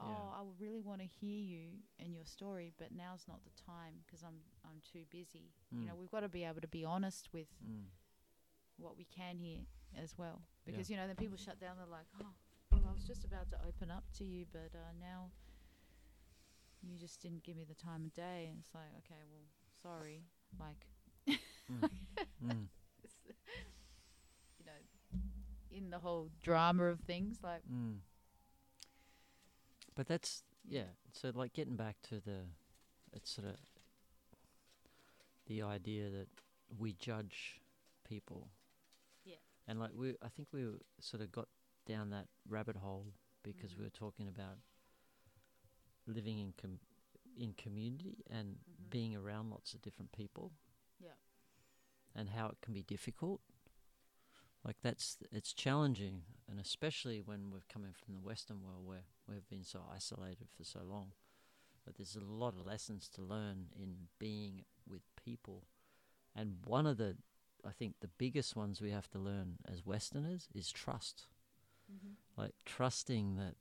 Oh, Yeah. I really want to hear you and your story, but now's not the time because I'm I'm too busy. You know, Mm. we've got to be able to be honest with Mm. what we can hear as well, Yeah. because you know, then people shut down. They're like, oh, well, I was just about to open up to you, but uh, now you just didn't give me the time of day, and it's like, okay, well, sorry, like. Mm. Mm. you know, in the whole drama of things, like Mm. But that's yeah. So like getting back to the, it's sort of the idea that we judge people. Yeah. And like we, I think we sort of got down that rabbit hole because Mhm. we were talking about living in com- in community and Mhm. being around lots of different people. Yeah. And how it can be difficult. Like that's it's challenging, and especially when we're coming from the Western world where we've been so isolated for so long. But there's a lot of lessons to learn in being with people, and one of the, I think the biggest ones we have to learn as Westerners is trust. mm-hmm. Like trusting that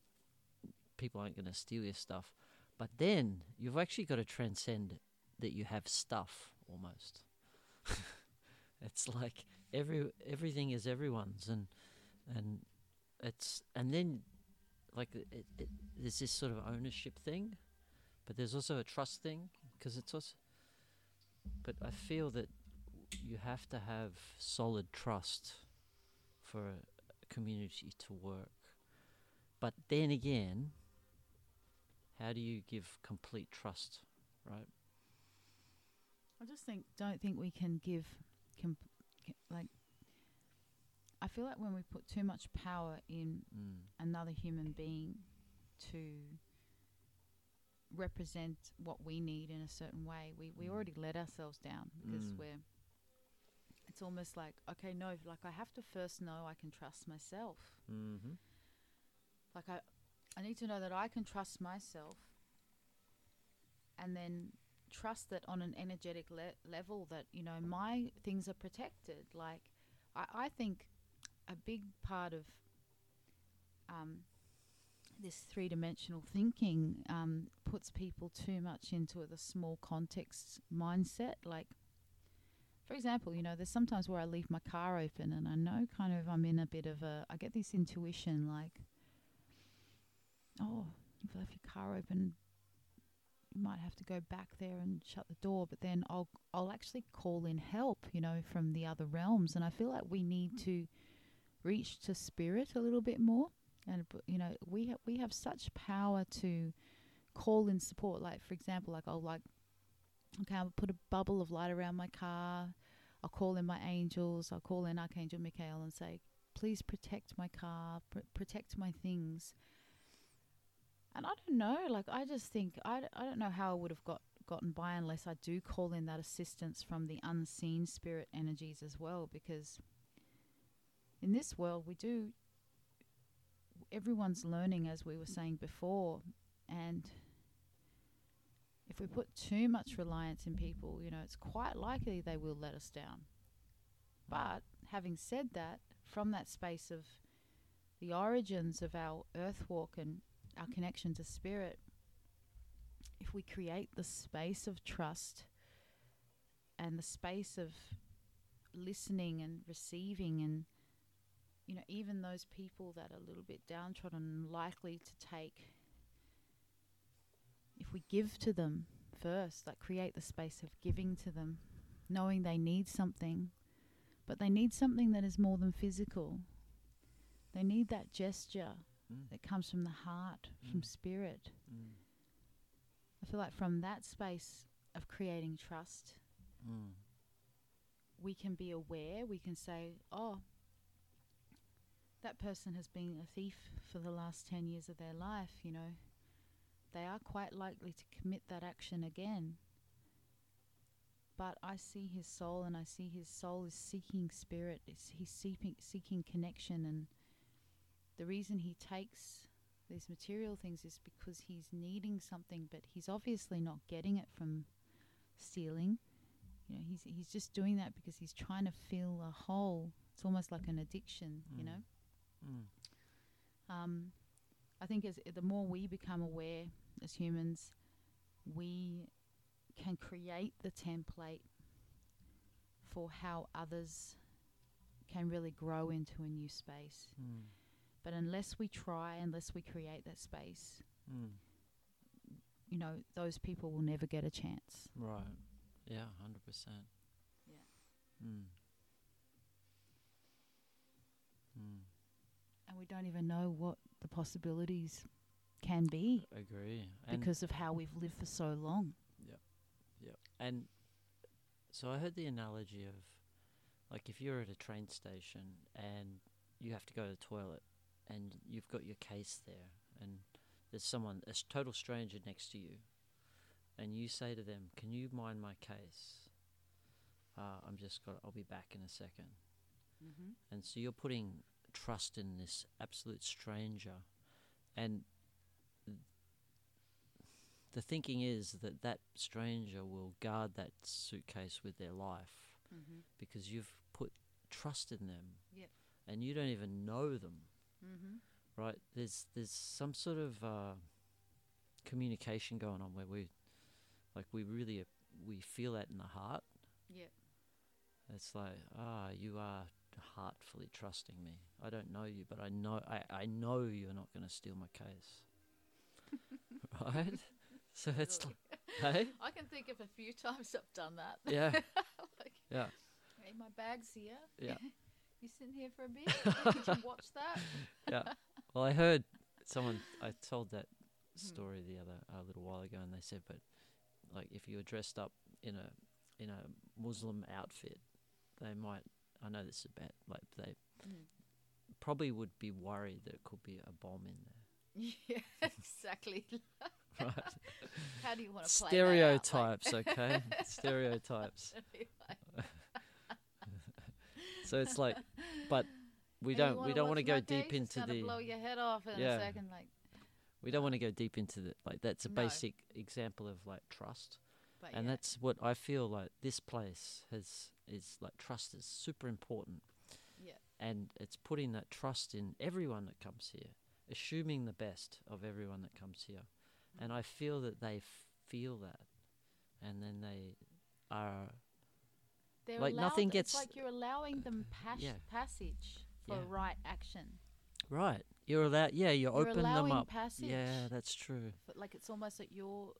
people aren't going to steal your stuff, but then you've actually got to transcend that you have stuff almost. it's like every everything is everyone's, and and it's and then like it, it, there's this sort of ownership thing, but there's also a trust thing because it's also. But I feel that you have to have solid trust for a community to work. But then again, how do you give complete trust, right? I just think don't think we can give comp- c- like I feel like when we put too much power in Mm. another human being to represent what we need in a certain way, we, we Mm. already let ourselves down because Mm. we're it's almost like okay no like I have to first know I can trust myself Mm-hmm. like I I need to know that I can trust myself and then trust that on an energetic le- level that you know my things are protected like I, I think a big part of um, this three-dimensional thinking um, puts people too much into the small context mindset like for example you know there's sometimes where I leave my car open and I know kind of I'm in a bit of a I get this intuition like oh, you've left your car open. You might have to go back there and shut the door, but then I'll I'll actually call in help, you know, from the other realms, and I feel like we need hmm. to reach to spirit a little bit more, and you know, we ha- we have such power to call in support. Like for example, like I'll like okay, I'll put a bubble of light around my car. I'll call in my angels. I'll call in Archangel Michael and say, please protect my car, pr- protect my things. And I don't know, like I just think I, I don't know how I would have got gotten by unless I do call in that assistance from the unseen spirit energies as well because in this world we do everyone's learning as we were saying before and if we put too much reliance in people, you know, it's quite likely they will let us down. But having said that, from that space of the origins of our earth walk and our connection to spirit, if we create the space of trust and the space of listening and receiving and you know even those people that are a little bit downtrodden and likely to take if we give to them first like create the space of giving to them knowing they need something but they need something that is more than physical. They need that gesture Mm. that comes from the heart from Mm. spirit Mm. i feel like from that space of creating trust Mm. we can be aware we can say oh that person has been a thief for the last 10 years of their life you know they are quite likely to commit that action again but i see his soul and i see his soul is seeking spirit it's, he's seeking seeking connection and the reason he takes these material things is because he's needing something but he's obviously not getting it from stealing you know he's he's just doing that because he's trying to fill a hole it's almost like an addiction you Mm. know Mm. um, I think as the more we become aware as humans, we can create the template for how others can really grow into a new space. Mm. But unless we try, unless we create that space, Mm. you know, those people will never get a chance. Right. Yeah, hundred percent. Yeah. Mm. Mm. And we don't even know what the possibilities can be Agree. And because of how we've lived for so long. Yeah. Yeah, and so I heard the analogy of like if you're at a train station and you have to go to the toilet and you've got your case there and there's someone a total stranger next to you and you say to them, "Can you mind my case? Uh, I'm just got. I'll be back in a second. Mm-hmm. And so you're putting trust in this absolute stranger. And the thinking is that that stranger will guard that suitcase with their life Mm-hmm. because you've put trust in them. Yep. And you don't even know them, Mm-hmm. right? There's there's some sort of uh, communication going on where we like we really uh, we feel that in the heart Yep. It's like, ah, you are heartfully trusting me. I don't know you, but I know I, I know you're not going to steal my case. right? So it's like, hey? I can think of a few times I've done that. Yeah. like, Yeah. hey, my bag's here. Yeah. You sitting here for a bit? Could you watch that? yeah. Well, I heard someone. I told that Hmm. story the other a little while ago, and they said, but like if you were dressed up in a in a Muslim outfit, they might. I know this is bad. Like they Mm. probably would be worried that it could be a bomb in there. Yeah, exactly. Right. How do you want to play Stereotypes, okay? Stereotypes. So it's like, but we "Hey, you don't we don't want to go deep? Into the blow your head off in Yeah. a second. Like, we don't want to go deep into the like that's a No. basic example of like trust. but and yeah. that's what I feel like this place has is like trust is super important yeah, and it's putting that trust in everyone that comes here assuming the best of everyone that comes here and I feel that they feel that and then they are They're like, allowed, nothing It's gets- like you're allowing them pas- Yeah. passage for Yeah. right action. right you're allowed yeah you You're open them up passage. yeah that's true But like it's almost like you're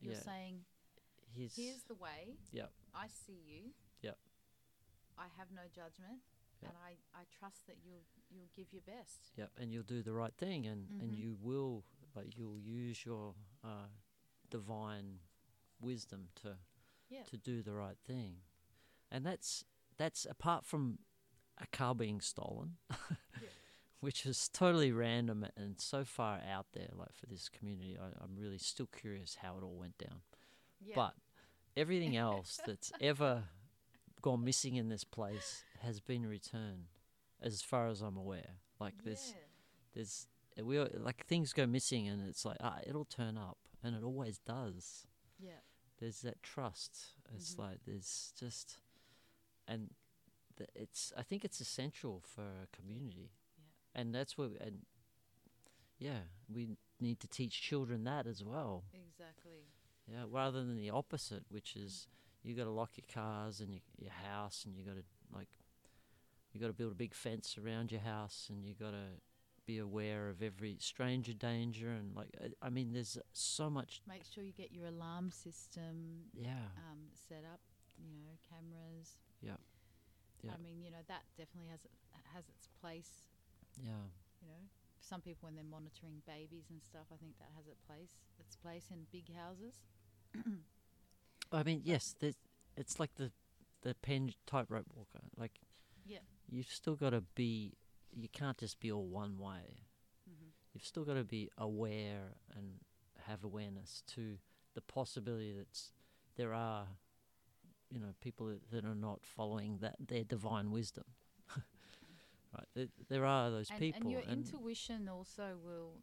you're yeah saying, here's "Here's the way. Yep. I see you. Yep. I have no judgment, Yep. and I, I trust that you'll you'll give your best." Yep, and you'll do the right thing, and, and Mhm. you will like you'll use your uh, divine wisdom to Yep. to do the right thing, and that's that's apart from a car being stolen, which is totally random and so far out there. Like for this community, I, I'm really still curious how it all went down. Yeah. But everything else that's ever gone missing in this place has been returned, as far as I'm aware. Like there's yeah. there's uh, we al- like things go missing and it's like ah it'll turn up and it always does yeah. there's that trust it's Mhm. like there's just and th- it's i think it's essential for a community Yeah. and that's where and yeah we need to teach children that as well Exactly. yeah rather than the opposite which is you got to lock your cars and your, your house and you got to like you got to build a big fence around your house and you got to be aware of every stranger danger and like I- I mean there's so much Make sure you get your alarm system yeah um, set up. You know, cameras. Yep. I mean, you know, that definitely has has its place. yeah You know, some people when they're monitoring babies and stuff, I think that has its place. Its place in big houses. I mean yes it's like the the pen tightrope walker like Yeah. you've still got to be you can't just be all one way Mm-hmm. you've still got to be aware and have awareness to the possibility that there are, you know, people that, that are not following that their divine wisdom. right, there, there are those And, people, and your intuition also will,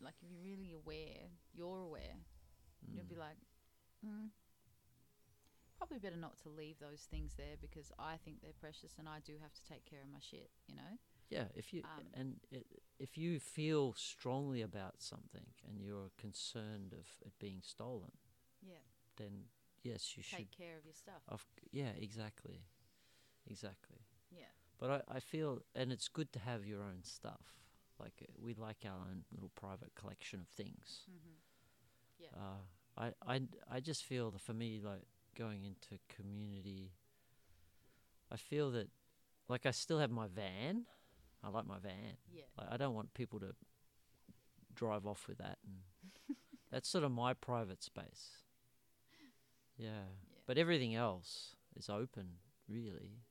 like, if you're really aware, you're aware. You'll be Mm, like, mm, probably better not to leave those things there because I think they're precious and I do have to take care of my shit. You know. yeah, if you um, and it, if you feel strongly about something and you're concerned of it being stolen, Yeah. then yes, you should. Take care of your stuff. Of yeah, exactly, exactly. Yeah. But I, I feel, and it's good to have your own stuff. Like uh, we like our own little private collection of things. Mm-hmm. Yeah. Uh, I, I, I just feel that for me, like going into community, I feel that, like I still have my van. I like my van. Yeah. Like I don't want people to drive off with that, and that's sort of my private space. Yeah. Yeah. But everything else is open, really.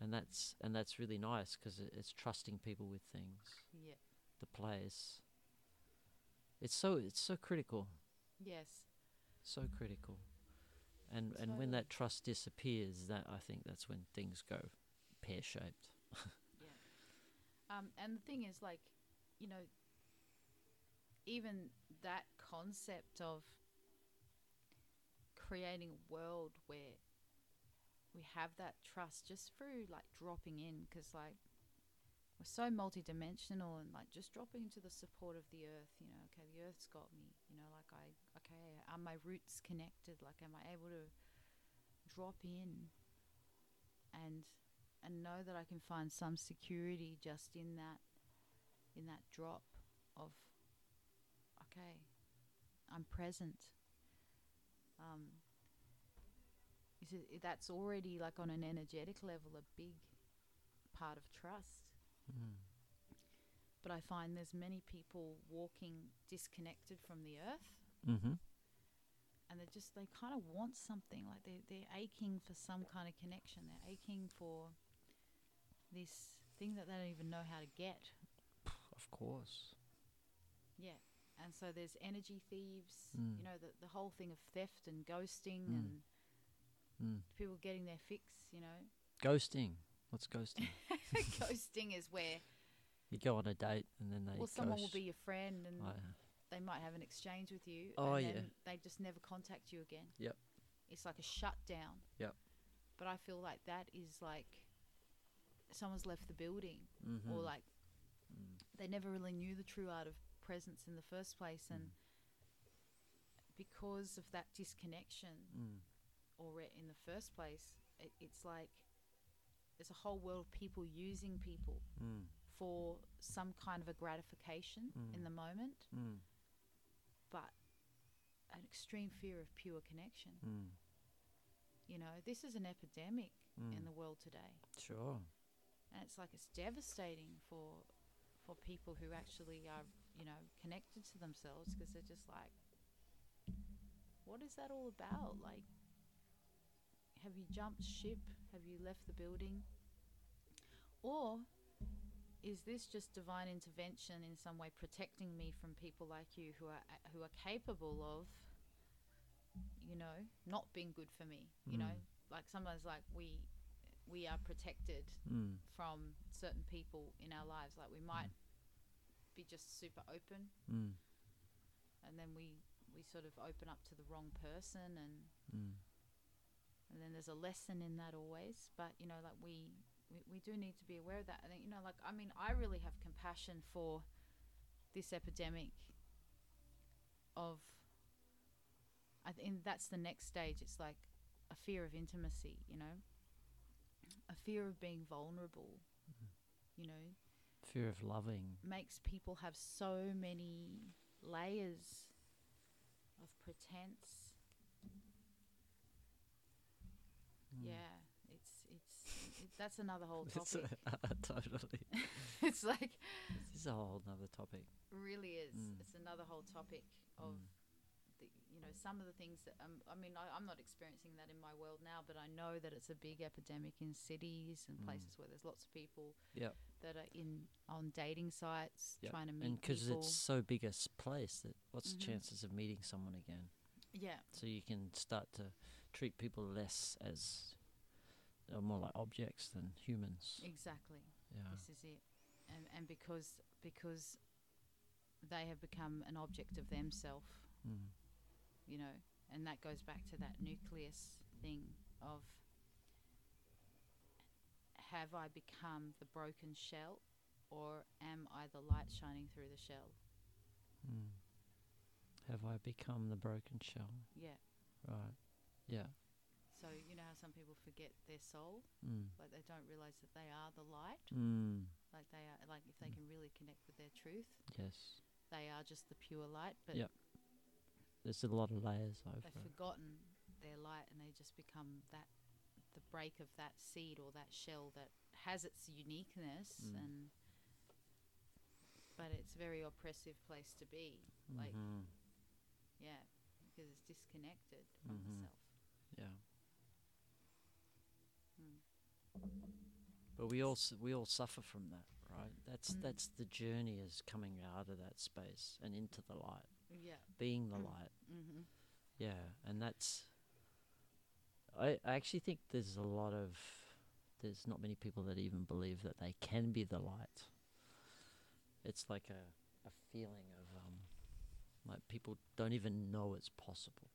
And that's and that's really nice because it's trusting people with things, Yeah. the place. It's so it's so critical, Yes. so critical. And and when that trust disappears, that I think that's when things go pear shaped. yeah. Um, and the thing is, like, you know, even that concept of creating a world where we have that trust just through like dropping in, because like we're so multidimensional and like just dropping into the support of the earth. You know, okay, the earth's got me. You know, like I, okay, are my roots connected? Like, am I able to drop in and and know that I can find some security just in that in that drop of okay, I'm present. Um, that's already like on an energetic level a big part of trust. Mm. But I find there's many people walking disconnected from the earth Mm-hmm. and they just they kind of want something like they they're aching for some kind of connection they're aching for this thing that they don't even know how to get Of course. yeah and so there's energy thieves Mm. you know the, the whole thing of theft and ghosting Mm. and Mm. people getting their fix you know Ghosting. What's ghosting? ghosting is where you go on a date and then they well someone will be your friend and they might have an exchange with you Oh, and yeah. then they just never contact you again Yep. it's like a shutdown Yep. but i feel like that is like someone's left the building mm-hmm. or like mm. they never really knew the true art of presence in the first place and Mm. because of that disconnection Mm. Or in the first place it, it's like there's a whole world of people using people Mm. for some kind of a gratification in Mm. the moment Mm. but an extreme fear of pure connection Mm. you know this is an epidemic Mm. in the world today Sure. and it's like it's devastating for for people who actually are you know connected to themselves because they're just like what is that all about like have you jumped ship have you left the building or is this just divine intervention in some way protecting me from people like you who are who are capable of you know not being good for me you know Mm. like sometimes like we we are protected Mm. from certain people in our lives. Like we might be just super open, Mm. and then we we sort of open up to the wrong person, and Mm. And then there's a lesson in that always. But you know, like we we, we do need to be aware of that. I think you know, like I mean, I really have compassion for this epidemic of. I think that's the next stage. It's like a fear of intimacy, you know, a fear of being vulnerable, mm-hmm. you know, Fear of loving. makes people have so many layers of pretense. Mm. Yeah, it's it's it, that's another whole It's topic. a- totally. it's like This is a whole other topic. really is. Mm. It's another whole topic of Mm. the you know some of the things that um, I mean I, I'm not experiencing that in my world now, but I know that it's a big epidemic in cities and Mm. places where there's lots of people Yep. that are in on dating sites Yep. trying to meet And because it's so big a place, that what's Mhm. the chances of meeting someone again? yeah, So you can start to treat people less as uh, more like objects than humans. exactly. Yeah. This is it, and and because because they have become an object of themselves, Mm. you know, and that goes back to that nucleus thing of have I become the broken shell, or am I the light shining through the shell? Mm. Have I become the broken shell? Yeah. Right. Yeah. So you know how some people forget their soul, Mm. like they don't realize that they are the light, Mm. like they are, like if they Mm. can really connect with their truth, Yes. they are just the pure light. But Yep. There's a lot of layers over they've forgotten their light and they just become that the break of that seed or that shell that has its uniqueness Mm. and but it's a very oppressive place to be like Mhm. yeah because it's disconnected from Mhm. the self Yeah. Mm. But we all we all suffer from that, right? That's Mm. that's the journey is coming out of that space and into the light, yeah being the Mm. light. mm-hmm. Yeah, and that's. I I actually think there's a lot of there's not many people that even believe that they can be the light. It's like a a feeling of um, like people don't even know it's possible.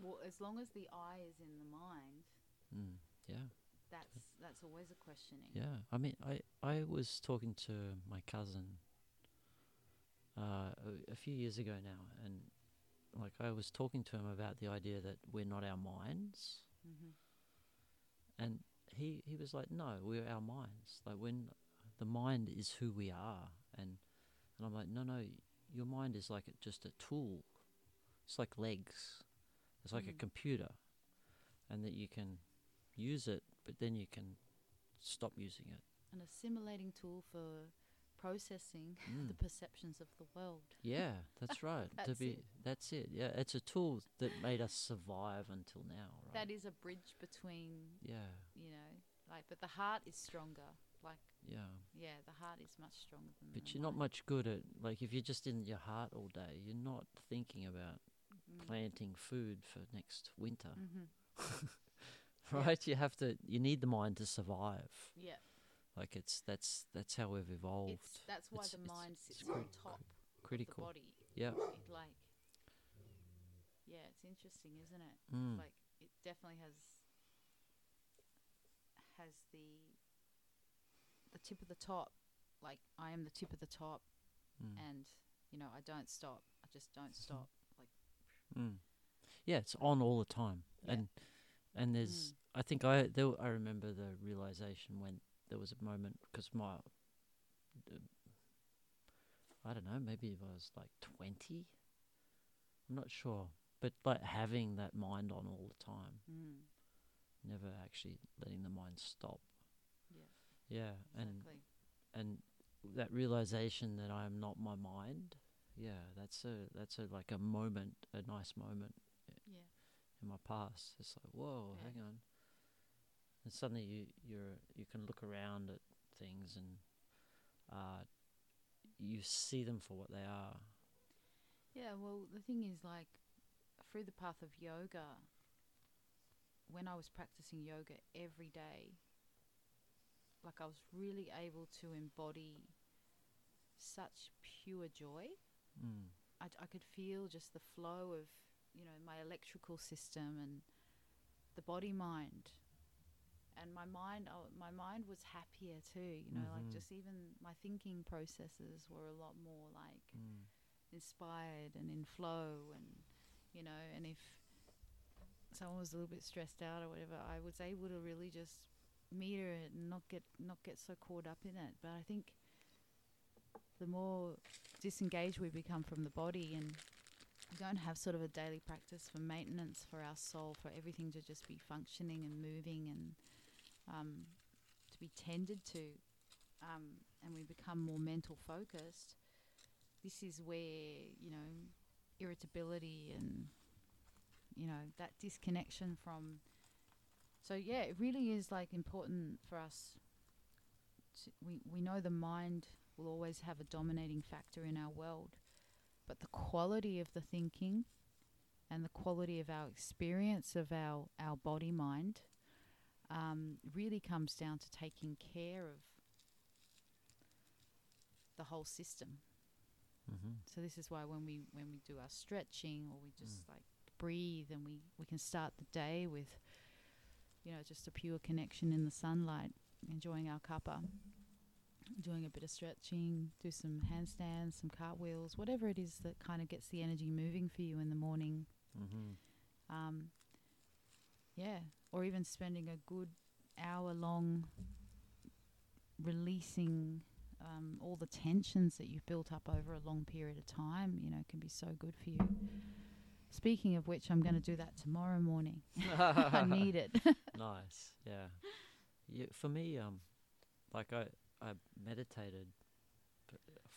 Well as long as the eye is in the mind Mm, yeah. that's that's always a questioning Yeah, I mean, I I was talking to my cousin uh, a, a few years ago now, and like I was talking to him about the idea that we're not our minds, mm-hmm. and he he was like, no, we're our minds. Like when the mind is who we are, and and I'm like, no, no, your mind is like just a tool. It's like legs. It's like a Mm. computer, and that you can use it, but then you can stop using it. An assimilating tool for processing Mm. the perceptions of the world. Yeah, that's right. to be it. that's it. Yeah, it's a tool that made us survive until now, right? That is a bridge between, yeah, you know, like, but the heart is stronger. Like, yeah. yeah, the heart is much stronger than. But you're not much good at like if you're just in your heart all day, you're not thinking about Mm. planting food for next winter, Mhm. right? You have to. You need the mind to survive. Yeah, Like it's that's that's how we've evolved. it's that's why It's- the it's- mind it's sits on top of the Critical. body. Yeah. It, like, yeah, it's interesting, isn't it? Mm. Like, it definitely has has the the tip of the top. Like, I am the tip of the top, Mm. and you know, I don't stop. I just don't stop. Mm. Yeah, it's on all the time, Yeah. and and there's. I think I there, I remember the realization when there was a moment because my. uh, I don't know. Maybe if I was like twenty. I'm not sure, but like having that mind on all the time, mm, never actually letting the mind stop. yeah, Yeah, and exactly. and that realization that I am not my mind. Yeah, that's a that's a like a moment, a nice moment yeah, in my past. It's like, whoa, Yeah. hang on. And suddenly you you're you can look around at things and uh, you see them for what they are. yeah. Well, the thing is, like, through the path of yoga, when I was practicing yoga every day, like, I was really able to embody such pure joy. Mm. I, I could feel just the flow of you know my electrical system and the body mind and my mind oh, my mind was happier too you know Mhm. like just even my thinking processes were a lot more like Mm. inspired and in flow and you know and if someone was a little bit stressed out or whatever I was able to really just meter it and not get not get so caught up in it but I think the more disengaged we become from the body and we don't have sort of a daily practice for maintenance for our soul for everything to just be functioning and moving and um, to be tended to um, and we become more mental focused this is where you know irritability and you know that disconnection from so yeah it really is like important for us to, we we know the mind will always have a dominating factor in our world. But the quality of the thinking and the quality of our experience of our our body mind um, really comes down to taking care of the whole system. Mm-hmm. so this is why when we when we do our stretching or we just like breathe and we we can start the day with you know just a pure connection in the sunlight, enjoying our kappa, doing a bit of stretching, do some handstands, some cartwheels, whatever it is that kind of gets the energy moving for you in the morning. Mm-hmm. Um, yeah, or even spending a good hour long releasing um, all the tensions that you've built up over a long period of time, you know, can be so good for you. Speaking of which, I'm going to do that tomorrow morning. I need it. nice. Yeah. Yeah. For me, um, like I I meditated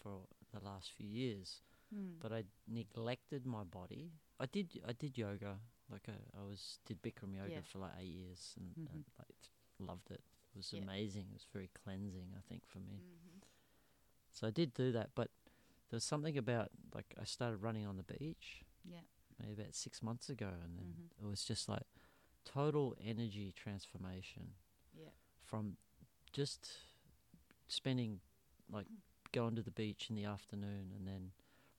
for the last few years, Mm. but I neglected my body. I did I did yoga. Like I, I was did Bikram yoga Yeah. for like eight years and, Mhm. and like loved it. It was Yeah. amazing. It was very cleansing. I think for me. Mhm. So I did do that, but there was something about like I started running on the beach Yeah. maybe about six months ago, and then Mhm. it was just like total energy transformation Yeah. from just spending like going to the beach in the afternoon and then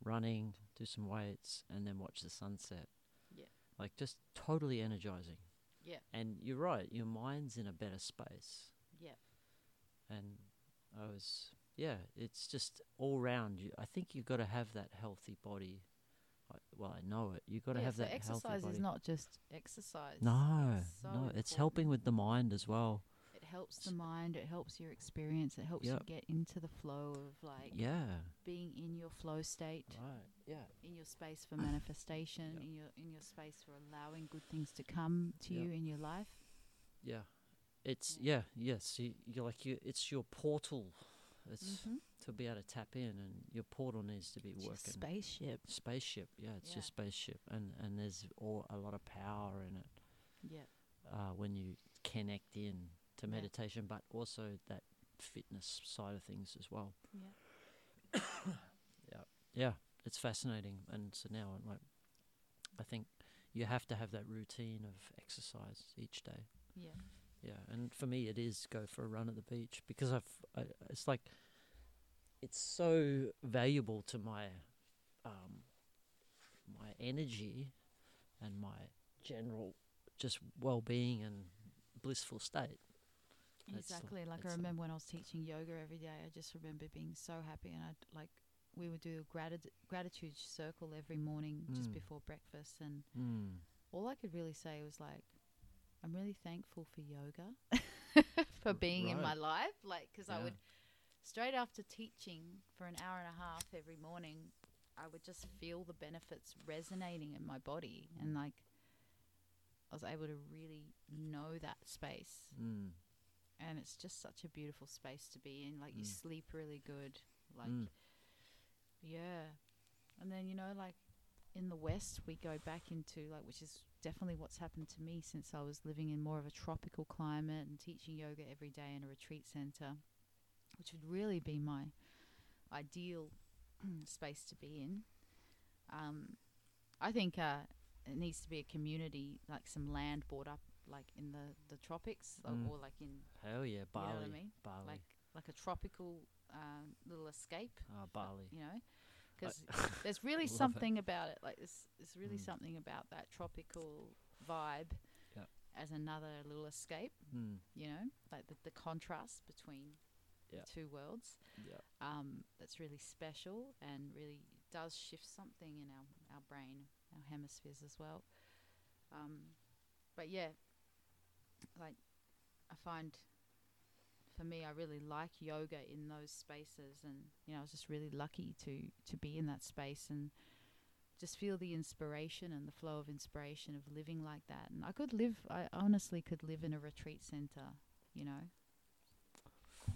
running, do some weights, and then watch the sunset. Yeah. Like just totally energizing. Yeah. And you're right, your mind's in a better space. Yeah. And I was, yeah, it's just all round. You, I think you've got to have that healthy body. I, well, I know it. You've got to yeah, have so that healthy exercise body. is not just exercise. no, It's so no, it's helping with the mind as well. Helps the mind. It helps your experience. It helps Yep. you get into the flow of like yeah. being in your flow state, Right. Yeah. in your space for manifestation, Yep. in your in your space for allowing good things to come to Yep. you in your life. Yeah. It's yeah, yes. You, you're like you. It's your portal. It's Mhm. to be able to tap in, and your portal needs to be It's working. spaceship. spaceship. Yeah, it's Yeah. your spaceship, and and there's all, a lot of power in it Yeah. uh, when you connect in to Yeah. meditation, but also that fitness side of things as well. Yeah. Yeah, yeah, it's fascinating, and so now I'm like, I think you have to have that routine of exercise each day. Yeah. Yeah, and for me, it is go for a run at the beach because I've. I, it's like, it's so valuable to my, um, my energy, and my general, just well-being and blissful state. That's Exactly. Like I remember when I was teaching yoga every day, I just remember being so happy, and I'd like we would do a gratitude gratitude circle every morning just Mm. before breakfast, and Mm. all I could really say was like, I'm really thankful for yoga, for being in my life. Like, because I would straight after teaching for an hour and a half every morning, I would just feel the benefits resonating in my body, and like I was able to really know that space Mm. And it's just such a beautiful space to be in. Like you Mm. sleep really good, like Mm. yeah. And then you know, like in the West, we go back into like, which is definitely what's happened to me since I was living in more of a tropical climate and teaching yoga every day in a retreat center, which would really be my ideal space to be in. Um, I think uh, it needs to be a community, like some land bought up, like in the the tropics, like, Mm. or like in Hell yeah, you Bali, know what I mean? Bali, like like a tropical um, little escape, uh, Bali. you know, because there's really Love it. something about it. Like there's there's really Mm. something about that tropical vibe Yep. as another little escape. Mm. You know, like the, the contrast between Yep. the two worlds. Yeah. Um, that's really special and really does shift something in our our brain, our hemispheres as well. Um, but yeah, like I find for me, I really like yoga in those spaces, and you know, I was just really lucky to to be in that space and just feel the inspiration and the flow of inspiration of living like that. And I could live, I honestly could live in a retreat center, you know,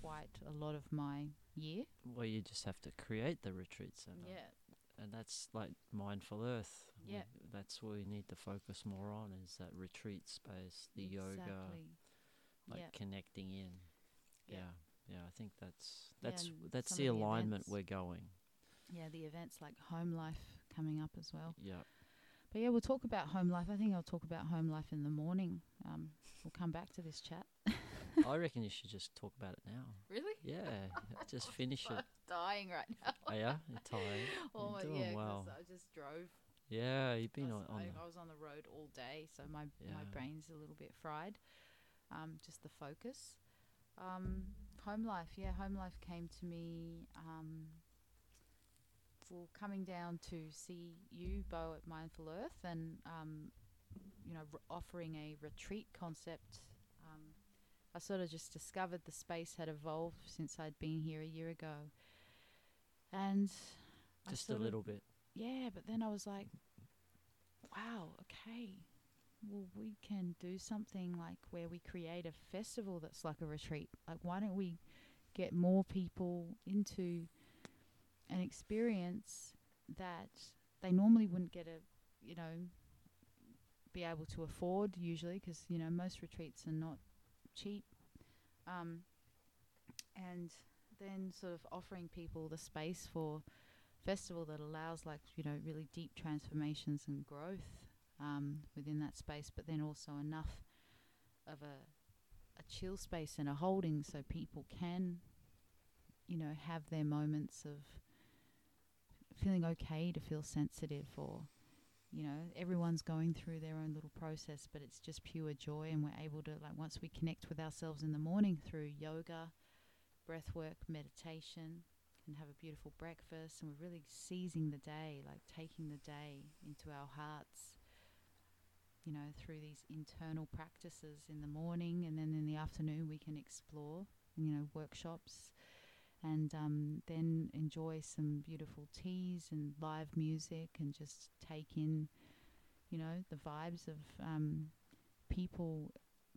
quite a lot of my year. Well, you just have to create the retreat center. Yeah, and that's like mindful earth. We- Yeah. that's what we need to focus more on is that retreat space, the yoga, like yeah. connecting in. Yeah. Yeah. yeah, I think that's that's and that's the of the alignment we're going. Yeah, the events like home life coming up as well. Yeah, But yeah, we'll talk about home life. I think I'll talk about home life in the morning. Um, we'll come back to this chat. I reckon you should just talk about it now. Really? Yeah, just finish it. Dying right now. Oh yeah, you're tired. Oh my- You're doing yeah, well. I just drove. Yeah, you've I been was, on, I, I was on the road all day, so my my brain's a little bit fried. Um, just the focus. Um, home life, yeah, home life came to me. Um, well, coming down to see you, Boh, at Mindful Earth, and um, you know, r- offering a retreat concept. I sort of just discovered the space had evolved since I'd been here a year ago, and just a little bit. yeah, but then I was like, wow, okay. Well, we can do something like where we create a festival that's like a retreat. Like, why don't we get more people into an experience that they normally wouldn't get a, you know, be able to afford usually because, you know, most retreats are not cheap. Um, and then sort of offering people the space for festival that allows like you know really deep transformations and growth um, within that space, but then also enough of a a chill space and a holding so people can you know have their moments of feeling okay to feel sensitive or you know everyone's going through their own little process but it's just pure joy and we're able to like once we connect with ourselves in the morning through yoga breath work meditation and have a beautiful breakfast and we're really seizing the day like taking the day into our hearts you know, through these internal practices in the morning, and then in the afternoon we can explore, you know, workshops, and um, then enjoy some beautiful teas and live music, and just take in, you know, the vibes of um, people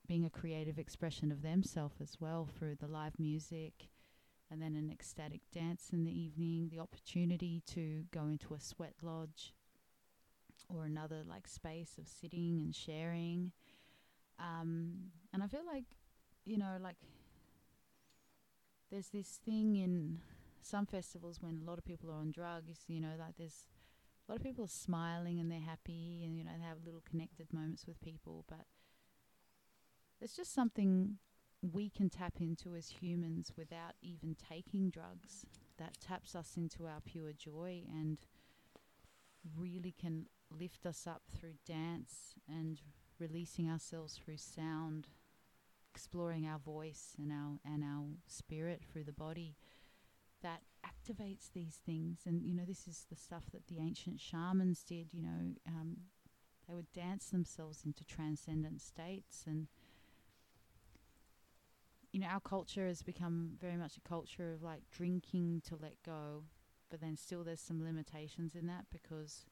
being a creative expression of themselves as well through the live music and then an ecstatic dance in the evening, the opportunity to go into a sweat lodge or another like space of sitting and sharing. Um, and I feel like, you know, like there's this thing in some festivals when a lot of people are on drugs, you know, like there's a lot of people are smiling and they're happy and, you know, they have little connected moments with people, but there's just something we can tap into as humans without even taking drugs that taps us into our pure joy and really can lift us up through dance and releasing ourselves through sound exploring our voice and our and our spirit through the body that activates these things. And you know this is the stuff that the ancient shamans did you know um, they would dance themselves into transcendent states. And you know, our culture has become very much a culture of like drinking to let go, but then still there's some limitations in that because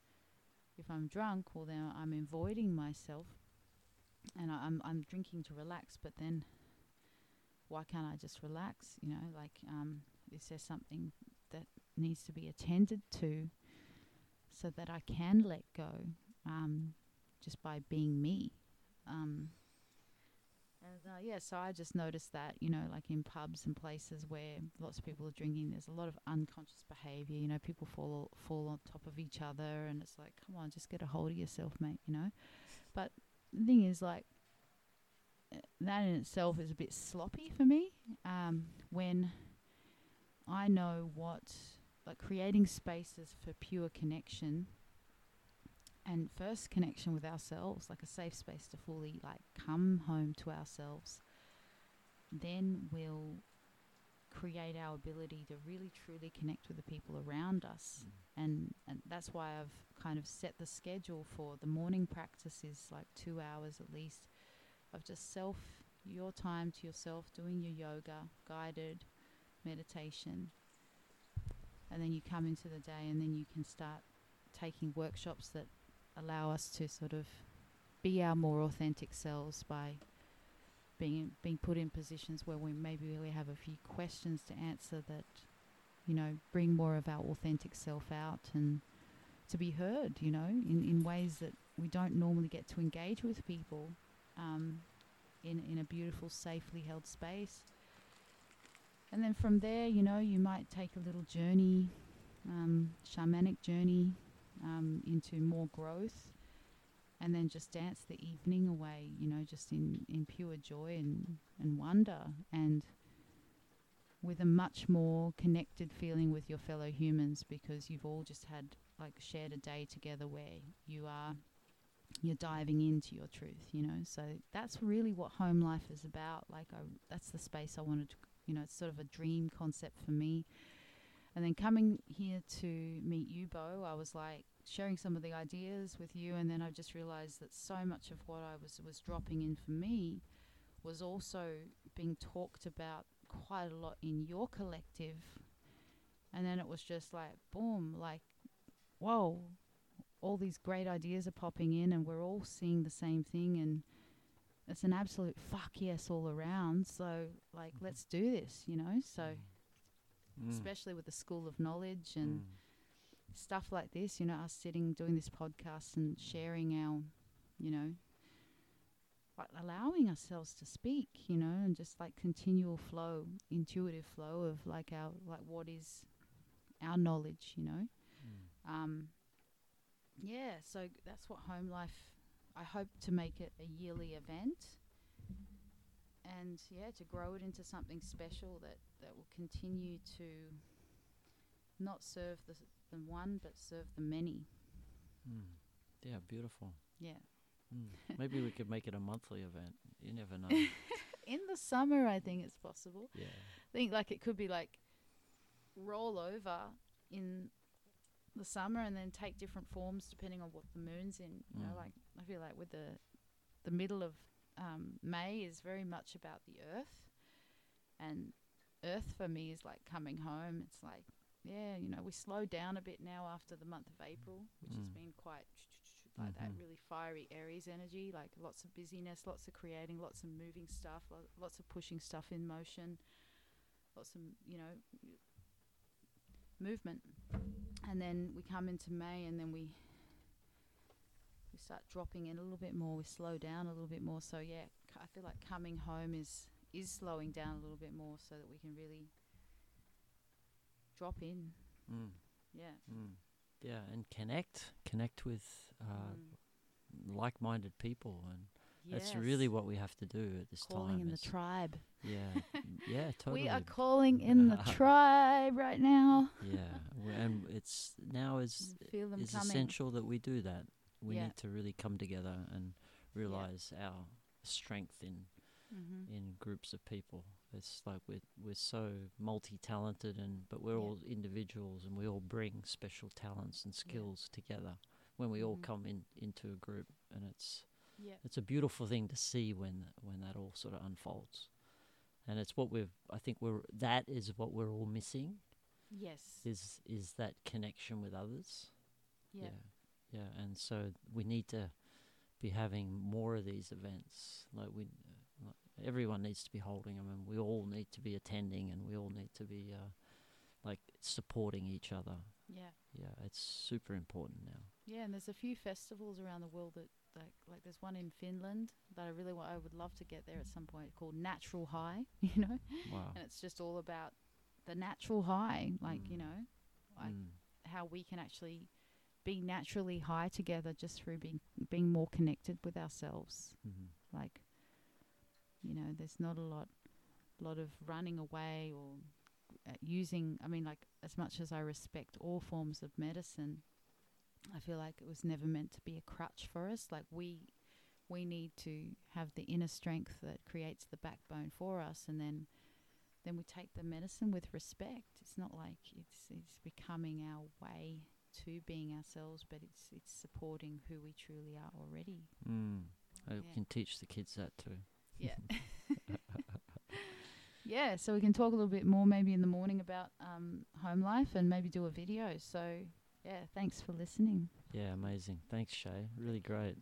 if I'm drunk, well then I'm avoiding myself, and I, I'm I'm drinking to relax, but then why can't I just relax? You know, like um, is there something that needs to be attended to so that I can let go um, just by being me? Um, and uh, yeah, so I just noticed that, you know, like in pubs and places where lots of people are drinking, there's a lot of unconscious behavior. You know, people fall fall on top of each other, and it's like, come on, just get a hold of yourself, mate. You know, but the thing is, like, that in itself is a bit sloppy for me. Um, when I know what, like, creating spaces for pure connection and first connection with ourselves, like a safe space to fully like come home to ourselves, then we'll create our ability to really truly connect with the people around us. Mm. And and that's why I've kind of set the schedule for the morning practice is like two hours at least of just self your time to yourself doing your yoga, guided meditation. And then you come into the day and then you can start taking workshops that allow us to sort of be our more authentic selves by being being put in positions where we maybe we have a few questions to answer that you know bring more of our authentic self out and to be heard you know in, in ways that we don't normally get to engage with people um, in in a beautiful safely held space. And then from there you know you might take a little journey um, shamanic journey um, into more growth and then just dance the evening away, you know, just in, in pure joy and, and wonder. And with a much more connected feeling with your fellow humans because you've all just had like shared a day together where you are you're diving into your truth, you know. So that's really what home life is about. Like I, that's the space I wanted to, you know, it's sort of a dream concept for me and then coming here to meet you, Boh, I was like sharing some of the ideas with you, and then I just realized that so much of what I was was dropping in for me was also being talked about quite a lot in your collective. And then it was just like, boom, like, whoa, all these great ideas are popping in, and we're all seeing the same thing, and it's an absolute fuck yes all around. So, like, let's do this, you know? So Mm. especially with the school of knowledge and Mm. stuff like this. You know, us sitting doing this podcast and sharing our, you know, like allowing ourselves to speak. You know, and just like continual flow, intuitive flow of like our like what is our knowledge. You know, Mm. um, yeah. So that's what home life. I hope to make it a yearly event. And yeah, to grow it into something special that, that will continue to not serve the, the one, but serve the many. Mm. Yeah, beautiful. Yeah. Mm. Maybe we could make it a monthly event. You never know. In the summer, I think it's possible. yeah. I think like it could be like roll over in the summer and then take different forms depending on what the moon's in. You know, Mm. like I feel like with the the middle of um, May is very much about the earth, and earth for me is like coming home. It's like yeah, you know, we slow down a bit now after the month of April, which has Mm. been quite like that Mhm. really fiery Aries energy, like lots of busyness, lots of creating, lots of moving stuff, lo- lots of pushing stuff in motion, lots of you know movement. And then we come into May, and then we we start dropping in a little bit more. We slow down a little bit more. So yeah, c- I feel like coming home is is slowing down a little bit more, so that we can really drop in. Mm. Yeah. Mm. Yeah, and connect, connect with uh, Mm. like-minded people, and that's really what we have to do at this calling time. in the tribe. yeah, yeah, totally. We are calling in the tribe right now. yeah, and it's now is is coming. essential that we do that. We Yeah. need to really come together and realize our strength in Mm-hmm. in groups of people. It's like we're we're so multi-talented, and but we're Yeah. all individuals, and we all bring special talents and skills together when we all Mhm. come in into a group, and it's Yeah. it's a beautiful thing to see when when that all sort of unfolds, and it's what we've. I think we're that is what we're all missing Yes. is is that connection with others. Yeah. yeah, yeah, and so we need to be having more of these events. Like we, everyone needs to be holding them, and we all need to be attending, and we all need to be uh, like supporting each other. Yeah. Yeah, it's super important now. Yeah, and there's a few festivals around the world that like like there's one in Finland that I really want I would love to get there at some point called Natural High, you know. Wow. And it's just all about the natural high, like, you Mm. know, like Mm. how we can actually be naturally high together just through being being more connected with ourselves. Mhm. Like you know, there's not a lot lot of running away or uh, using I mean like as much as I respect all forms of medicine, I feel like it was never meant to be a crutch for us. Like we we need to have the inner strength that creates the backbone for us and then then we take the medicine with respect. It's not like it's it's becoming our way to being ourselves, but it's it's supporting who we truly are already. Mm. I Yeah. can teach the kids that too. Yeah. yeah, so we can talk a little bit more maybe in the morning about um, home life and maybe do a video. So, yeah, thanks for listening. Yeah, amazing. Thanks, Shei. Really great.